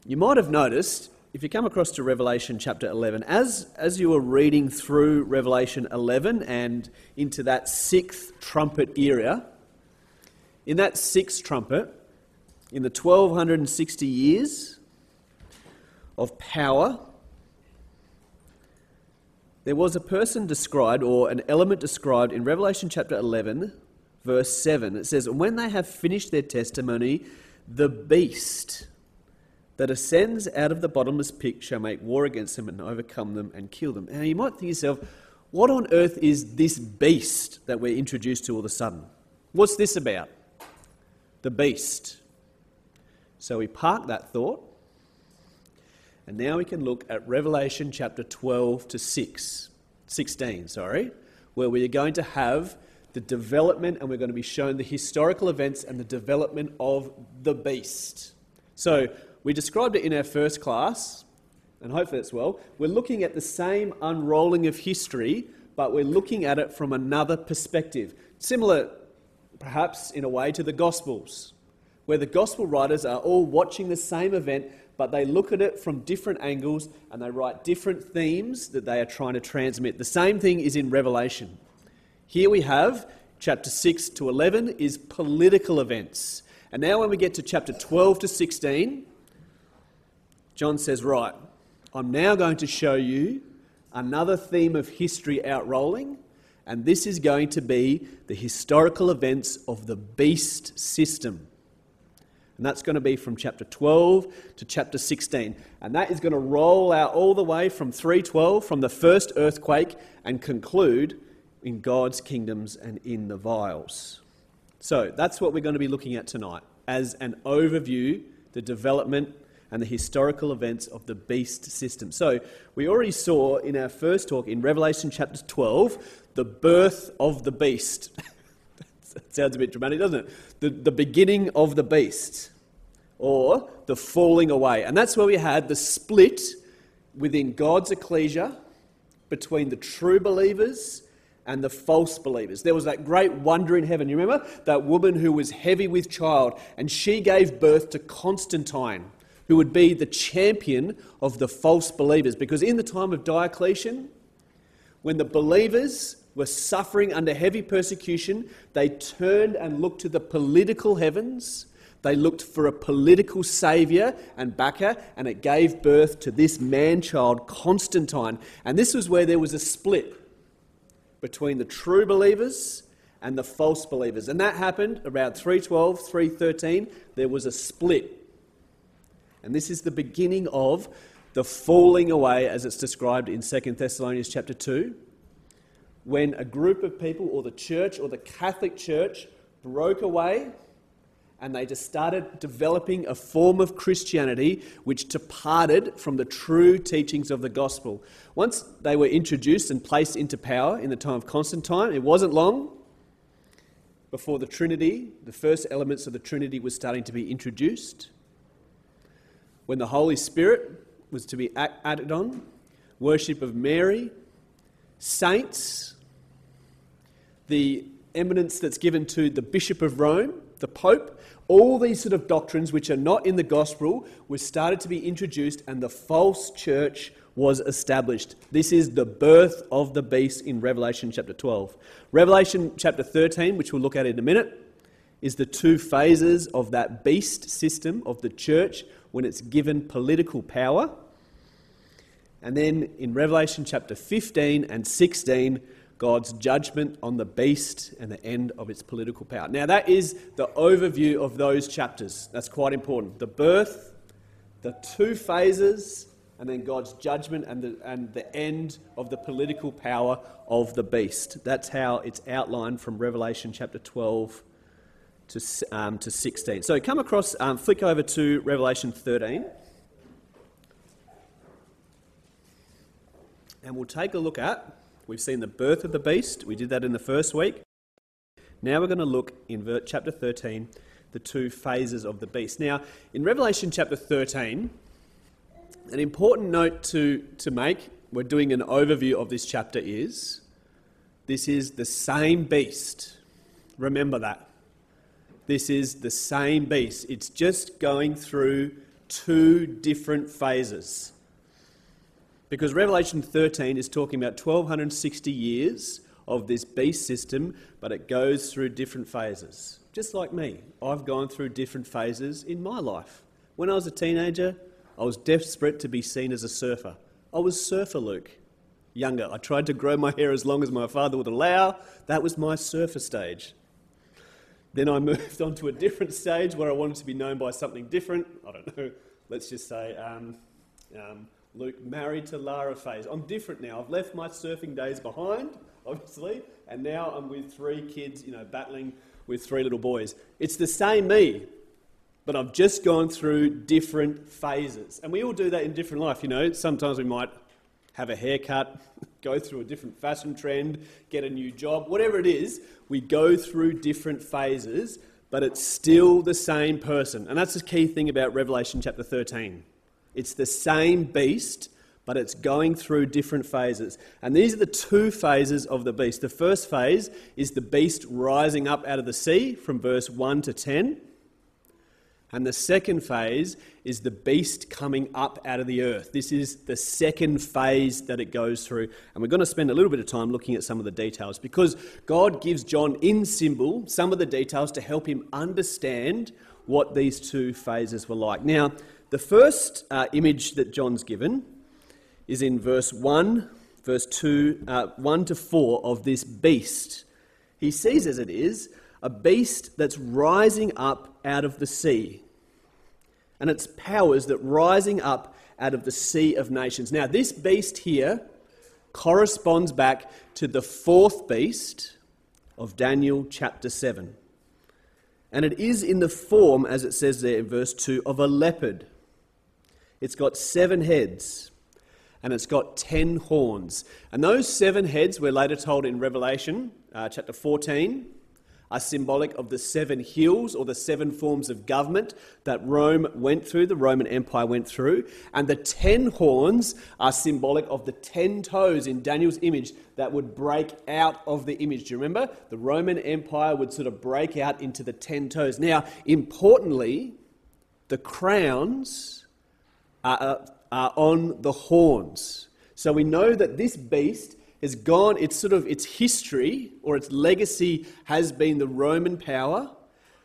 you might have noticed, if you come across to Revelation chapter 11, as, as you were reading through Revelation 11 and into that sixth trumpet era, in that sixth trumpet, in the 1260 years of power, there was a person described, or an element described in Revelation chapter 11, verse 7. It says, When they have finished their testimony, the beast that ascends out of the bottomless pit shall make war against them and overcome them and kill them. Now you might think yourself, what on earth is this beast that we're introduced to all of a sudden? What's this about? The beast. So we park that thought, and now we can look at Revelation chapter 12 to 6, 16, sorry, where we are going to have the development and we're going to be shown the historical events and the development of the beast. So we described it in our first class, and hopefully it's well. We're looking at the same unrolling of history, but we're looking at it from another perspective. Similar, perhaps, in a way, to the Gospels, where the Gospel writers are all watching the same event, but they look at it from different angles and they write different themes that they are trying to transmit. The same thing is in Revelation. Here we have chapter 6 to 11 is political events. And now, when we get to chapter 12 to 16, John says, Right, I'm now going to show you another theme of history outrolling, and this is going to be the historical events of the beast system. And that's going to be from chapter 12 to chapter 16. And that is going to roll out all the way from 312, from the first earthquake, and conclude in God's kingdoms and in the vials. So that's what we're going to be looking at tonight as an overview, the development and the historical events of the beast system. So, we already saw in our first talk in Revelation chapter 12 the birth of the beast. that sounds a bit dramatic, doesn't it? The, the beginning of the beast, or the falling away. And that's where we had the split within God's ecclesia between the true believers and the false believers. There was that great wonder in heaven. You remember that woman who was heavy with child, and she gave birth to Constantine who would be the champion of the false believers. Because in the time of Diocletian, when the believers were suffering under heavy persecution, they turned and looked to the political heavens. They looked for a political saviour and backer, and it gave birth to this man child, Constantine. And this was where there was a split between the true believers and the false believers. And that happened around 312, 313. There was a split. And this is the beginning of the falling away as it's described in 2 Thessalonians chapter 2, when a group of people or the church or the Catholic Church broke away and they just started developing a form of Christianity which departed from the true teachings of the gospel. Once they were introduced and placed into power in the time of Constantine, it wasn't long before the Trinity, the first elements of the Trinity, was starting to be introduced when the Holy Spirit was to be added on, worship of Mary, saints, the eminence that's given to the Bishop of Rome, the Pope, all these sort of doctrines which are not in the gospel were started to be introduced and the false church was established. This is the birth of the beast in Revelation chapter 12. Revelation chapter 13, which we'll look at in a minute, is the two phases of that beast system of the church when it's given political power. And then in Revelation chapter 15 and 16, God's judgment on the beast and the end of its political power. Now, that is the overview of those chapters. That's quite important. The birth, the two phases, and then God's judgment and the, and the end of the political power of the beast. That's how it's outlined from Revelation chapter 12 to, um, to 16. So come across, um, flick over to Revelation 13. And we'll take a look at, we've seen the birth of the beast. We did that in the first week. Now we're going to look in chapter 13, the two phases of the beast. Now, in Revelation chapter 13, an important note to, to make, we're doing an overview of this chapter, is this is the same beast. Remember that. This is the same beast. It's just going through two different phases. Because Revelation 13 is talking about 1260 years of this beast system, but it goes through different phases. Just like me, I've gone through different phases in my life. When I was a teenager, I was desperate to be seen as a surfer. I was Surfer Luke. Younger, I tried to grow my hair as long as my father would allow. That was my surfer stage. Then I moved on to a different stage where I wanted to be known by something different. I don't know. Let's just say um, um, Luke married to Lara phase. I'm different now. I've left my surfing days behind, obviously, and now I'm with three kids, you know, battling with three little boys. It's the same me, but I've just gone through different phases. And we all do that in different life, you know. Sometimes we might have a haircut, go through a different fashion trend, get a new job, whatever it is, we go through different phases, but it's still the same person. And that's the key thing about Revelation chapter 13. It's the same beast, but it's going through different phases. And these are the two phases of the beast. The first phase is the beast rising up out of the sea from verse 1 to 10. And the second phase is the beast coming up out of the earth. This is the second phase that it goes through. And we're going to spend a little bit of time looking at some of the details because God gives John in symbol some of the details to help him understand what these two phases were like. Now, the first uh, image that John's given is in verse 1, verse 2, uh, 1 to 4 of this beast. He sees as it is a beast that's rising up out of the sea. And its powers that rising up out of the sea of nations. Now, this beast here corresponds back to the fourth beast of Daniel chapter 7. And it is in the form, as it says there in verse 2, of a leopard. It's got seven heads and it's got ten horns. And those seven heads, we're later told in Revelation uh, chapter 14, are symbolic of the seven hills or the seven forms of government that Rome went through, the Roman Empire went through. And the ten horns are symbolic of the ten toes in Daniel's image that would break out of the image. Do you remember? The Roman Empire would sort of break out into the ten toes. Now, importantly, the crowns are, are on the horns. So we know that this beast has gone, it's sort of its history or its legacy has been the Roman power,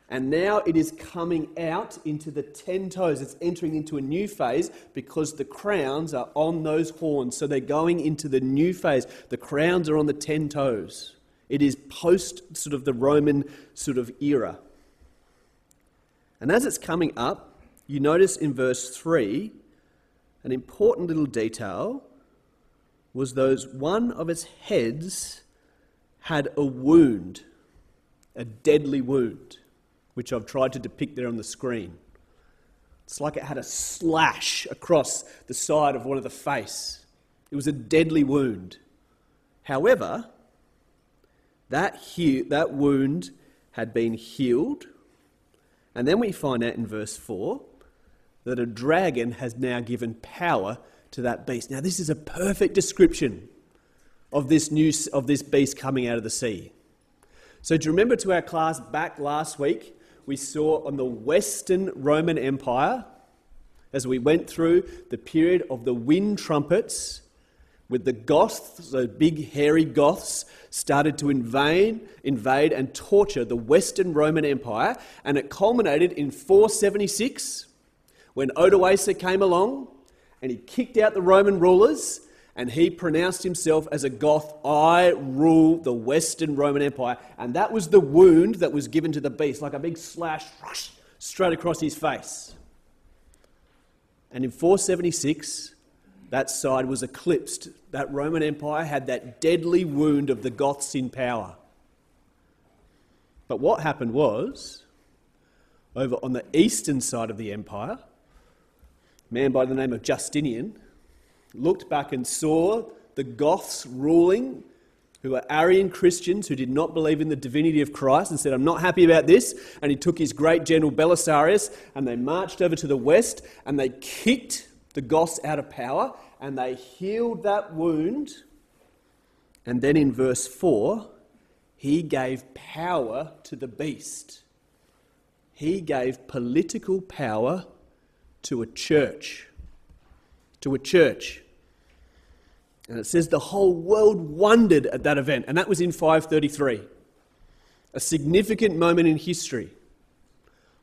and now it is coming out into the ten toes. It's entering into a new phase because the crowns are on those horns. So they're going into the new phase. The crowns are on the ten toes. It is post sort of the Roman sort of era. And as it's coming up, you notice in verse 3 an important little detail was those one of its heads had a wound, a deadly wound, which I've tried to depict there on the screen. It's like it had a slash across the side of one of the face. It was a deadly wound. However, that, he- that wound had been healed. And then we find out in verse 4 that a dragon has now given power to that beast. Now, this is a perfect description of this, new, of this beast coming out of the sea. So, do you remember to our class back last week? We saw on the Western Roman Empire, as we went through the period of the wind trumpets, with the Goths, the big hairy Goths, started to invade, invade and torture the Western Roman Empire, and it culminated in 476 when Odoacer came along and he kicked out the Roman rulers and he pronounced himself as a Goth, I rule the Western Roman Empire. And that was the wound that was given to the beast, like a big slash straight across his face. And in 476, that side was eclipsed. That Roman Empire had that deadly wound of the Goths in power. But what happened was, over on the eastern side of the empire, man by the name of Justinian looked back and saw the Goths ruling, who were Arian Christians who did not believe in the divinity of Christ, and said, I'm not happy about this. And he took his great general Belisarius and they marched over to the west and they kicked the Goths out of power and they healed that wound. And then in verse 4, he gave power to the beast. He gave political power to a church. To a church. And it says the whole world wondered at that event, and that was in 533. A significant moment in history.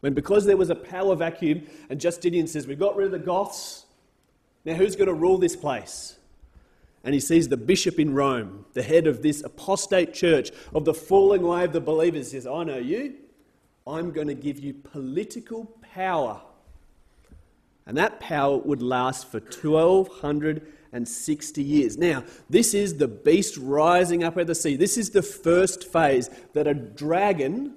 When, because there was a power vacuum, and Justinian says, We got rid of the Goths, now who's going to rule this place? And he sees the bishop in Rome, the head of this apostate church, of the falling away of the believers, says, I know you. I'm going to give you political power. And that power would last for 1260 years. Now, this is the beast rising up out of the sea. This is the first phase that a dragon,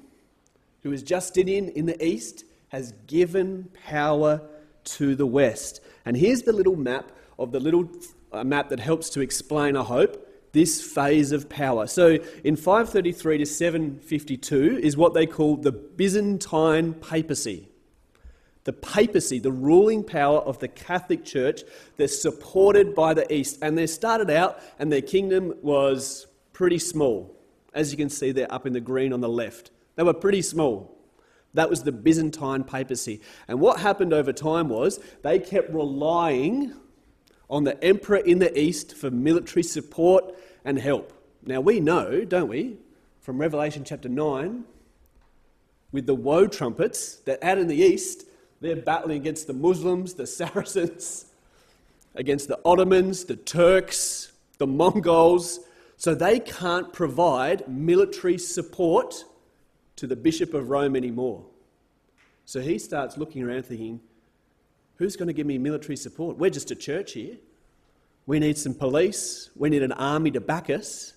who is Justinian in the east, has given power to the west. And here's the little map of the little uh, map that helps to explain, I hope, this phase of power. So in 533 to 752 is what they call the Byzantine papacy. The papacy, the ruling power of the Catholic Church, they're supported by the East. And they started out, and their kingdom was pretty small. As you can see there up in the green on the left. They were pretty small. That was the Byzantine papacy. And what happened over time was they kept relying on the emperor in the east for military support and help. Now we know, don't we, from Revelation chapter 9, with the woe trumpets, that out in the east, they're battling against the Muslims, the Saracens, against the Ottomans, the Turks, the Mongols. So they can't provide military support to the Bishop of Rome anymore. So he starts looking around thinking, Who's going to give me military support? We're just a church here. We need some police. We need an army to back us.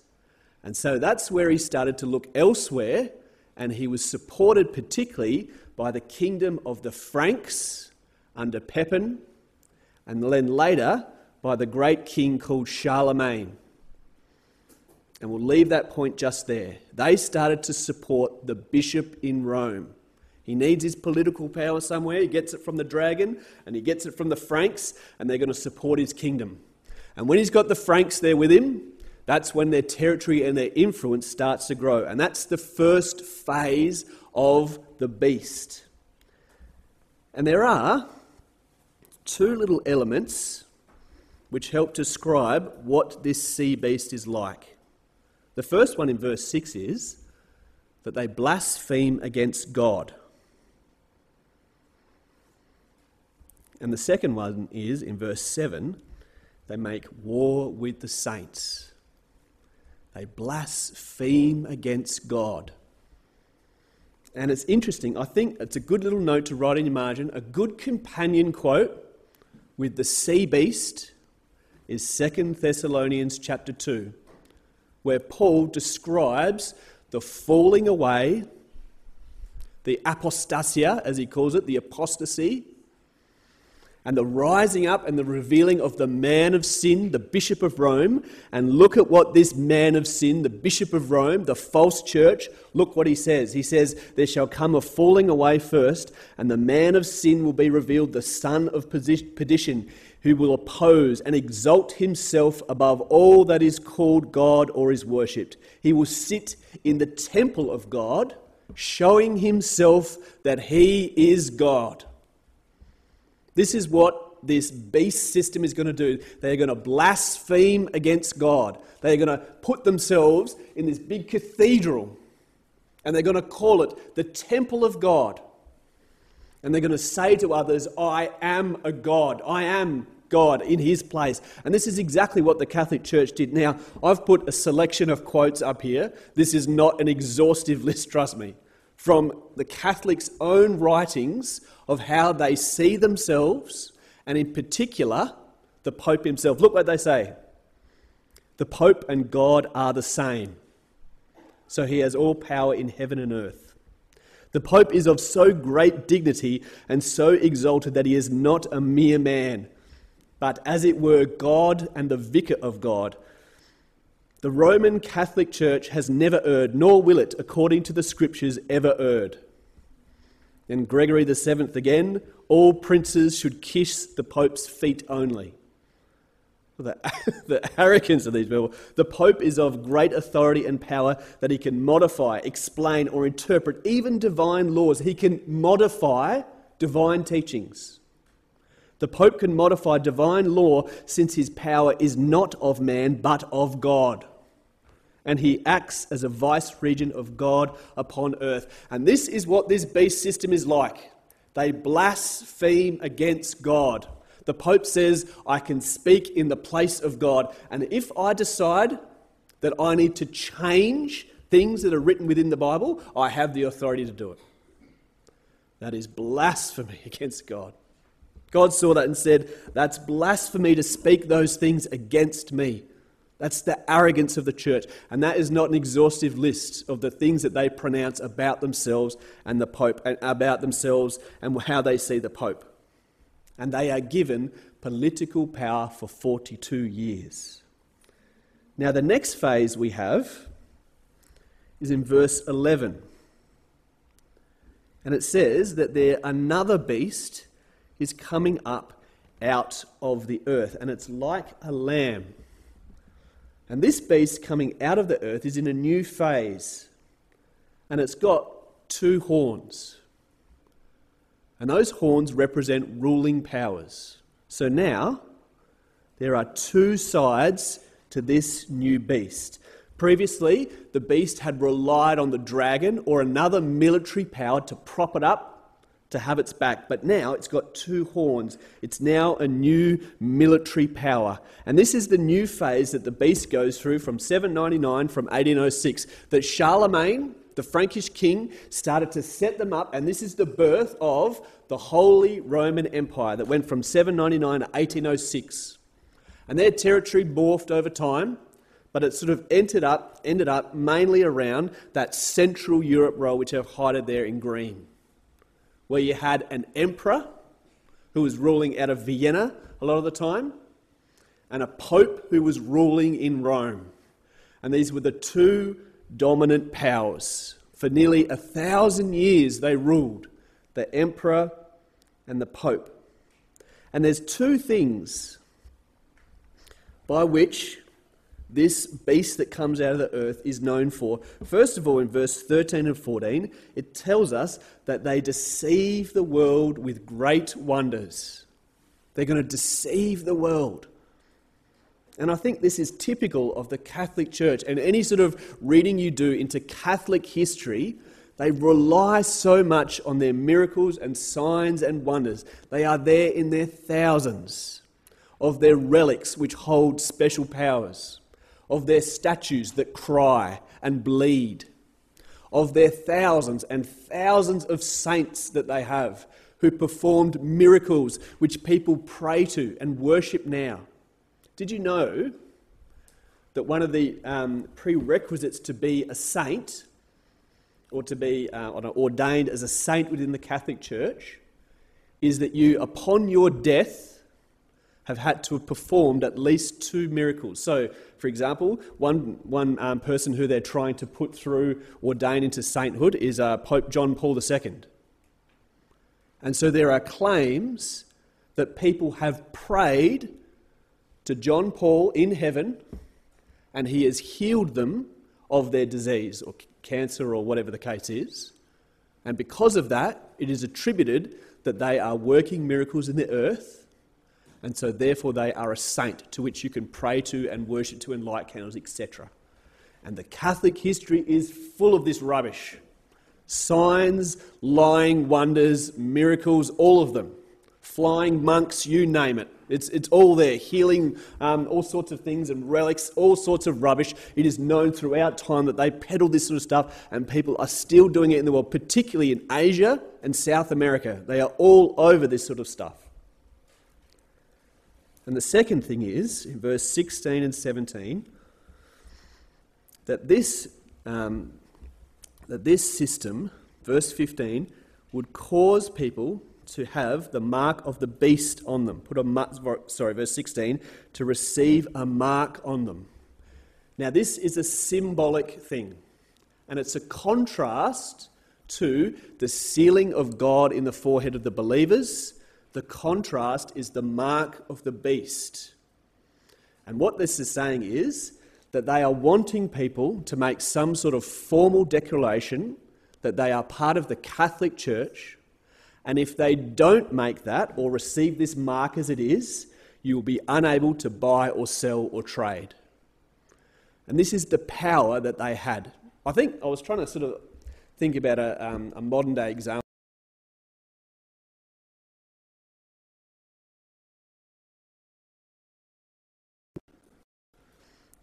And so that's where he started to look elsewhere, and he was supported particularly by the kingdom of the Franks under Pepin, and then later by the great king called Charlemagne. And we'll leave that point just there. They started to support the bishop in Rome. He needs his political power somewhere. He gets it from the dragon and he gets it from the Franks, and they're going to support his kingdom. And when he's got the Franks there with him, that's when their territory and their influence starts to grow. And that's the first phase of the beast. And there are two little elements which help describe what this sea beast is like. The first one in verse 6 is that they blaspheme against God. And the second one is in verse 7 they make war with the saints. They blaspheme against God. And it's interesting. I think it's a good little note to write in your margin. A good companion quote with the sea beast is 2 Thessalonians chapter 2, where Paul describes the falling away, the apostasia, as he calls it, the apostasy and the rising up and the revealing of the man of sin, the Bishop of Rome. And look at what this man of sin, the Bishop of Rome, the false church, look what he says. He says, There shall come a falling away first, and the man of sin will be revealed, the son of perdition, who will oppose and exalt himself above all that is called God or is worshipped. He will sit in the temple of God, showing himself that he is God. This is what this beast system is going to do. They're going to blaspheme against God. They're going to put themselves in this big cathedral and they're going to call it the temple of God. And they're going to say to others, I am a God. I am God in his place. And this is exactly what the Catholic Church did. Now, I've put a selection of quotes up here. This is not an exhaustive list, trust me from the Catholics' own writings of how they see themselves, and in particular, the Pope himself. Look what they say the Pope and God are the same. So he has all power in heaven and earth. The Pope is of so great dignity and so exalted that he is not a mere man, but as it were God and the vicar of God the Roman Catholic Church has never erred, nor will it, according to the Scriptures, ever erred. And Gregory the Seventh again, all princes should kiss the Pope's feet only. The, the arrogance of these people. The Pope is of great authority and power that he can modify, explain, or interpret even divine laws. He can modify divine teachings. The Pope can modify divine law since his power is not of man but of God. And he acts as a vice regent of God upon earth. And this is what this beast system is like. They blaspheme against God. The Pope says, I can speak in the place of God. And if I decide that I need to change things that are written within the Bible, I have the authority to do it. That is blasphemy against God. God saw that and said, That's blasphemy to speak those things against me. That's the arrogance of the church. And that is not an exhaustive list of the things that they pronounce about themselves and the Pope, and about themselves and how they see the Pope. And they are given political power for 42 years. Now, the next phase we have is in verse 11. And it says that there another beast is coming up out of the earth, and it's like a lamb. And this beast coming out of the earth is in a new phase, and it's got two horns. And those horns represent ruling powers. So now there are two sides to this new beast. Previously, the beast had relied on the dragon or another military power to prop it up, to have its back, but now it's got two horns. It's now a new military power. And this is the new phase that the beast goes through from 799 from 1806 that Charlemagne, the Frankish king, started to set them up, and this is the birth of the Holy Roman Empire that went from 799 to 1806. And their territory morphed over time but it sort of ended up, ended up mainly around that Central Europe role, which I've highlighted there in green, where you had an emperor who was ruling out of Vienna a lot of the time, and a pope who was ruling in Rome. And these were the two dominant powers. For nearly a thousand years, they ruled the emperor and the pope. And there's two things by which this beast that comes out of the earth is known for. First of all, in verse 13 and 14, it tells us that they deceive the world with great wonders. They're going to deceive the world. And I think this is typical of the Catholic Church. And any sort of reading you do into Catholic history, they rely so much on their miracles and signs and wonders. They are there in their thousands of their relics which hold special powers of their statues that cry and bleed, of their thousands and thousands of saints that they have who performed miracles which people pray to and worship now. Did you know that one of the um, prerequisites to be a saint or to be uh, ordained as a saint within the Catholic Church is that you, upon your death, have had to have performed at least two miracles. So, for example, one, one um, person who they're trying to put through, ordain into sainthood, is uh, Pope John Paul II. And so there are claims that people have prayed to John Paul in heaven, and he has healed them of their disease or cancer or whatever the case is. And because of that, it is attributed that they are working miracles in the earth and so therefore they are a saint to which you can pray to and worship to and light candles, etc. And the Catholic history is full of this rubbish signs, lying wonders, miracles, all of them. Flying monks, you name it. It's, it's all there. Healing, um, all sorts of things, and relics, all sorts of rubbish. It is known throughout time that they peddle this sort of stuff, and people are still doing it in the world, particularly in Asia and South America. They are all over this sort of stuff. And the second thing is, in verse 16 and 17, that this, um, that this system, verse 15, would cause people to have the mark of the beast on them. Put a mark, sorry, verse 16, to receive a mark on them. Now, this is a symbolic thing, and it's a contrast to the sealing of God in the forehead of the believers the contrast is the mark of the beast. And what this is saying is that they are wanting people to make some sort of formal declaration that they are part of the Catholic Church. And if they don't make that or receive this mark as it is, you will be unable to buy or sell or trade. And this is the power that they had. I think I was trying to sort of think about a, um, a modern day example.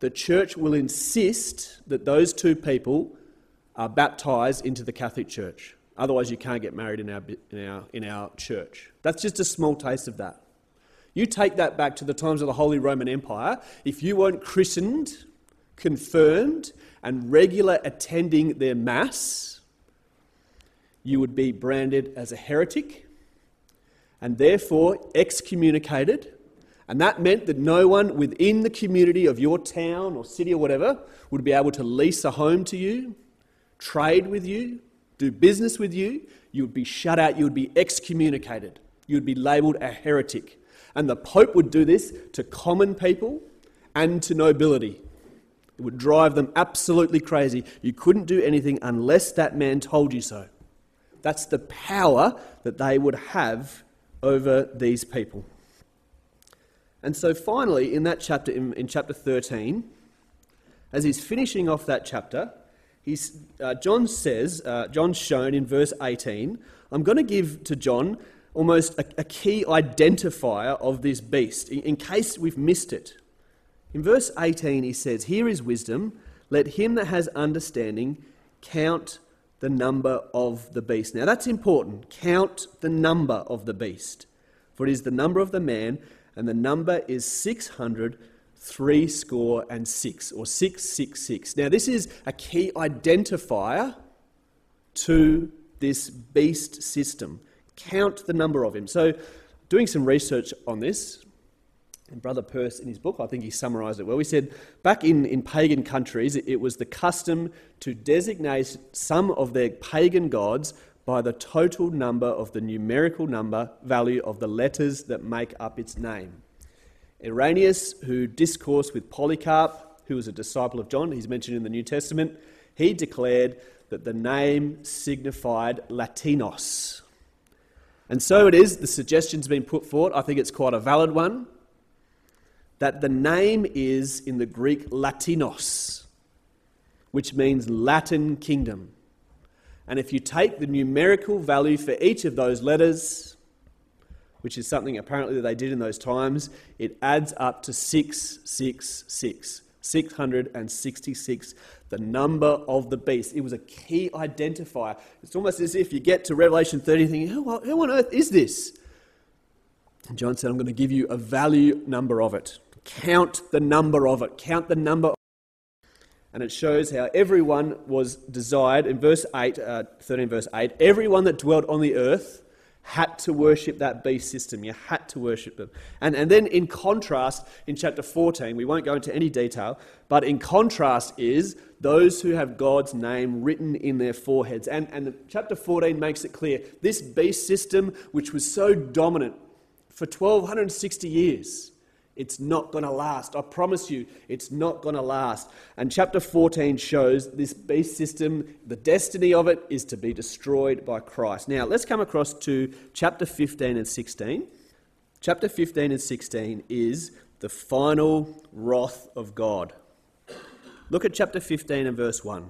The church will insist that those two people are baptized into the Catholic Church. Otherwise, you can't get married in our, in, our, in our church. That's just a small taste of that. You take that back to the times of the Holy Roman Empire. If you weren't christened, confirmed, and regular attending their Mass, you would be branded as a heretic and therefore excommunicated. And that meant that no one within the community of your town or city or whatever would be able to lease a home to you, trade with you, do business with you. You would be shut out, you would be excommunicated, you would be labelled a heretic. And the Pope would do this to common people and to nobility. It would drive them absolutely crazy. You couldn't do anything unless that man told you so. That's the power that they would have over these people. And so finally, in that chapter, in, in chapter 13, as he's finishing off that chapter, he's, uh, John says, uh, John's shown in verse 18, I'm going to give to John almost a, a key identifier of this beast, in, in case we've missed it. In verse 18, he says, Here is wisdom. Let him that has understanding count the number of the beast. Now that's important. Count the number of the beast. For it is the number of the man, and the number is 600, three score and six, or 666. Now this is a key identifier to this beast system. Count the number of him. So, doing some research on this, and Brother Pearce, in his book, I think he summarized it well. He said back in, in pagan countries, it, it was the custom to designate some of their pagan gods by the total number of the numerical number value of the letters that make up its name. Irenaeus, who discoursed with Polycarp, who was a disciple of John, he's mentioned in the New Testament, he declared that the name signified Lateinos. And so it is, the suggestion's been put forward. I think it's quite a valid one that the name is in the Greek Lateinos, which means Latin kingdom. And if you take the numerical value for each of those letters, which is something apparently that they did in those times, it adds up to 666. 666, the number of the beast. It was a key identifier. It's almost as if you get to Revelation 30 thinking, who, who on earth is this? And John said, I'm going to give you a value number of it. Count the number of it. Count the number. And it shows how everyone was desired in verse 8, uh, 13 verse 8, everyone that dwelt on the earth had to worship that beast system. You had to worship them. And, and then, in contrast, in chapter 14, we won't go into any detail, but in contrast is those who have God's name written in their foreheads. And, and chapter 14 makes it clear this beast system, which was so dominant for 1260 years, it's not going to last. I promise you, it's not going to last. And chapter 14 shows this beast system, the destiny of it is to be destroyed by Christ. Now, let's come across to chapter 15 and 16. Chapter 15 and 16 is the final wrath of God. Look at chapter 15 and verse 1.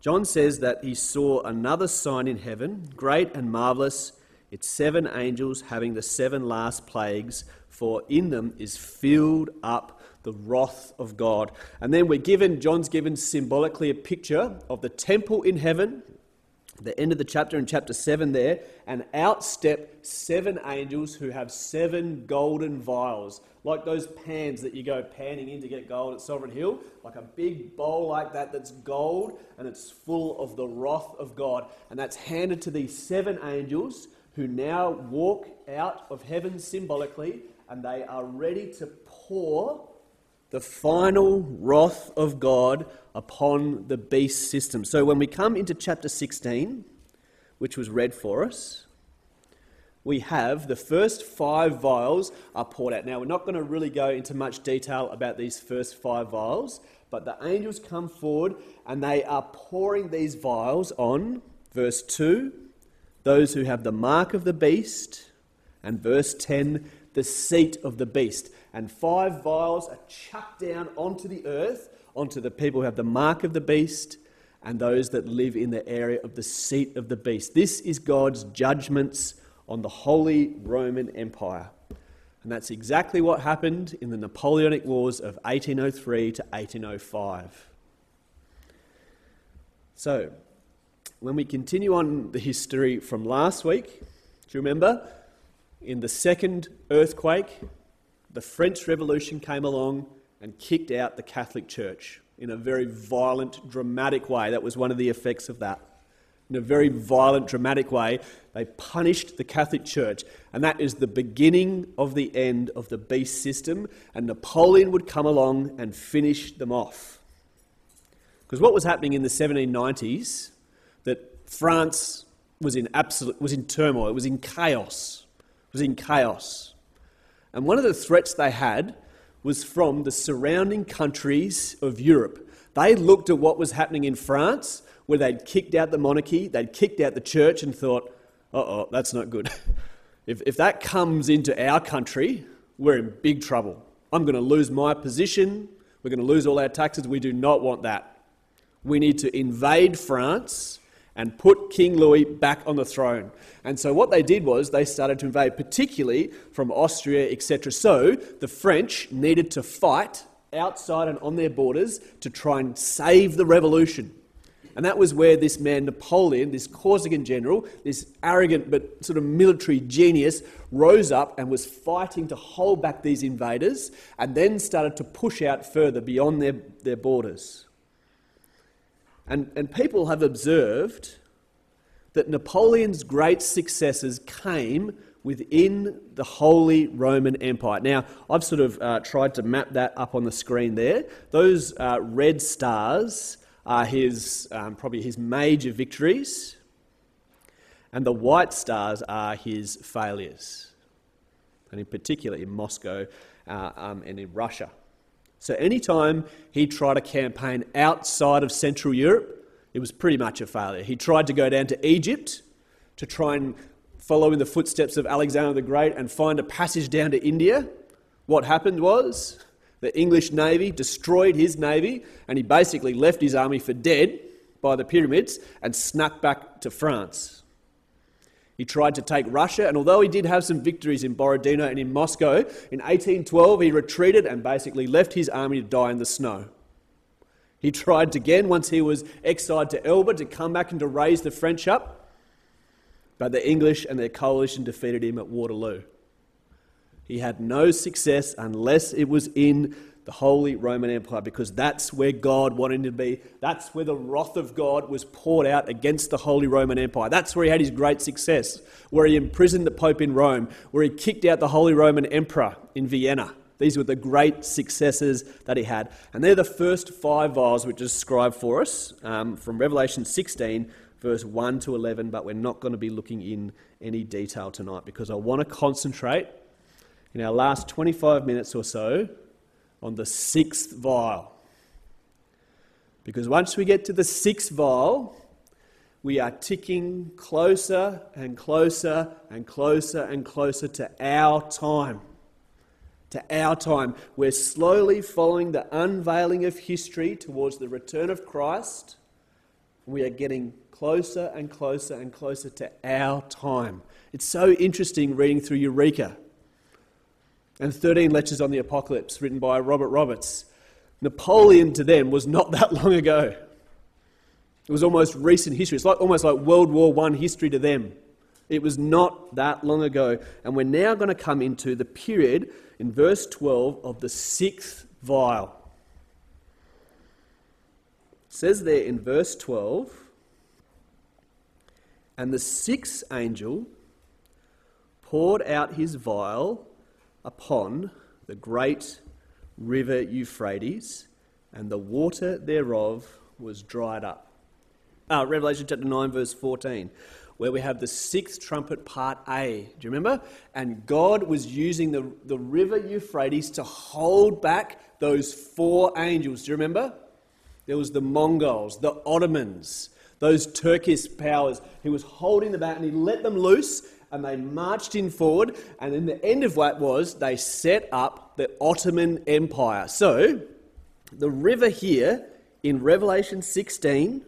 John says that he saw another sign in heaven, great and marvelous. It's seven angels having the seven last plagues for in them is filled up the wrath of God. And then we're given, John's given symbolically a picture of the temple in heaven, the end of the chapter in chapter 7 there, and out step seven angels who have seven golden vials, like those pans that you go panning in to get gold at Sovereign Hill, like a big bowl like that that's gold and it's full of the wrath of God. And that's handed to these seven angels who now walk out of heaven symbolically and they are ready to pour the final wrath of God upon the beast system. So when we come into chapter 16, which was read for us, we have the first five vials are poured out. Now, we're not going to really go into much detail about these first five vials, but the angels come forward and they are pouring these vials on, verse 2, those who have the mark of the beast, and verse 10, the seat of the beast. And five vials are chucked down onto the earth, onto the people who have the mark of the beast and those that live in the area of the seat of the beast. This is God's judgments on the Holy Roman Empire. And that's exactly what happened in the Napoleonic Wars of 1803 to 1805. So, when we continue on the history from last week, do you remember? In the second earthquake, the French Revolution came along and kicked out the Catholic Church in a very violent, dramatic way. That was one of the effects of that. In a very violent, dramatic way, they punished the Catholic Church. And that is the beginning of the end of the beast system. And Napoleon would come along and finish them off. Because what was happening in the 1790s, that France was in absolute, was in turmoil, it was in chaos. Was in chaos. And one of the threats they had was from the surrounding countries of Europe. They looked at what was happening in France, where they'd kicked out the monarchy, they'd kicked out the church, and thought, uh oh, that's not good. if, if that comes into our country, we're in big trouble. I'm going to lose my position, we're going to lose all our taxes. We do not want that. We need to invade France and put King Louis back on the throne. And so what they did was they started to invade, particularly from Austria, etc. So the French needed to fight outside and on their borders to try and save the revolution. And that was where this man, Napoleon, this Corsican general, this arrogant but sort of military genius, rose up and was fighting to hold back these invaders and then started to push out further beyond their, their borders. And, and people have observed that Napoleon's great successes came within the Holy Roman Empire. Now, I've sort of uh, tried to map that up on the screen there. Those uh, red stars are his, um, probably his major victories, and the white stars are his failures, and in particular in Moscow uh, um, and in Russia. So anytime he tried a campaign outside of Central Europe, it was pretty much a failure. He tried to go down to Egypt to try and follow in the footsteps of Alexander the Great and find a passage down to India. What happened was the English navy destroyed his navy and he basically left his army for dead by the pyramids and snuck back to France. He tried to take Russia, and although he did have some victories in Borodino and in Moscow, in 1812 he retreated and basically left his army to die in the snow. He tried again once he was exiled to Elba to come back and to raise the French up, but the English and their coalition defeated him at Waterloo. He had no success unless it was in the Holy Roman Empire because that's where God wanted to be. That's where the wrath of God was poured out against the Holy Roman Empire. That's where he had his great success, where he imprisoned the Pope in Rome, where he kicked out the Holy Roman Emperor in Vienna. These were the great successes that he had. And they're the first five vials which are described for us um, from Revelation 16, verse 1 to 11, but we're not going to be looking in any detail tonight because I want to concentrate in our last 25 minutes or so on the sixth vial. Because once we get to the sixth vial, we are ticking closer and closer and closer and closer to our time. To our time. We're slowly following the unveiling of history towards the return of Christ. We are getting closer and closer and closer to our time. It's so interesting reading through Eureka and 13 Lectures on the Apocalypse, written by Robert Roberts. Napoleon to them was not that long ago. It was almost recent history. It's like, almost like World War I history to them. It was not that long ago. And we're now going to come into the period in verse 12 of the sixth vial. It says there in verse 12, and the sixth angel poured out his vial upon the great river Euphrates, and the water thereof was dried up. Uh, Revelation chapter 9, verse 14, where we have the sixth trumpet, part A. Do you remember? And God was using the, the river Euphrates to hold back those four angels. Do you remember? There was the Mongols, the Ottomans, those Turkish powers. He was holding them back and he let them loose and they marched in forward. And then the end of what was they set up the Ottoman Empire. So the river here in Revelation 16,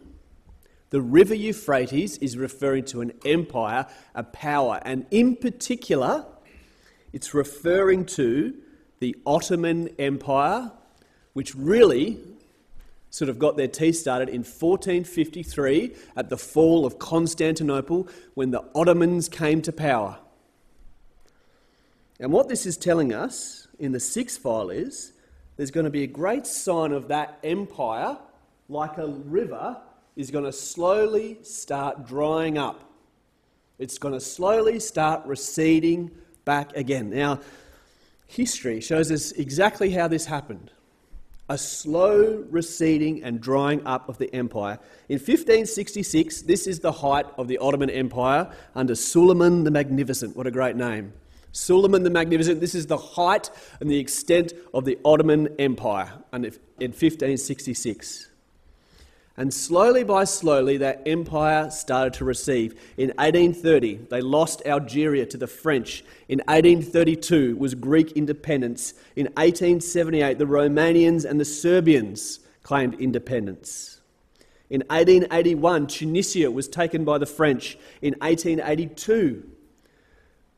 the river Euphrates is referring to an empire, a power, and in particular, it's referring to the Ottoman Empire, which really sort of got their tea started in 1453 at the fall of Constantinople when the Ottomans came to power. And what this is telling us in the sixth vial is there's going to be a great sign of that empire, like a river, is going to slowly start drying up. It's going to slowly start receding back again. Now, history shows us exactly how this happened a slow receding and drying up of the empire. In 1566, this is the height of the Ottoman Empire under Suleiman the Magnificent. What a great name! Suleiman the Magnificent, this is the height and the extent of the Ottoman Empire in 1566. And slowly by slowly, that empire started to receive. In 1830, they lost Algeria to the French. In 1832 was Greek independence. In 1878, the Romanians and the Serbians claimed independence. In 1881, Tunisia was taken by the French. In 1882,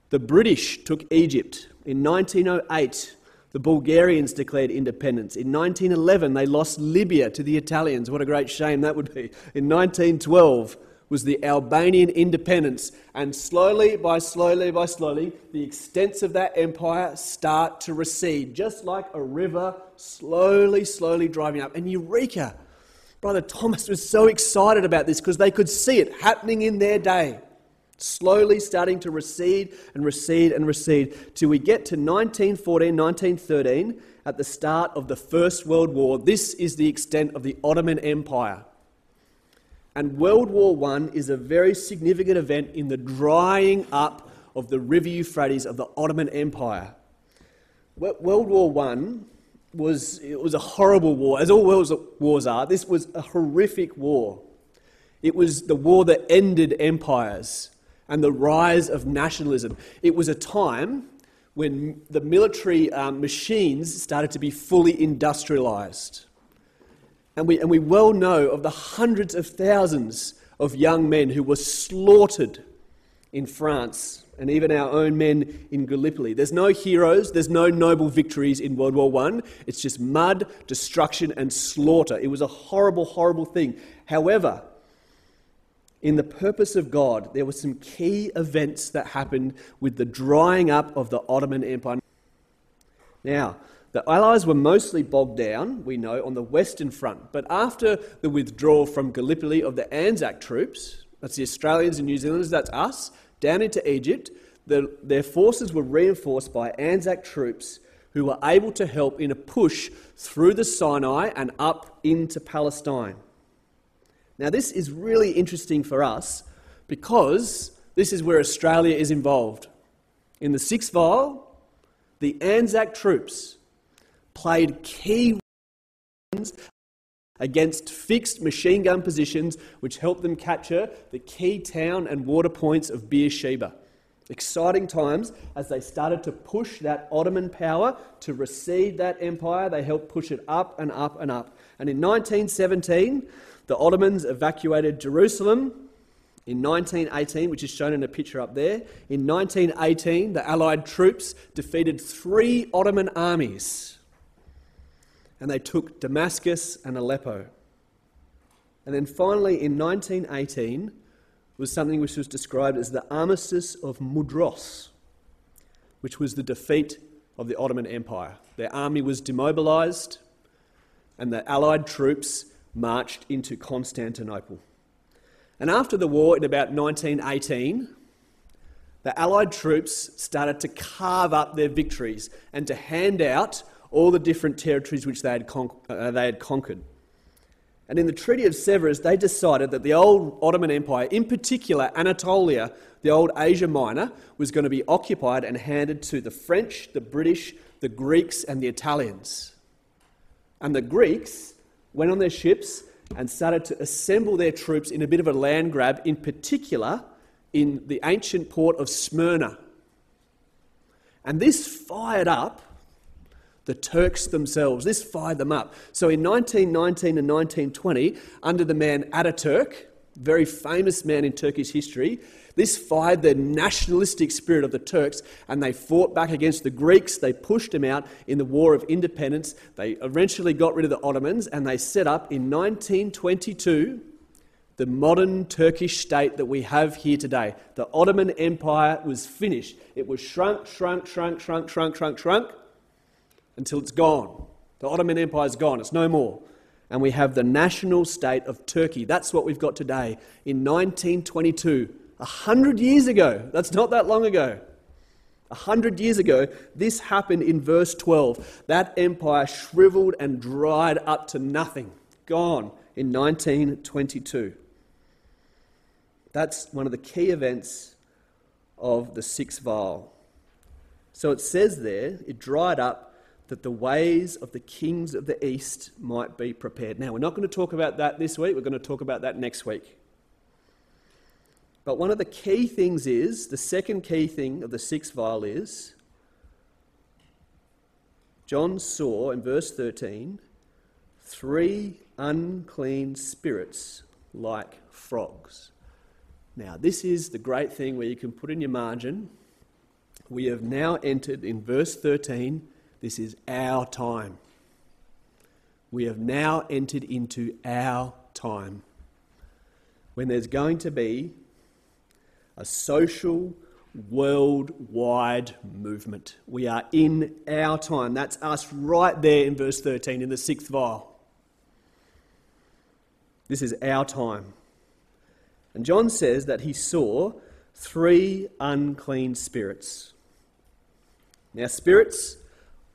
the British took Egypt. In 1908, the Bulgarians declared independence. In 1911, they lost Libya to the Italians. What a great shame that would be. In 1912 was the Albanian independence. And slowly by slowly by slowly, the extents of that empire start to recede, just like a river slowly, slowly driving up. And Eureka! Brother Thomas was so excited about this because they could see it happening in their day slowly starting to recede and recede and recede till we get to 1914, 1913 at the start of the First World War. This is the extent of the Ottoman Empire. And World War I is a very significant event in the drying up of the river Euphrates of the Ottoman Empire. World War I was, it was a horrible war, as all world wars are. This was a horrific war. It was the war that ended empires and the rise of nationalism. It was a time when the military um, machines started to be fully industrialized. And we, and we well know of the hundreds of thousands of young men who were slaughtered in France and even our own men in Gallipoli. There's no heroes, there's no noble victories in World War I. It's just mud, destruction, and slaughter. It was a horrible, horrible thing. However, in the purpose of God, there were some key events that happened with the drying up of the Ottoman Empire. Now, the Allies were mostly bogged down, we know, on the Western Front. But after the withdrawal from Gallipoli of the Anzac troops, that's the Australians and New Zealanders, that's us, down into Egypt, the, their forces were reinforced by Anzac troops who were able to help in a push through the Sinai and up into Palestine. Now, this is really interesting for us because this is where Australia is involved. In the sixth vial, the Anzac troops played key roles against fixed machine gun positions, which helped them capture the key town and water points of Beersheba. Exciting times as they started to push that Ottoman power to recede that empire. They helped push it up and up and up. And in 1917, the Ottomans evacuated Jerusalem in 1918, which is shown in a picture up there. In 1918, the Allied troops defeated three Ottoman armies and they took Damascus and Aleppo. And then finally, in 1918, was something which was described as the Armistice of Mudros, which was the defeat of the Ottoman Empire. Their army was demobilized, and the Allied troops marched into Constantinople. And after the war in about 1918, the Allied troops started to carve up their victories and to hand out all the different territories which they had, con- uh, they had conquered. And in the Treaty of Sevres, they decided that the old Ottoman Empire, in particular Anatolia, the old Asia Minor, was going to be occupied and handed to the French, the British, the Greeks, and the Italians. And the Greeks went on their ships and started to assemble their troops in a bit of a land grab, in particular in the ancient port of Smyrna. And this fired up the Turks themselves. This fired them up. So in 1919 and 1920, under the man Ataturk, very famous man in Turkish history. This fired the nationalistic spirit of the Turks, and they fought back against the Greeks. They pushed them out in the War of Independence. They eventually got rid of the Ottomans, and they set up in 1922 the modern Turkish state that we have here today. The Ottoman Empire was finished. It was shrunk, shrunk, shrunk, shrunk, shrunk, shrunk, shrunk until it's gone. The Ottoman Empire is gone, it's no more. And we have the national state of Turkey. That's what we've got today. In 1922, a hundred years ago, that's not that long ago. A hundred years ago, this happened in verse 12. That empire shriveled and dried up to nothing, gone in 1922. That's one of the key events of the sixth vial. So it says there, it dried up that the ways of the kings of the east might be prepared. Now, we're not going to talk about that this week, we're going to talk about that next week. But one of the key things is, the second key thing of the sixth vial is, John saw in verse 13 three unclean spirits like frogs. Now, this is the great thing where you can put in your margin. We have now entered in verse 13. This is our time. We have now entered into our time when there's going to be a social, worldwide movement. We are in our time. That's us right there in verse 13 in the sixth vial. This is our time. And John says that he saw three unclean spirits. Now, spirits,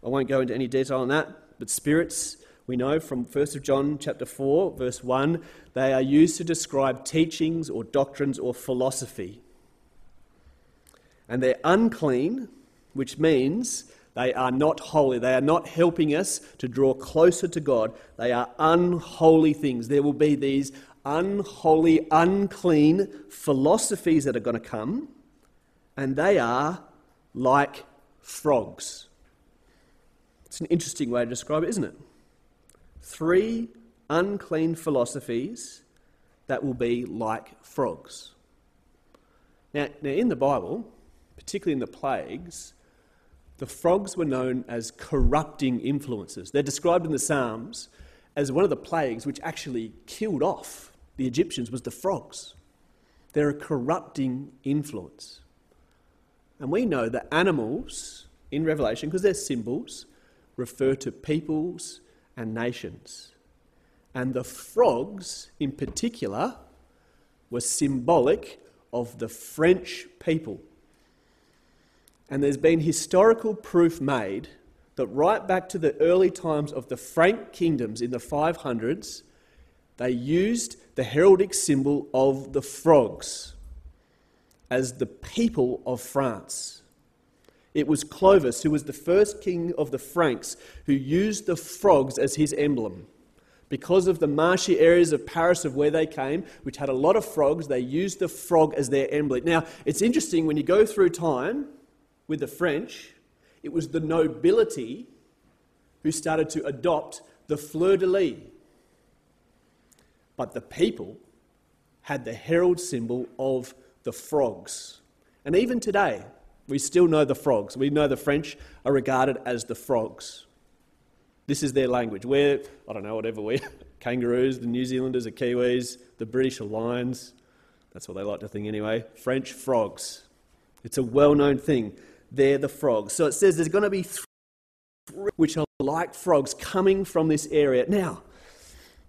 I won't go into any detail on that, but spirits, we know from 1 John chapter 4, verse 1, they are used to describe teachings or doctrines or philosophy. And they're unclean, which means they are not holy. They are not helping us to draw closer to God. They are unholy things. There will be these unholy, unclean philosophies that are going to come, and they are like frogs. It's an interesting way to describe it, isn't it? Three unclean philosophies that will be like frogs. Now, now, in the Bible, particularly in the plagues, the frogs were known as corrupting influences. They're described in the Psalms as one of the plagues which actually killed off the Egyptians was the frogs. They're a corrupting influence. And we know that animals in Revelation, because they're symbols, refer to peoples and nations. And the frogs, in particular, were symbolic of the French people. And there's been historical proof made that right back to the early times of the Frank kingdoms in the 500s, they used the heraldic symbol of the frogs as the people of France. It was Clovis, who was the first king of the Franks, who used the frogs as his emblem. Because of the marshy areas of Paris of where they came, which had a lot of frogs, they used the frog as their emblem. Now, it's interesting when you go through time with the French, it was the nobility who started to adopt the fleur de lis, but the people had the herald symbol of the frogs. And even today, we still know the frogs. We know the French are regarded as the frogs. This is their language. We're, I don't know, whatever we kangaroos, the New Zealanders are Kiwis, the British are lions. That's what they like to think anyway. French frogs. It's a well known thing. They're the frogs. So it says there's going to be three which are like frogs coming from this area. Now,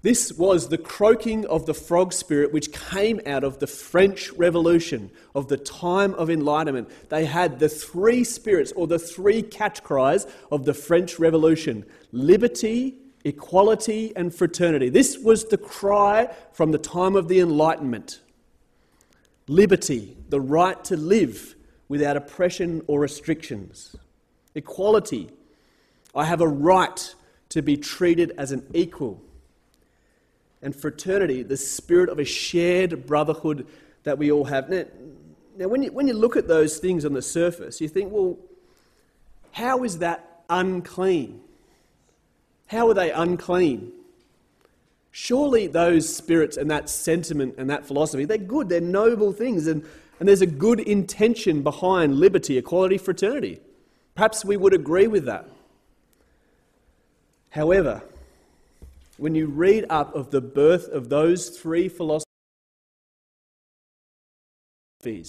this was the croaking of the frog spirit which came out of the French Revolution, of the time of enlightenment. They had the three spirits or the three catch cries of the French Revolution liberty, equality, and fraternity. This was the cry from the time of the Enlightenment liberty, the right to live without oppression or restrictions, equality, I have a right to be treated as an equal and fraternity, the spirit of a shared brotherhood that we all have. Now, now when, you, when you look at those things on the surface, you think, well, how is that unclean? How are they unclean? Surely those spirits and that sentiment and that philosophy, they're good, they're noble things, and, and there's a good intention behind liberty, equality, fraternity. Perhaps we would agree with that. However, when you read up of the birth of those three philosophies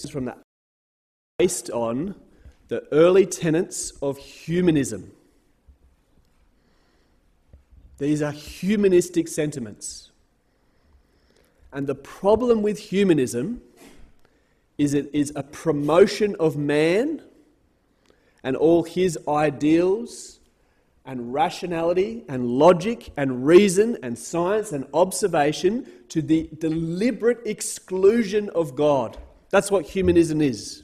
from that, based on the early tenets of humanism. These are humanistic sentiments. And the problem with humanism is it is a promotion of man and all his ideals and rationality and logic and reason and science and observation to the deliberate exclusion of God. That's what humanism is.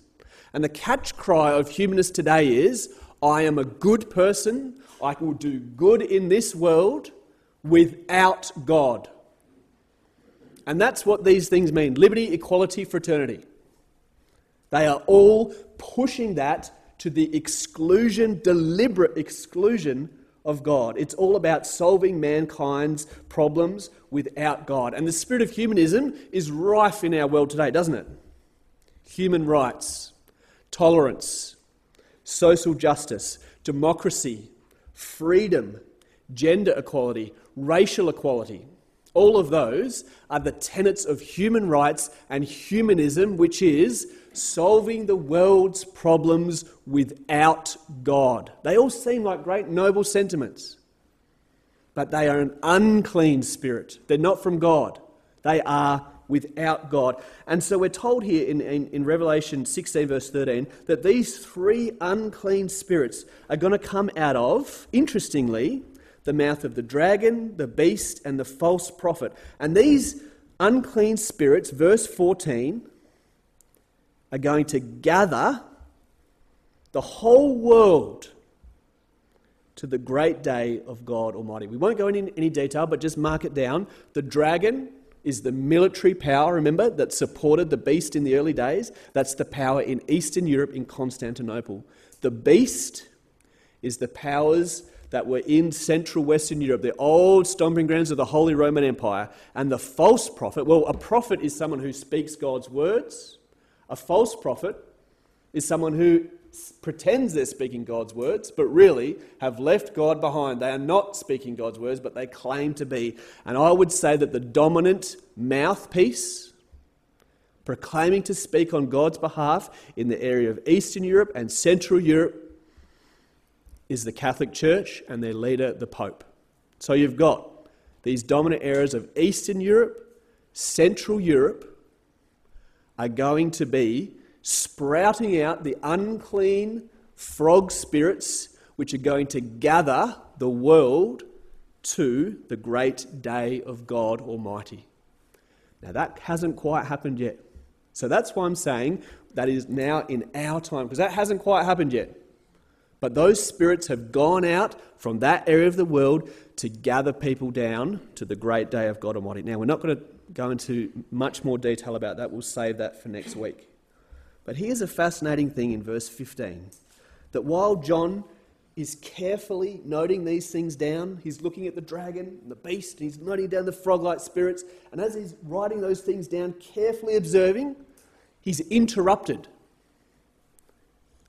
And the catch cry of humanists today is I am a good person, I will do good in this world without God. And that's what these things mean liberty, equality, fraternity. They are all pushing that to the exclusion, deliberate exclusion of God. It's all about solving mankind's problems without God. And the spirit of humanism is rife in our world today, doesn't it? Human rights, tolerance, social justice, democracy, freedom, gender equality, racial equality. All of those are the tenets of human rights and humanism, which is solving the world's problems without God. They all seem like great noble sentiments, but they are an unclean spirit. They're not from God, they are without God. And so we're told here in, in, in, Revelation 16, verse 13, that these three unclean spirits are going to come out of, interestingly, the mouth of the dragon, the beast, and the false prophet. And these unclean spirits, verse 14, are going to gather the whole world to the great day of God Almighty. We won't go into any detail, but just mark it down. The dragon is the military power, remember, that supported the beast in the early days. That's the power in Eastern Europe, in Constantinople. The beast is the powers that were in Central Western Europe, the old stomping grounds of the Holy Roman Empire. And the false prophet, well, a prophet is someone who speaks God's words. A false prophet is someone who pretends they're speaking God's words, but really have left God behind. They are not speaking God's words, but they claim to be. And I would say that the dominant mouthpiece, proclaiming to speak on God's behalf in the area of Eastern Europe and Central Europe, is the Catholic Church and their leader, the Pope. So you've got these dominant areas of Eastern Europe, Central Europe, are going to be sprouting out the unclean frog spirits which are going to gather the world to the great day of God Almighty. Now, that hasn't quite happened yet. So that's why I'm saying that is now in our time, because that hasn't quite happened yet. But those spirits have gone out from that area of the world to gather people down to the great day of God Almighty. Now, we're not going to go into much more detail about that. We'll save that for next week. But here's a fascinating thing in verse 15 that while John is carefully noting these things down, he's looking at the dragon and the beast, and he's noting down the frog like spirits, and as he's writing those things down, carefully observing, he's interrupted.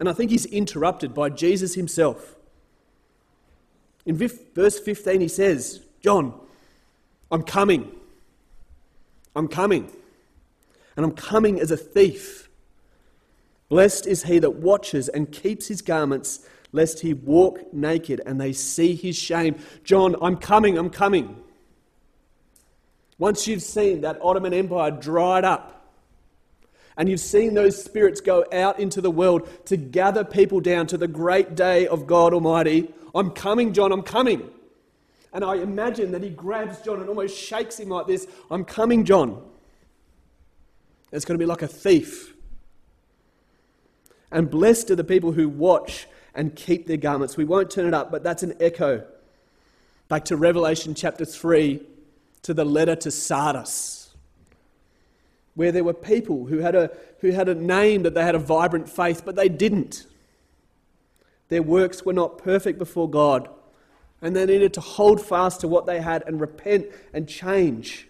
And I think he's interrupted by Jesus himself. In verse 15, he says, John, I'm coming. I'm coming. And I'm coming as a thief. Blessed is he that watches and keeps his garments, lest he walk naked and they see his shame. John, I'm coming, I'm coming. Once you've seen that Ottoman Empire dried up, and you've seen those spirits go out into the world to gather people down to the great day of God Almighty, I'm coming, John, I'm coming. And I imagine that he grabs John and almost shakes him like this I'm coming, John. It's going to be like a thief. And blessed are the people who watch and keep their garments. We won't turn it up, but that's an echo back to Revelation chapter 3 to the letter to Sardis, where there were people who had a, who had a name that they had a vibrant faith, but they didn't. Their works were not perfect before God, And they needed to hold fast to what they had and repent and change.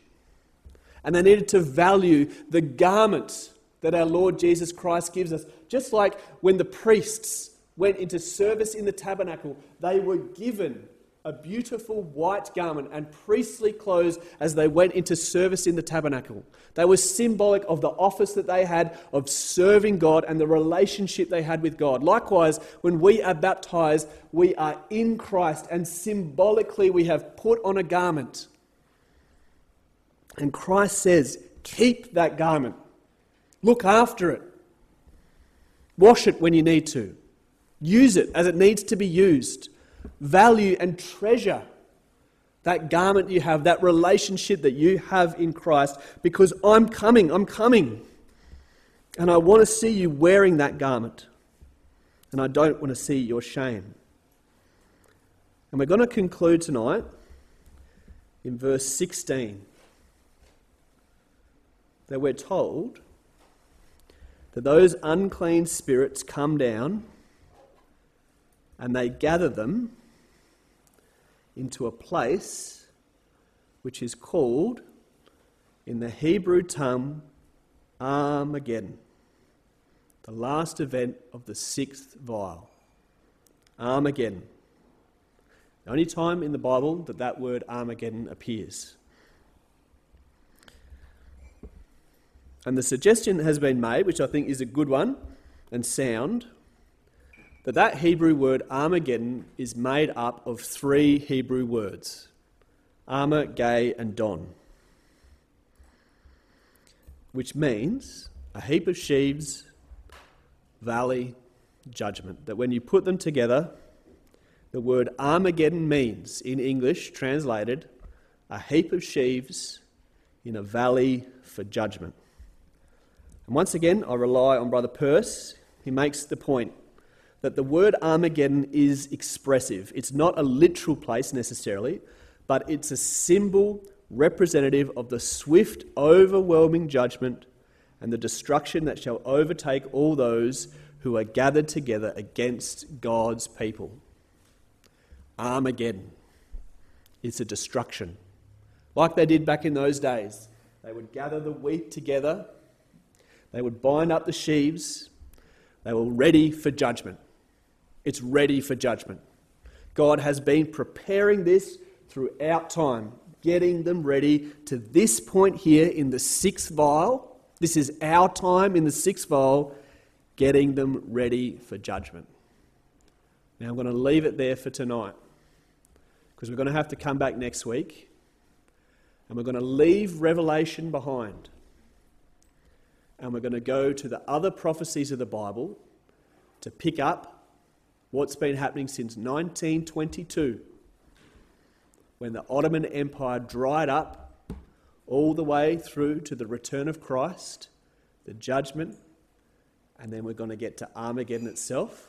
And they needed to value the garment that our Lord Jesus Christ gives us. Just like when the priests went into service in the tabernacle, they were given a beautiful white garment and priestly clothes as they went into service in the tabernacle. They were symbolic of the office that they had of serving God and the relationship they had with God. Likewise, when we are baptized, we are in Christ and symbolically we have put on a garment. And Christ says, Keep that garment, look after it, wash it when you need to, use it as it needs to be used value and treasure that garment you have, that relationship that you have in Christ, because I'm coming, I'm coming. And I want to see you wearing that garment. And I don't want to see your shame. And we're going to conclude tonight in verse 16 that we're told that those unclean spirits come down and they gather them into a place which is called, in the Hebrew tongue, Armageddon, the last event of the sixth vial. Armageddon. The only time in the Bible that that word Armageddon appears. And the suggestion has been made, which I think is a good one and sound, that that Hebrew word Armageddon is made up of three Hebrew words Arma, Gay, and Don, which means a heap of sheaves, valley, judgment. That when you put them together, the word Armageddon means, in English translated, a heap of sheaves in a valley for judgment. And once again, I rely on Brother Pearce. He makes the point that the word Armageddon is expressive. It's not a literal place necessarily, but it's a symbol representative of the swift, overwhelming judgment and the destruction that shall overtake all those who are gathered together against God's people. Armageddon. It's a destruction. Like they did back in those days. They would gather the wheat together, they would bind up the sheaves, they were ready for judgment. It's ready for judgment. God has been preparing this throughout time, getting them ready to this point here in the sixth vial. This is our time in the sixth vial, getting them ready for judgment. Now, I'm going to leave it there for tonight because we're going to have to come back next week and we're going to leave Revelation behind. And we're going to go to the other prophecies of the Bible to pick up what's been happening since 1922 when the Ottoman Empire dried up all the way through to the return of Christ, the judgment, and then we're going to get to Armageddon itself.